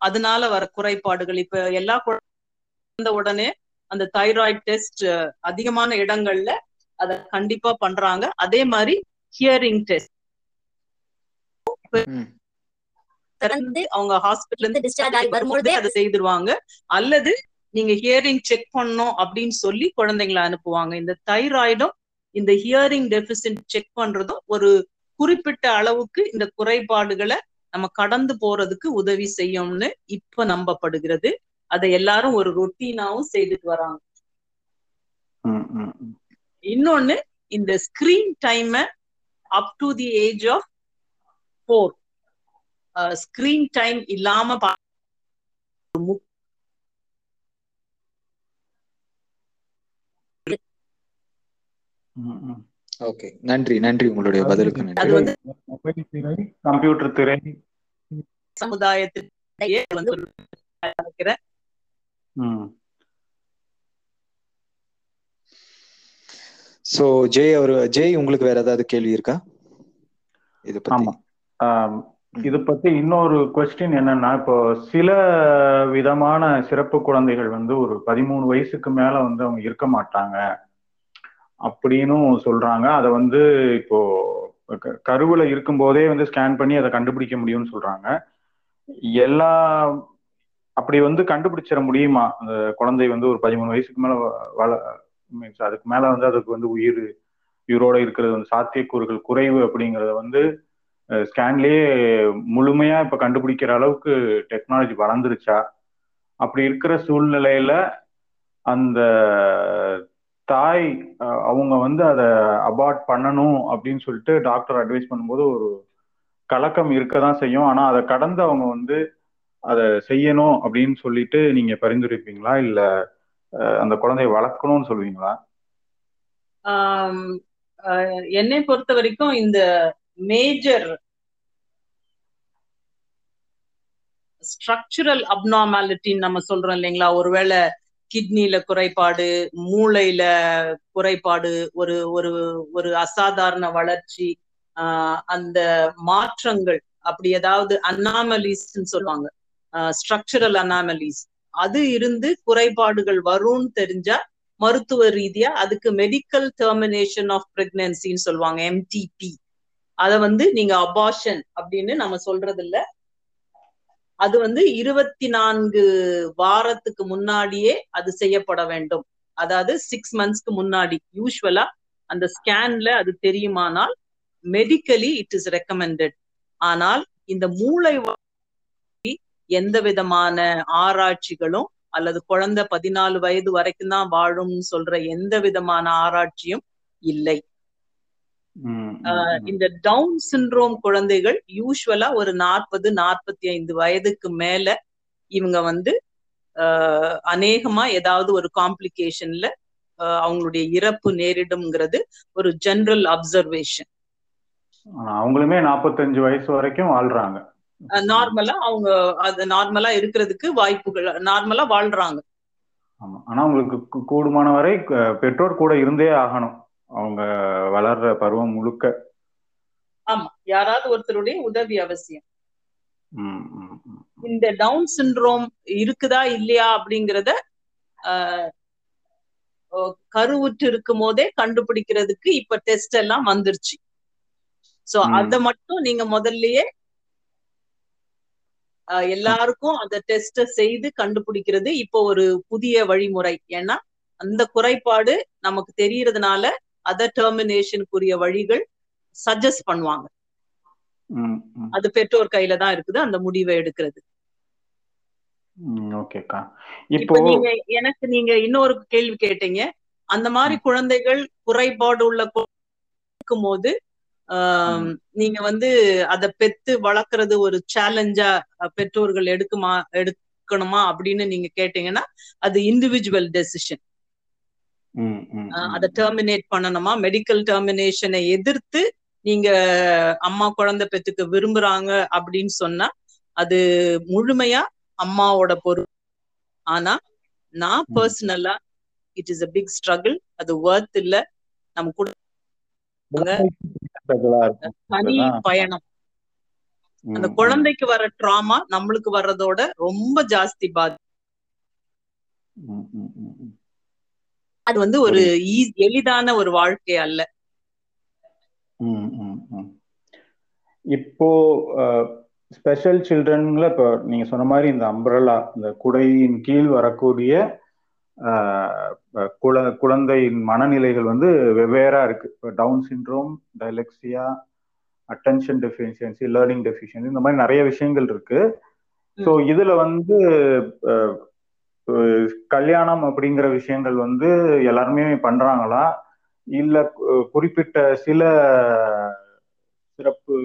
அதனால வர குறைபாடுகள். இப்ப எல்லா குழந்தை உடனே அந்த தைராய்டு டெஸ்ட் அதிகமான இடங்கள்ல அத கண்டிப்பா பண்றாங்க. அதே மாதிரி ஹியரிங் டெஸ்ட். அவங்க ஹாஸ்பிட்டல்ல இருந்து டிஸ்சார்ஜ் ஆகி வரும்பொழுதே அதை செய்திருவாங்க. அல்லது நீங்க ஹியரிங் செக் பண்ணணும் அப்படின்னு சொல்லி குழந்தைங்களை அனுப்புவாங்க. இந்த தைராய்டும் இந்த ஹியரிங் டெபிசிட் செக் பண்றதும் ஒரு குறிப்பிட்ட அளவுக்கு இந்த குறைபாடுகளை நம்ம கடந்து போறதுக்கு உதவி செய்யும்னு இப்ப நம்பப்படுகிறது அதை எல்லாரும் ஒரு ரொட்டீனாவும் செய்துட்டு வராங்க. இன்னொன்னு இந்த screen time up to the age of four screen time இல்லாம ம். ஓகே. நன்றி நன்றி உங்களுடைய பதிலுக்கு நன்றி. அது வந்து மொபைல் திரை கம்ப்யூட்டர் திரை. சமுதாயத்திலேயே வந்து. சோ ஜெய் அவர் ஜெய் உங்களுக்கு வேற ஏதாவது கேள்வி இருக்கா? இது பத்தி. ஆமா. ஆம், இது பத்தி இன்னொரு கொஸ்டின் என்னன்னா இப்போ சில விதமான சிறப்பு குழந்தைகள் வந்து ஒரு பதிமூணு வயசுக்கு மேல வந்து அவங்க இருக்க மாட்டாங்க. அப்படின்னும் சொல்றாங்க. அதை வந்து இப்போ க- கருவுல இருக்கும்போதே வந்து ஸ்கேன் பண்ணி அதை கண்டுபிடிக்க முடியும்னு சொல்றாங்க. எல்லா அப்படி வந்து கண்டுபிடிச்சிட முடியுமா? அந்த குழந்தை வந்து ஒரு பதிமூணு வயசுக்கு மேல வ- வள மீன்ஸ் அதுக்கு மேல வந்து அதுக்கு வந்து உயிர் உயிரோட இருக்கிறது வந்து சாத்தியக்கூறுகள் குறைவு அப்படிங்கிறத வந்து ஸ்கேன்லயே முழுமையா இப்ப கண்டுபிடிக்கிற அளவுக்கு டெக்னாலஜி வளர்ந்துருச்சா? அப்படி இருக்கிற சூழ்நிலையில அந்த தாய் அவங்க வந்து அதை அபார்ட் பண்ணணும் அப்படின்னு சொல்லிட்டு டாக்டர் அட்வைஸ் பண்ணும்போது ஒரு கலக்கம் இருக்க தான் செய்யும். ஆனா அதை கடந்து அவங்க வந்து அதை செய்யணும் அப்படின்னு சொல்லிட்டு நீங்க பரிந்துரைப்பீங்களா? இல்ல அஹ், அந்த குழந்தைய வளர்க்கணும்னு சொல்லுவீங்களா? என்னை பொறுத்த வரைக்கும் இந்த மேஜர் ஸ்ட்ரக்சரல் அப்னார்மாலிட்டின்னு நம்ம சொல்றோம் இல்லைங்களா? ஒருவேளை கிட்னில குறைபாடு மூளையில குறைபாடு ஒரு ஒரு ஒரு அசாதாரண வளர்ச்சி ஆஹ் அந்த மாற்றங்கள் அப்படி ஏதாவது அனாமலிஸ்ன்னு சொல்லுவாங்க. ஸ்ட்ரக்சரல் அனாமலிஸ் அது இருந்து குறைபாடுகள் வரும்னு தெரிஞ்சா மருத்துவ ரீதியா அதுக்கு மெடிக்கல் டெர்மினேஷன் ஆஃப் பிரெக்னன்சின்னு சொல்லுவாங்க எம்டிபி அத வந்து நீங்க அபாஷன் அப்படின்னு நம்ம சொல்றது இல்ல அது வந்து இருபத்தி நான்கு வாரத்துக்கு முன்னாடியே அது செய்யப்பட வேண்டும். அதாவது சிக்ஸ் மந்த்ஸ்க்கு முன்னாடி யூஸ்வலா அந்த ஸ்கேன்ல அது தெரியுமானால் மெடிக்கலி இட் இஸ் ரெக்கமெண்டட் ஆனால் இந்த மூளை எந்த விதமான ஆராய்ச்சிகளும் அல்லது குழந்தை பதினாலு வயது வரைக்கும் தான் வாழும்னு சொல்ற எந்த விதமான ஆராய்ச்சியும் இல்லை. இந்த டவுன் சிண்ட்ரோம் குழந்தைகள் யூஸ்வலா ஒரு நாற்பது நாற்பத்தி ஐந்து வயதுக்கு மேல இவங்க வந்து அநேகமா ஏதாவது ஒரு காம்ப்ளிகேஷன்ல அவங்களுடைய இறப்பு நேரிடும்ங்கிறது ஒரு ஜெனரல் அப்சர்வேஷன் அவங்களுமே நாற்பத்தஞ்சு வயசு வரைக்கும் வாழ்றாங்க. நார்மலா அவங்க அது நார்மலா இருக்கிறதுக்கு வாய்ப்புகள் நார்மலா வாழ்றாங்க. ஆனா உங்களுக்கு கூ- கூடுமான வரை பெற்றோர் கூட இருந்தே ஆகணும். அவங்க வளர்ற பருவம் முழுக்க. ஆமா. யாராவது ஒருத்தருடைய உதவி அவசியம். இந்த டவுன் சிண்ட்ரோம் இருக்குதா இல்லையா அப்படிங்கிறத கருவுற்று இருக்கும் போதே கண்டுபிடிக்கிறதுக்கு இப்ப டெஸ்ட் எல்லாம் வந்துருச்சு. சோ. அத மட்டும் நீங்க முதல்லயே எல்லாருக்கும் அந்த டெஸ்ட செய்து கண்டுபிடிக்கிறது இப்போ ஒரு புதிய வழிமுறை. ஏன்னா அந்த குறைபாடு நமக்கு தெரியறதுனால அத டெர்மினேஷனுக்குரிய வழிகள் சஜஸ்ட் பண்ணுவாங்க. அது பெற்றோர் கையில தான் இருக்குது அந்த முடிவை எடுக்கிறது. இப்ப எனக்கு நீங்க இன்னொரு கேள்வி கேட்டீங்க. அந்த மாதிரி குழந்தைகள் குறைபாடு உள்ள இருக்கும் போது ஆம், நீங்க வந்து அத பெத்து வளர்க்கறது ஒரு சேலஞ்சா பெற்றோர்கள் எடுக்குமா எடுக்கணுமா அப்படின்னு நீங்க கேட்டீங்கன்னா அது இண்டிவிஜுவல் டெசிஷன். அதை டெர்மினேட் பண்ணணுமா மெடிக்கல் டெர்மினேஷனை எதிர்த்து நீங்க அம்மா குழந்தை பெத்துக்க விரும்புறாங்க அப்படின்னு சொன்னா அது முழுமையா அம்மாவோட பொறுப்பு ஆனா நான். பர்சனலா it is a big struggle அது ஒர்த் இல்ல நம்ம கூட. தனி. பயணம் அந்த. குழந்தைக்கு வர ட்ராமா நம்மளுக்கு வர்றதோட ரொம்ப ஜாஸ்தி பாதி. அது வந்து ஒரு எளிதான ஒரு வாழ்க்கை அல்ல. இப்போ ஸ்பெஷல் சில்ட்ரன்ல இப்போ நீங்க சொன்ன மாதிரி இந்த அம்பரலா இந்த குடையின் கீழ் வரக்கூடிய குழ குழந்தையின் மனநிலைகள் வந்து வெவ்வேறா இருக்கு. இப்போ Down syndrome dyslexia attention deficiency learning deficiency இந்த மாதிரி நிறைய விஷயங்கள் இருக்கு. ஸோ இதுல வந்து கல்யாணம் அப்படிங்கிற விஷயங்கள் வந்து எல்லாருமே பண்றாங்களா? இல்ல குறிப்பிட்ட சில சிறப்பு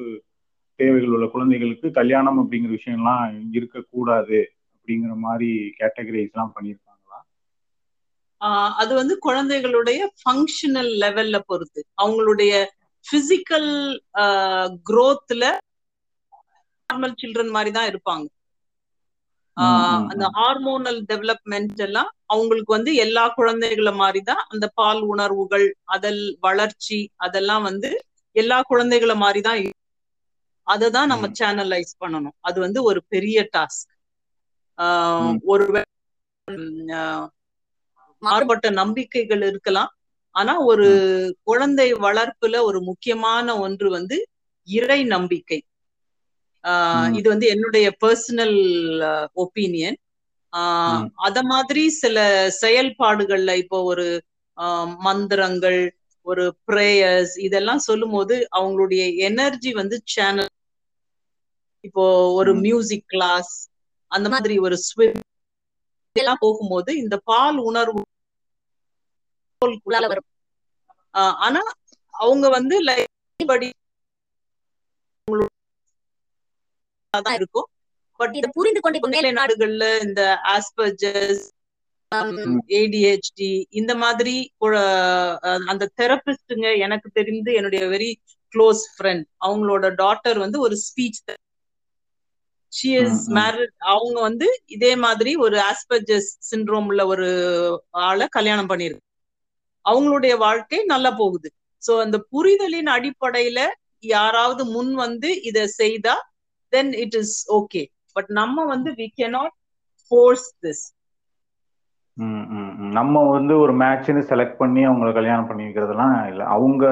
தேவைகள் உள்ள குழந்தைகளுக்கு கல்யாணம் அப்படிங்கிற விஷயம்லாம் இருக்கக்கூடாது அப்படிங்கிற மாதிரி கேட்டகரைஸ் எல்லாம் பண்ணியிருக்காங்களா ஆஹ் அது வந்து குழந்தைகளுடைய ஃபங்க்ஷனல் லெவல்ல பொறுத்து. அவங்களுடைய பிசிக்கல் குரோத்ல நார்மல் சில்ட்ரன் மாதிரி தான் இருப்பாங்க. அந்த. ஹார்மோனல் டெவலப்மெண்ட் எல்லாம் அவங்களுக்கு வந்து எல்லா குழந்தைகள மாதிரி தான் அந்த பால் உணர்வுகள் அதல் வளர்ச்சி அதெல்லாம் வந்து எல்லா குழந்தைகள மாதிரி தான் அதை தான் நம்ம. சேனலைஸ் பண்ணணும் அது வந்து ஒரு பெரிய டாஸ்க். ஒரு மாறுபட்ட நம்பிக்கைகள் இருக்கலாம் ஆனா ஒரு குழந்தை வளர்ப்புல ஒரு முக்கியமான ஒன்று வந்து இறை நம்பிக்கை. இது வந்து என்னுடைய பர்சனல் ஒப்பீனியன். அத மாதிரி சில செயல்பாடுகள்ல இப்போ ஒரு மந்திரங்கள் ஒரு பிரேயர்ஸ் இதெல்லாம் சொல்லும்போது அவங்களுடைய எனர்ஜி வந்து சேனல் இப்போ ஒரு. மியூசிக் கிளாஸ் அந்த மாதிரி ஒரு ஸ்விம் எல்லாம் போகும்போது இந்த பால் உணர்வு ஆனா அவங்க வந்து லைக் படி தான் இருக்கும். பட் இதை புரிந்து கொண்டு இப்ப மேலை நாடுகள்ல இந்த ஆஸ்பர்ஜஸ் ஏடிஹெச்டி இந்த மாதிரி அந்த தெரபிஸ்டுங்க எனக்கு தெரிந்து என்னுடைய வெரி க்ளோஸ் ஃப்ரெண்ட் அவங்களோட டாட்டர் வந்து ஒரு ஸ்பீச் ஷி இஸ் ம், ம். மேரிட் அவங்க வந்து இதே மாதிரி ஒரு ஆஸ்பர்ஜஸ் சிண்ட்ரோம்ல ஒரு ஆளை கல்யாணம் பண்ணிருக்கு அவங்களுடைய வாழ்க்கை நல்லா போகுது. சோ அந்த புரிதலின் அடிப்படையில யாராவது முன் வந்து இத செய்தா then it is okay but நம்ம வந்து வி cannot ஃபோர்ஸ் திஸ். நம்ம வந்து ஒரு மேட்ச்னு செலக்ட் பண்ணி அவங்கள கல்யாணம் பண்ணி வைக்கிறதெல்லாம் இல்ல. அவங்க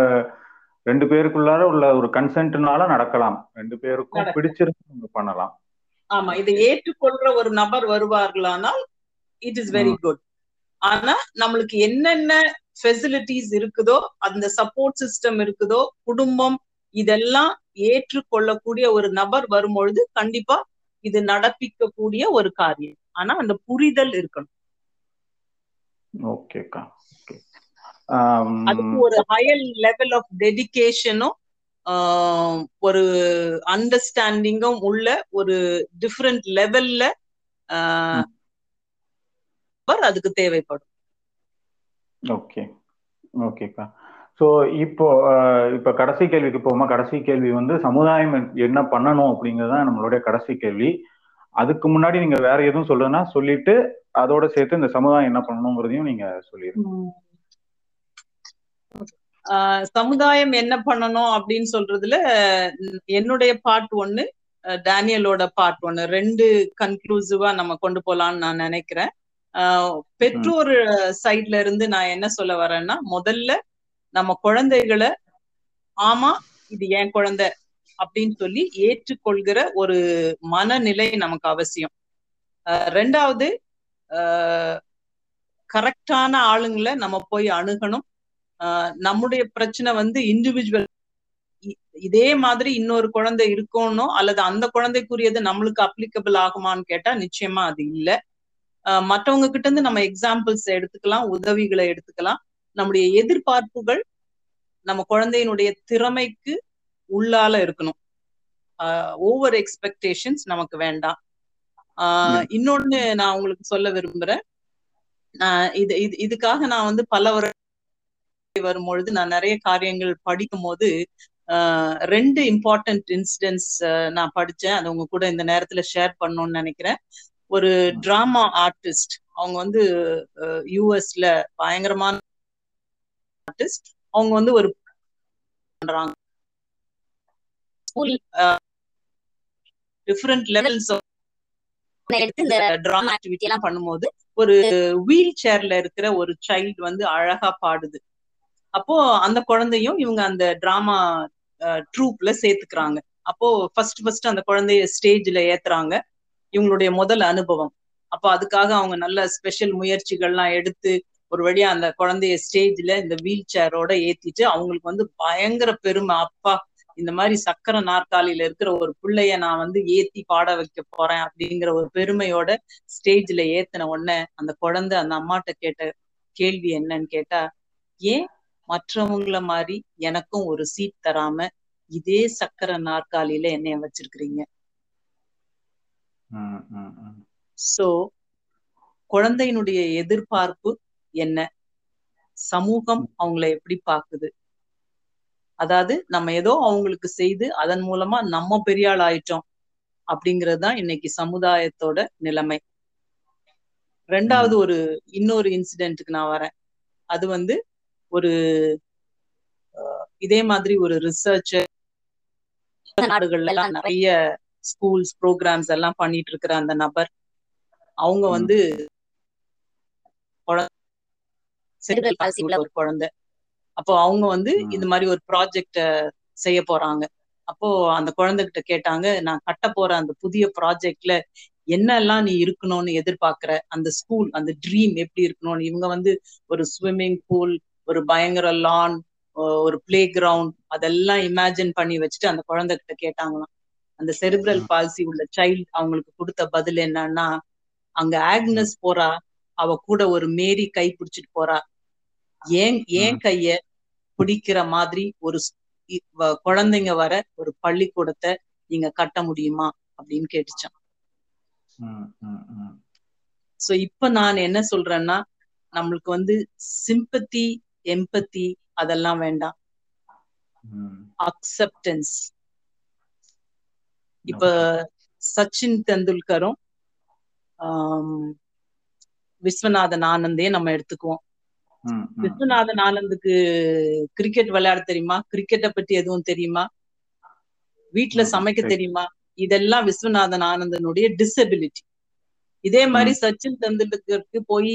ரெண்டு பேருக்குள்ளார உள்ள ஒரு கன்சென்ட்னால நடக்கலாம். ரெண்டு பேருக்கும். பிடிச்சிருந்து பண்ணலாம். ஆமா இதை ஏற்றுக்கொள்ற ஒரு நபர் வருவார்களானால் இட் இஸ் வெரி குட் ஆனா நம்மளுக்கு என்னென்ன ஃபெசிலிட்டிஸ் இருக்குதோ அந்த சப்போர்ட் சிஸ்டம் இருக்குதோ குடும்பம் இதெல்லாம் ஏற்றுக்கொள்ளக்கூடிய ஒரு நபர் வரும்பொழுது கண்டிப்பா இது நடப்பிக்கக்கூடிய ஒரு காரியம். ஆனா அந்த புரிதல் இருக்கணும். ஓகேக்கா ஓகே அதுக்கு ஒரு ஹையர் லெவல் ஆஃப் டெடிகேஷனும் ஒரு அண்டர்ஸ்டாண்டிங்கும் உள்ள ஒரு டிஃப்ரெண்ட் லெவல்ல அதுக்கு தேவைப்படும். ஓகே ஓகேக்கா ஸோ இப்போ இப்போ கடைசி கேள்விக்கு போமா கடைசி கேள்வி வந்து சமுதாயம் என்ன பண்ணணும் அப்படிங்கிறது தான் நம்மளுடைய கடைசி கேள்வி. அதுக்கு முன்னாடி நீங்க வேற எதுவும் சொல்லுன்னா சொல்லிட்டு அதோட சேர்த்து இந்த சமுதாயம் என்ன பண்ணணுங்கிறதையும் நீங்க சொல்லிடுங்க சமுதாயம் என்ன பண்ணணும் அப்படின்னு சொல்றதுல என்னுடைய பார்ட் ஒன்னு டேனியலோட பார்ட் ஒன்னு ரெண்டு கன்க்ளூசிவா நம்ம கொண்டு போலாம்னு நான் நினைக்கிறேன். ஆஹ், பெற்றோர் சைட்ல இருந்து நான் என்ன சொல்ல வரேன்னா முதல்ல நம்ம குழந்தைகளை ஆமா இது என் குழந்தை அப்படின்னு சொல்லி ஏற்றுக்கொள்கிற ஒரு மனநிலை நமக்கு அவசியம். ஆஹ், ரெண்டாவது கரெக்டான ஆளுங்களை நம்ம போய் அணுகணும். ஆஹ் நம்முடைய பிரச்சனை வந்து இண்டிவிஜுவல் இதே மாதிரி இன்னொரு குழந்தை இருக்கணும் அல்லது அந்த குழந்தைக்குரியது நம்மளுக்கு அப்ளிகபிள் ஆகுமான்னு கேட்டா நிச்சயமா அது இல்ல. ஆஹ் மற்றவங்க கிட்ட இருந்து நம்ம எக்ஸாம்பிள்ஸ் எடுத்துக்கலாம் உதவிகளை எடுத்துக்கலாம். நம்முடைய எதிர்பார்ப்புகள் நம்ம குழந்தையினுடைய திறமைக்கு உள்ளால இருக்கணும். ஓவர் எக்ஸ்பெக்டேஷன்ஸ் நமக்கு வேண்டாம். இன்னொன்னு நான் உங்களுக்கு சொல்ல விரும்புறேன். இது இது இதுக்காக நான் வந்து பல வருடம் வரும்பொழுது நான் நிறைய காரியங்கள் படிக்கும் போது ரெண்டு இம்பார்ட்டன்ட் இன்சிடென்ட்ஸ் நான் படிச்சேன். அது உங்க கூட இந்த நேரத்துல ஷேர் பண்ணணும்னு நினைக்கிறேன். ஒரு டிராமா ஆர்டிஸ்ட் அவங்க வந்து யூஎஸ்ல பயங்கரமான ஆர்டிஸ்ட் அவங்க வந்து ஒரு பண்றாங்க. ஸ்கூல் டிஃப்ரெண்ட் லெவல்ஸ் எடுத்து இந்த டிராமா ஆக்டிவிட்டி எல்லாம் பண்ணும்போது ஒரு வீல் சேர்ல இருக்கிற ஒரு சைல்டு வந்து அழகா பாடுது. அப்போ அந்த குழந்தையும் இவங்க அந்த டிராமா ட்ரூப்ல சேர்த்துக்கிறாங்க. அப்போ ஃபர்ஸ்ட் ஃபர்ஸ்ட் அந்த குழந்தைய ஸ்டேஜ்ல ஏத்துறாங்க. இவங்களுடைய முதல் அனுபவம். அப்போ அதுக்காக அவங்க நல்ல ஸ்பெஷல் முயற்சிகள்லாம் எடுத்து ஒரு வழியா அந்த குழந்தைய ஸ்டேஜ்ல இந்த வீல் சேரோட ஏத்திட்டு அவங்களுக்கு வந்து பயங்கர பெருமை. அப்பா இந்த மாதிரி சக்கர நாற்காலியில இருக்கிற ஒரு பிள்ளைய நான் வந்து ஏத்தி பாட வைக்க போறேன் அப்படிங்கிற ஒரு பெருமையோட ஸ்டேஜ்ல ஏத்தின உடனே அந்த குழந்தை அந்த அம்மாட்ட கேட்ட கேள்வி என்னன்னு கேட்டா ஏன் மற்றவங்கள மாதிரி எனக்கும் ஒரு சீட் தராம இதே சக்கர நாற்காலியில என்னைய வச்சிருக்கிறீங்க? சோ குழந்தையினுடைய எதிர்பார்ப்பு என்ன? சமூகம் அவங்கள எப்படி பாக்குது? அதாவது நம்ம ஏதோ அவங்களுக்கு செய்து அதன் மூலமா நம்ம பெரிய ஆள் ஆயிட்டோம் அப்படிங்கிறது தான் இன்னைக்கு சமுதாயத்தோட நிலைமை. ரெண்டாவது ஒரு இன்னொரு இன்சிடென்ட்டுக்கு நான் வரேன். அது வந்து ஒரு இதே மாதிரி ஒரு ரிசர்ச் நாடுகள்ல எல்லாம் நிறைய ஸ்கூல்ஸ் ப்ரோக்ராம்ஸ் எல்லாம் பண்ணிட்டு இருக்கிற அந்த நபர். அவங்க வந்து ஒரு குழந்தை. அப்போ அவங்க வந்து இந்த மாதிரி ஒரு ப்ராஜெக்ட செய்ய போறாங்க. அப்போ அந்த குழந்தைகிட்ட கேட்டாங்க நான் கட்ட போற அந்த புதிய ப்ராஜெக்ட்ல என்னெல்லாம் நீ இருக்கணும்னு எதிர்பார்க்கிற? அந்த ஸ்கூல் அந்த ட்ரீம் எப்படி இருக்கணும்னு? இவங்க வந்து ஒரு ஸ்விம்மிங் பூல் ஒரு பயங்கர லான் ஒரு பிளே கிரவுண்ட் அதெல்லாம் இமேஜின் பண்ணி வச்சுட்டு அந்த குழந்தைகிட்ட கேட்டாங்களாம். அந்த செரிப்ரல் பால்சி உள்ள சைல்டு அவங்களுக்கு கொடுத்த பதில் என்னன்னா அங்க ஆக்னஸ் போறா அவ கூட ஒரு மேரி கை பிடிச்சிட்டு போறா. ஏன் ஏன் கைய பிடிக்கிற மாதிரி ஒரு குழந்தைங்க வர ஒரு பள்ளிக்கூடத்தை நீங்க கட்ட முடியுமா அப்படின்னு கேட்டுச்சான். சோ இப்ப நான் என்ன சொல்றேன்னா நம்மளுக்கு வந்து சிம்பத்தி எம்பத்தி அதெல்லாம் வேண்டாம். அக்செப்டன்ஸ் இப்ப சச்சின் தெண்டுல்கரும் விஸ்வநாதன் ஆனந்தே நம்ம எடுத்துக்குவோம். விஸ்வநாதன் ஆனந்துக்கு கிரிக்கெட் விளையாட தெரியுமா? கிரிக்கெட்டை பத்தி எதுவும் தெரியுமா? வீட்ல ம், சமைக்க. தெரியுமா? இதெல்லாம் விஸ்வநாதன் ஆனந்தனுடைய டிசபிலிட்டி இதே மாதிரி சச்சின் தெண்டுல்கருக்கு போய்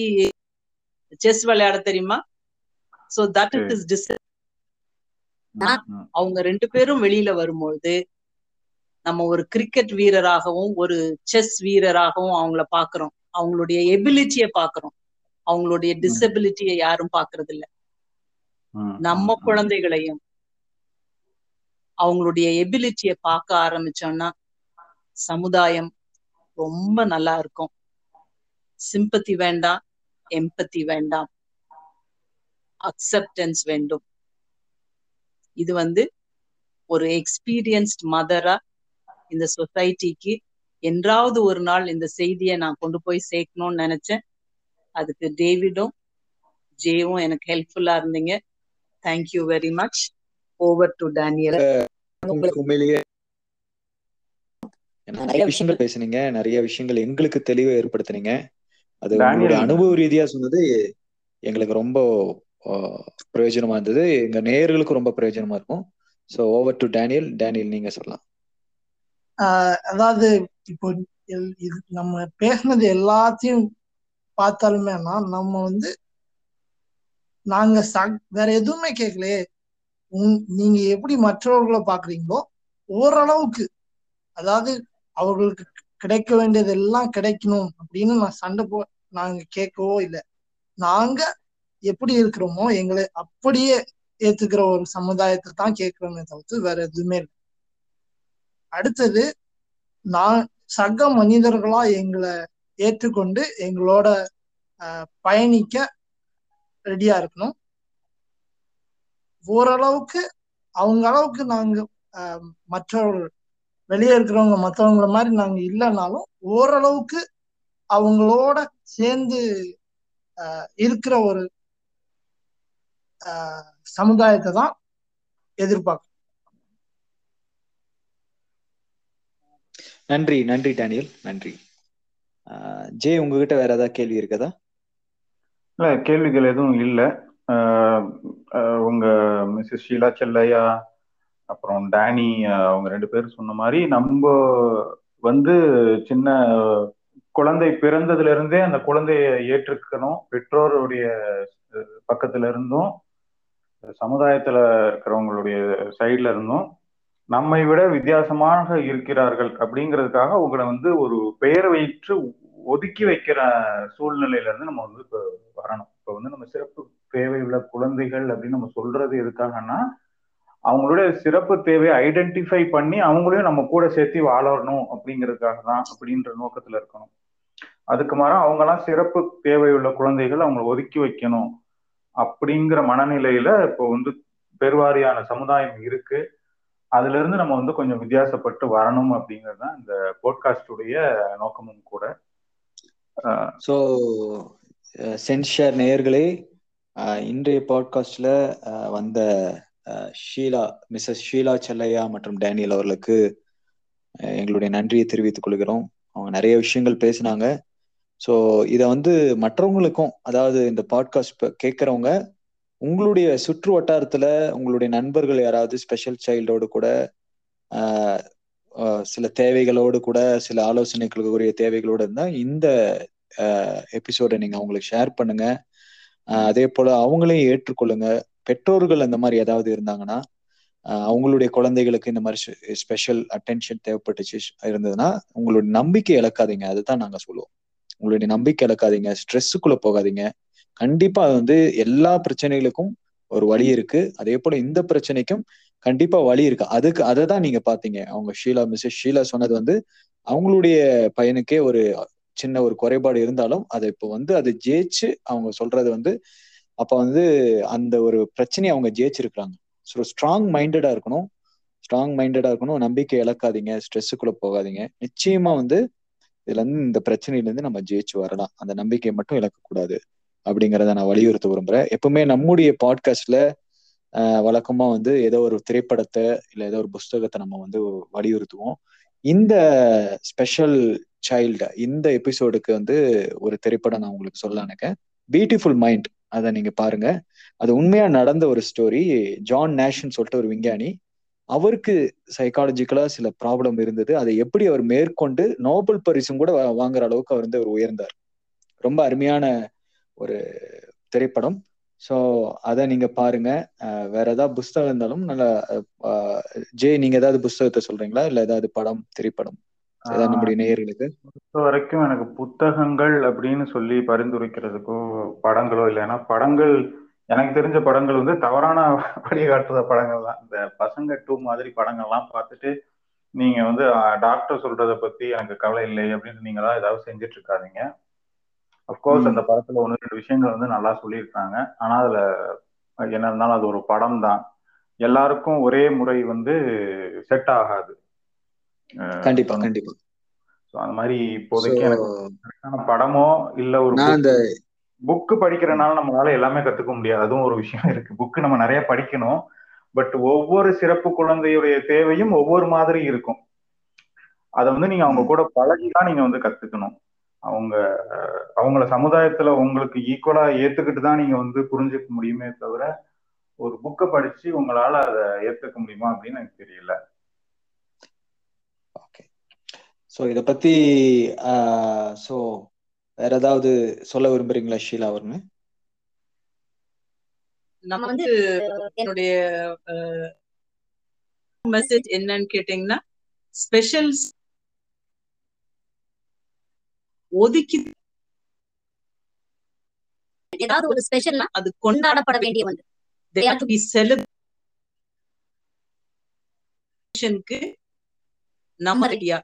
செஸ் விளையாட தெரியுமா? So that it is this. அவங்க ரெண்டு பேரும் வெளியில வரும்பொழுது நம்ம ஒரு கிரிக்கெட் வீரராகவும் ஒரு செஸ் வீரராகவும் அவங்கள பாக்குறோம். அவங்களுடைய எபிலிட்டிய பாக்குறோம். அவங்களுடைய டிசபிலிட்டியை யாரும் பாக்குறது இல்ல நம்ம குழந்தைகளையும் அவங்களுடைய எபிலிட்டிய பார்க்க ஆரம்பிச்சோம்னா சமுதாயம் ரொம்ப நல்லா இருக்கும். சிம்பத்தி வேண்டாம் எம்பத்தி வேண்டாம். அக்செப்டன்ஸ் வேண்டும். இது வந்து ஒரு எக்ஸ்பீரியன்ஸ்ட் மதரா இந்த சொசைட்டிக்கு என்றாவது ஒரு நாள் இந்த செய்தியை நான் கொண்டு போய் சேர்க்கணும்னு நினைச்சேன். அதுக்கு டேவிடும் ஜேவும் எனக்கு ஹெல்ப்ஃபுல்லா இருந்தீங்க. Thank you very much over to Daniel உண்மையிலேயே நிறைய விஷயங்கள் பேசுனீங்க. நிறைய விஷயங்கள் எங்களுக்கு தெளிவை ஏற்படுத்துனீங்க. அது உங்களுடைய. அனுபவ ரீதியா சொன்னது எங்களுக்கு ரொம்ப பிரயோஜனமா இருந்தது. எங்க நேயர்களுக்கும் ரொம்ப பிரயோஜனமா இருக்கும். So over to Daniel Daniel நீங்க சொல்லலாம். ஆஹ் அதாவது இப்போ நம்ம பேசுனது எல்லாத்தையும் பார்த்தாலுமேனா நம்ம வந்து நாங்க ச வேற எதுவுமே கேட்கலையே. உங்- நீங்க எப்படி மற்றவர்களை பாக்குறீங்களோ ஓரளவுக்கு அதாவது அவர்களுக்கு கிடைக்க வேண்டியது எல்லாம் கிடைக்கணும் அப்படின்னு நான் சண்டை போ நாங்க கேட்கவோ இல்லை. நாங்க எப்படி இருக்கிறோமோ எங்களை அப்படியே ஏத்துக்கிற ஒரு சமுதாயத்தை தான் கேட்கிறோமே தவிர்த்து வேற எதுவுமே இல்லை. அடுத்தது நான் சக மனிதர்களா எங்களை ஏற்றுக்கொண்டு எங்களோட பயணிக்க ரெடியா இருக்கணும். ஓரளவுக்கு அவங்க அளவுக்கு நாங்க மற்றவர்கள் வெளியே இருக்கிறவங்க மற்றவங்கள மாதிரி நாங்க இல்லைனாலும் ஓரளவுக்கு அவங்களோட சேர்ந்து இருக்கிற ஒரு சமுதாயத்தை தான் எதிர்பார்க்கணும். நன்றி நன்றி டேனியல். நன்றி. ஜே உங்ககிட்ட வேற ஏதாவது கேள்வி இருக்குதா? இல்ல கேள்விகள் எதுவும் இல்லை. உங்க மிஸ்ஸஸ் ஷீலா செல்லையா அப்புறம் டேனி அவங்க ரெண்டு பேரும் சொன்ன மாதிரி நம்ம வந்து சின்ன குழந்தை பிறந்ததுல இருந்தே அந்த குழந்தைய ஏற்றுக்கணும். பெற்றோருடைய பக்கத்துல இருந்தும் சமுதாயத்துல இருக்கிறவங்களுடைய சைட்ல இருந்தும் நம்மை விட வித்தியாசமாக இருக்கிறார்கள் அப்படிங்கிறதுக்காக உங்களை வந்து ஒரு பெயர் வைத்து ஒதுக்கி வைக்கிற சூழ்நிலையில இருந்து நம்ம வந்து இப்போ வரணும். இப்போ வந்து நம்ம சிறப்பு தேவை உள்ள குழந்தைகள் அப்படின்னு நம்ம சொல்றது எதுக்காகன்னா அவங்களுடைய சிறப்பு தேவையை ஐடென்டிஃபை பண்ணி அவங்களையும் நம்ம கூட சேர்த்து வாழணும் அப்படிங்கிறதுக்காக தான் அப்படின்ற நோக்கத்துல இருக்கணும். அதுக்கு மாறா அவங்கெல்லாம் சிறப்பு தேவையுள்ள குழந்தைகள் அவங்களை ஒதுக்கி வைக்கணும் அப்படிங்கிற மனநிலையில இப்போ வந்து பெருவாரியான சமுதாயம் இருக்கு. அதுல இருந்து நம்ம வந்து கொஞ்சம் வித்தியாசப்பட்டு வரணும் அப்படிங்கிறது தான் இந்த போட்காஸ்டுடைய நோக்கமும் கூட. ஸோ சென்ஷர் நேயர்களே இன்றைய பாட்காஸ்ட்ல வந்த ஷீலா மிஸ்ஸஸ் ஷீலா செல்லையா மற்றும் டேனியல் அவர்களுக்கு எங்களுடைய நன்றியை தெரிவித்துக் கொள்கிறோம். அவங்க நிறைய விஷயங்கள் பேசினாங்க. ஸோ இதை வந்து மற்றவங்களுக்கும் அதாவது இந்த பாட்காஸ்ட் கேட்குறவங்க உங்களுடைய சுற்று வட்டாரத்துல உங்களுடைய நண்பர்கள் யாராவது ஸ்பெஷல் சைல்டோடு கூட சில தேவைகளோடு கூட சில ஆலோசனைகளுக்குரிய தேவைகளோடு இருந்தால் இந்த எபிசோடை நீங்கள் அவங்களுக்கு ஷேர் பண்ணுங்க. அதே போல அவங்களையும் ஏற்றுக்கொள்ளுங்க. பெற்றோர்கள் அந்த மாதிரி ஏதாவது இருந்தாங்கன்னா அவங்களுடைய குழந்தைகளுக்கு இந்த மாதிரி ஸ்பெஷல் அட்டென்ஷன் தேவைப்பட்டுச்சு இருந்ததுன்னா உங்களுடைய நம்பிக்கை இழக்காதீங்க. அதுதான் நாங்கள் சொல்லுவோம். உங்களுடைய நம்பிக்கை இழக்காதீங்க. ஸ்ட்ரெஸ்ஸுக்குள்ளே போகாதீங்க. கண்டிப்பா அது வந்து எல்லா பிரச்சனைகளுக்கும் ஒரு வழி இருக்கு. அதே போல இந்த பிரச்சனைக்கும் கண்டிப்பா வழி இருக்கு. அதுக்கு அதை தான் நீங்க பாத்தீங்க. அவங்க ஷீலா மிஸ்ஸஸ் ஷீலா சொன்னது வந்து அவங்களுடைய பையனுக்கே ஒரு சின்ன ஒரு குறைபாடு இருந்தாலும் அதை இப்போ வந்து அதை ஜெயிச்சு அவங்க சொல்றது வந்து அப்ப வந்து அந்த ஒரு பிரச்சனையை அவங்க ஜெயிச்சிருக்கிறாங்க. ஸோ ஸ்ட்ராங் மைண்டடா இருக்கணும். ஸ்ட்ராங் மைண்டடா இருக்கணும். நம்பிக்கை இழக்காதீங்க. ஸ்ட்ரெஸ்ஸுக்குள்ள போகாதீங்க. நிச்சயமா வந்து இதுல இருந்து இந்த பிரச்சனையில இருந்து நம்ம ஜெயிச்சு வரலாம். அந்த நம்பிக்கையை மட்டும் இழக்கக்கூடாது. அப்படிங்கிறத நான் வலியுறுத்த விரும்புறேன். எப்பவுமே நம்முடைய பாட்காஸ்ட்ல வழக்கமா வந்து ஏதோ ஒரு திரைப்படத்தை இல்ல ஏதோ ஒரு புஸ்தகத்தை நம்ம வந்து வலியுறுத்துவோம். இந்த ஸ்பெஷல் சைல்டு இந்த எபிசோடுக்கு வந்து ஒரு திரைப்படம் நான் உங்களுக்கு சொல்ல பியூட்டிஃபுல் மைண்ட் அதை நீங்க பாருங்க. அது உண்மையா நடந்த ஒரு ஸ்டோரி ஜான் நேஷன் சொல்லிட்டு ஒரு விஞ்ஞானி அவருக்கு சைக்காலஜிக்கலா சில ப்ராப்ளம் இருந்தது. அதை எப்படி அவர் மேற்கொண்டு நோபல் பரிசும் கூட வாங்குற அளவுக்கு அவர் வந்து அவர் உயர்ந்தார். ரொம்ப அருமையான ஒரு திரைப்படம். ஸோ அதை நீங்க பாருங்க. வேற ஏதாவது புஸ்தகம் இருந்தாலும் நல்ல ஜே நீங்க ஏதாவது புஸ்தகத்தை சொல்றீங்களா? இல்ல ஏதாவது படம் திரைப்படம்? நம்முடைய நேயர்களுக்கு? பொறுத்த வரைக்கும் எனக்கு புத்தகங்கள் அப்படின்னு சொல்லி பரிந்துரைக்கிறதுக்கோ படங்களோ இல்லைன்னா படங்கள் எனக்கு தெரிஞ்ச படங்கள் வந்து தவறான வழிகாட்டுற படங்கள் தான். இந்த பசங்க டூ மாதிரி படங்கள்லாம் பார்த்துட்டு நீங்க வந்து டாக்டர் சொல்றத பத்தி எனக்கு கவலை இல்லை அப்படின்னு நீங்க தான் ஏதாவது செஞ்சுட்டு இருக்காதீங்க. அப்கோர்ஸ் அந்த படத்துல ஒன்று ரெண்டு விஷயங்கள் வந்து நல்லா சொல்லியிருக்காங்க. ஆனா அதுல என்ன இருந்தாலும் அது ஒரு படம் தான் எல்லாருக்கும் ஒரே முறை வந்து செட் ஆகாது. கண்டிப்பா கண்டிப்பா. அந்த மாதிரி இப்போதைக்கு எனக்கு படமோ இல்ல ஒரு புக்கு படிக்கிறனால நம்மளால எல்லாமே கத்துக்க முடியாது. அதுவும் ஒரு விஷயம் இருக்கு. புக்கு நம்ம நிறைய படிக்கணும். பட் ஒவ்வொரு சிறப்பு குழந்தையுடைய தேவையும் ஒவ்வொரு மாதிரி இருக்கும். அதை வந்து நீங்க அவங்க கூட பழகிதான் நீங்க வந்து கத்துக்கணும். அவங்க அவங்கள சமுதாயத்துல உங்களுக்கு ஈக்குவலா ஏத்துக்கிட்டு தான் நீங்க வந்து புரிஞ்சுக்க முடியுமே தவிர ஒரு புக்கை படிச்சு உங்களால அதை ஏத்துக்க முடியுமா அப்படின்னு எனக்கு தெரியல. ஓகே ஸோ இதை பத்தி ஸோ வேற ஏதாவது சொல்ல விரும்புறீங்களா ஷீலா அவர்னு? நம்ம வந்து என்னுடைய மெசேஜ் என்னன்னு கேட்டீங்கன்னா ஸ்பெஷல் ஒதுக்கி ஏதாவது ஒரு ஸ்பெஷல்னா அது கொண்டாடப்பட வேண்டிய வந்து நம்ம ரெடியா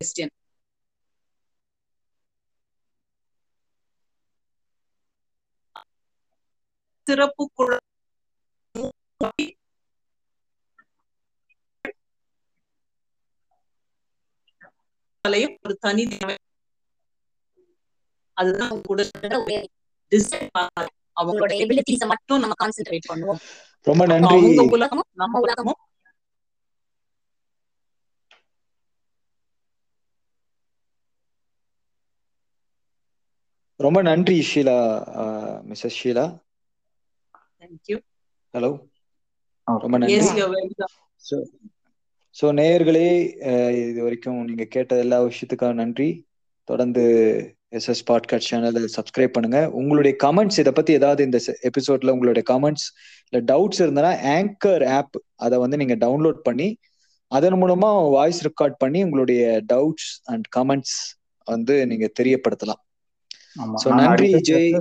கொஸ்டின் சிறப்பு ஒரு தனி அதுதான் கூட அவங்களோட எபிலிட்டிஸ மட்டும் நம்ம கான்சென்ட்ரேட் பண்ணுவோம். ரொம்ப நன்றி. அவங்க உலகமும் நம்ம உலகமும் ரொம்ப நன்றி Sheela. Mrs Sheela. Thank you hello ரொம்ப நன்றி. ஸோ நேயர்களே இது வரைக்கும் நீங்க கேட்ட எல்லா விஷயத்துக்காக நன்றி. தொடர்ந்து எஸ்எஸ் பாட்காஸ்ட் சேனலை சப்ஸ்கிரைப் பண்ணுங்க. உங்களுடைய கமெண்ட்ஸ் இதை பத்தி ஏதாவது இந்த எபிசோட்ல உங்களுடைய கமெண்ட்ஸ் இல்லை டவுட்ஸ் இருந்தனா ஆங்கர் ஆப் அதை வந்து நீங்க டவுன்லோட் பண்ணி அதன் மூலமா வாய்ஸ் ரெக்கார்ட் பண்ணி உங்களுடைய டவுட்ஸ் அண்ட் கமெண்ட்ஸ் வந்து நீங்க தெரியப்படுத்தலாம். நன்றி ஜெய்.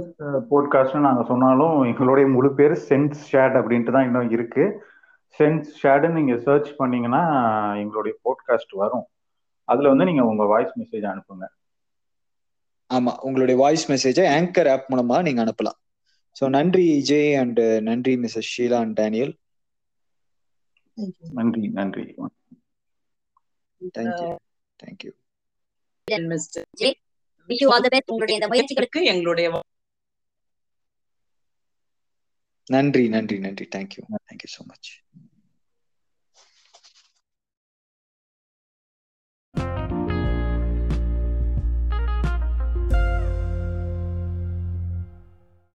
போட்காஸ்ட் நாங்க சொன்னாலும் எங்களுடைய முழு பேர் சென்ஸ் ஷேட் அப்படின்ட்டு தான் இன்னும் இருக்கு. சென்ஸ் ஷேடுன்னு நீங்க சர்ச் பண்ணீங்கன்னா எங்களுடைய போட்காஸ்ட் வரும். அதுல வந்து நீங்க உங்க வாய்ஸ் மெசேஜ் அனுப்புங்க. ஆமா உங்களுடைய வாய்ஸ் மெசேஜை ஆங்கர் ஆப் மூலமா நீங்க அனுப்பலாம். ஸோ நன்றி ஜெய் அண்ட் நன்றி மிஸ்ஸஸ் ஷீலா அண்ட் டேனியல். நன்றி நன்றி. Thank you thank you wish you all the best உங்களுடைய இந்த முயற்சிகளுக்கு எங்களுடைய நன்றி நன்றி நன்றி தேங்க்யூ தேங்க்யூ ஸோ மச்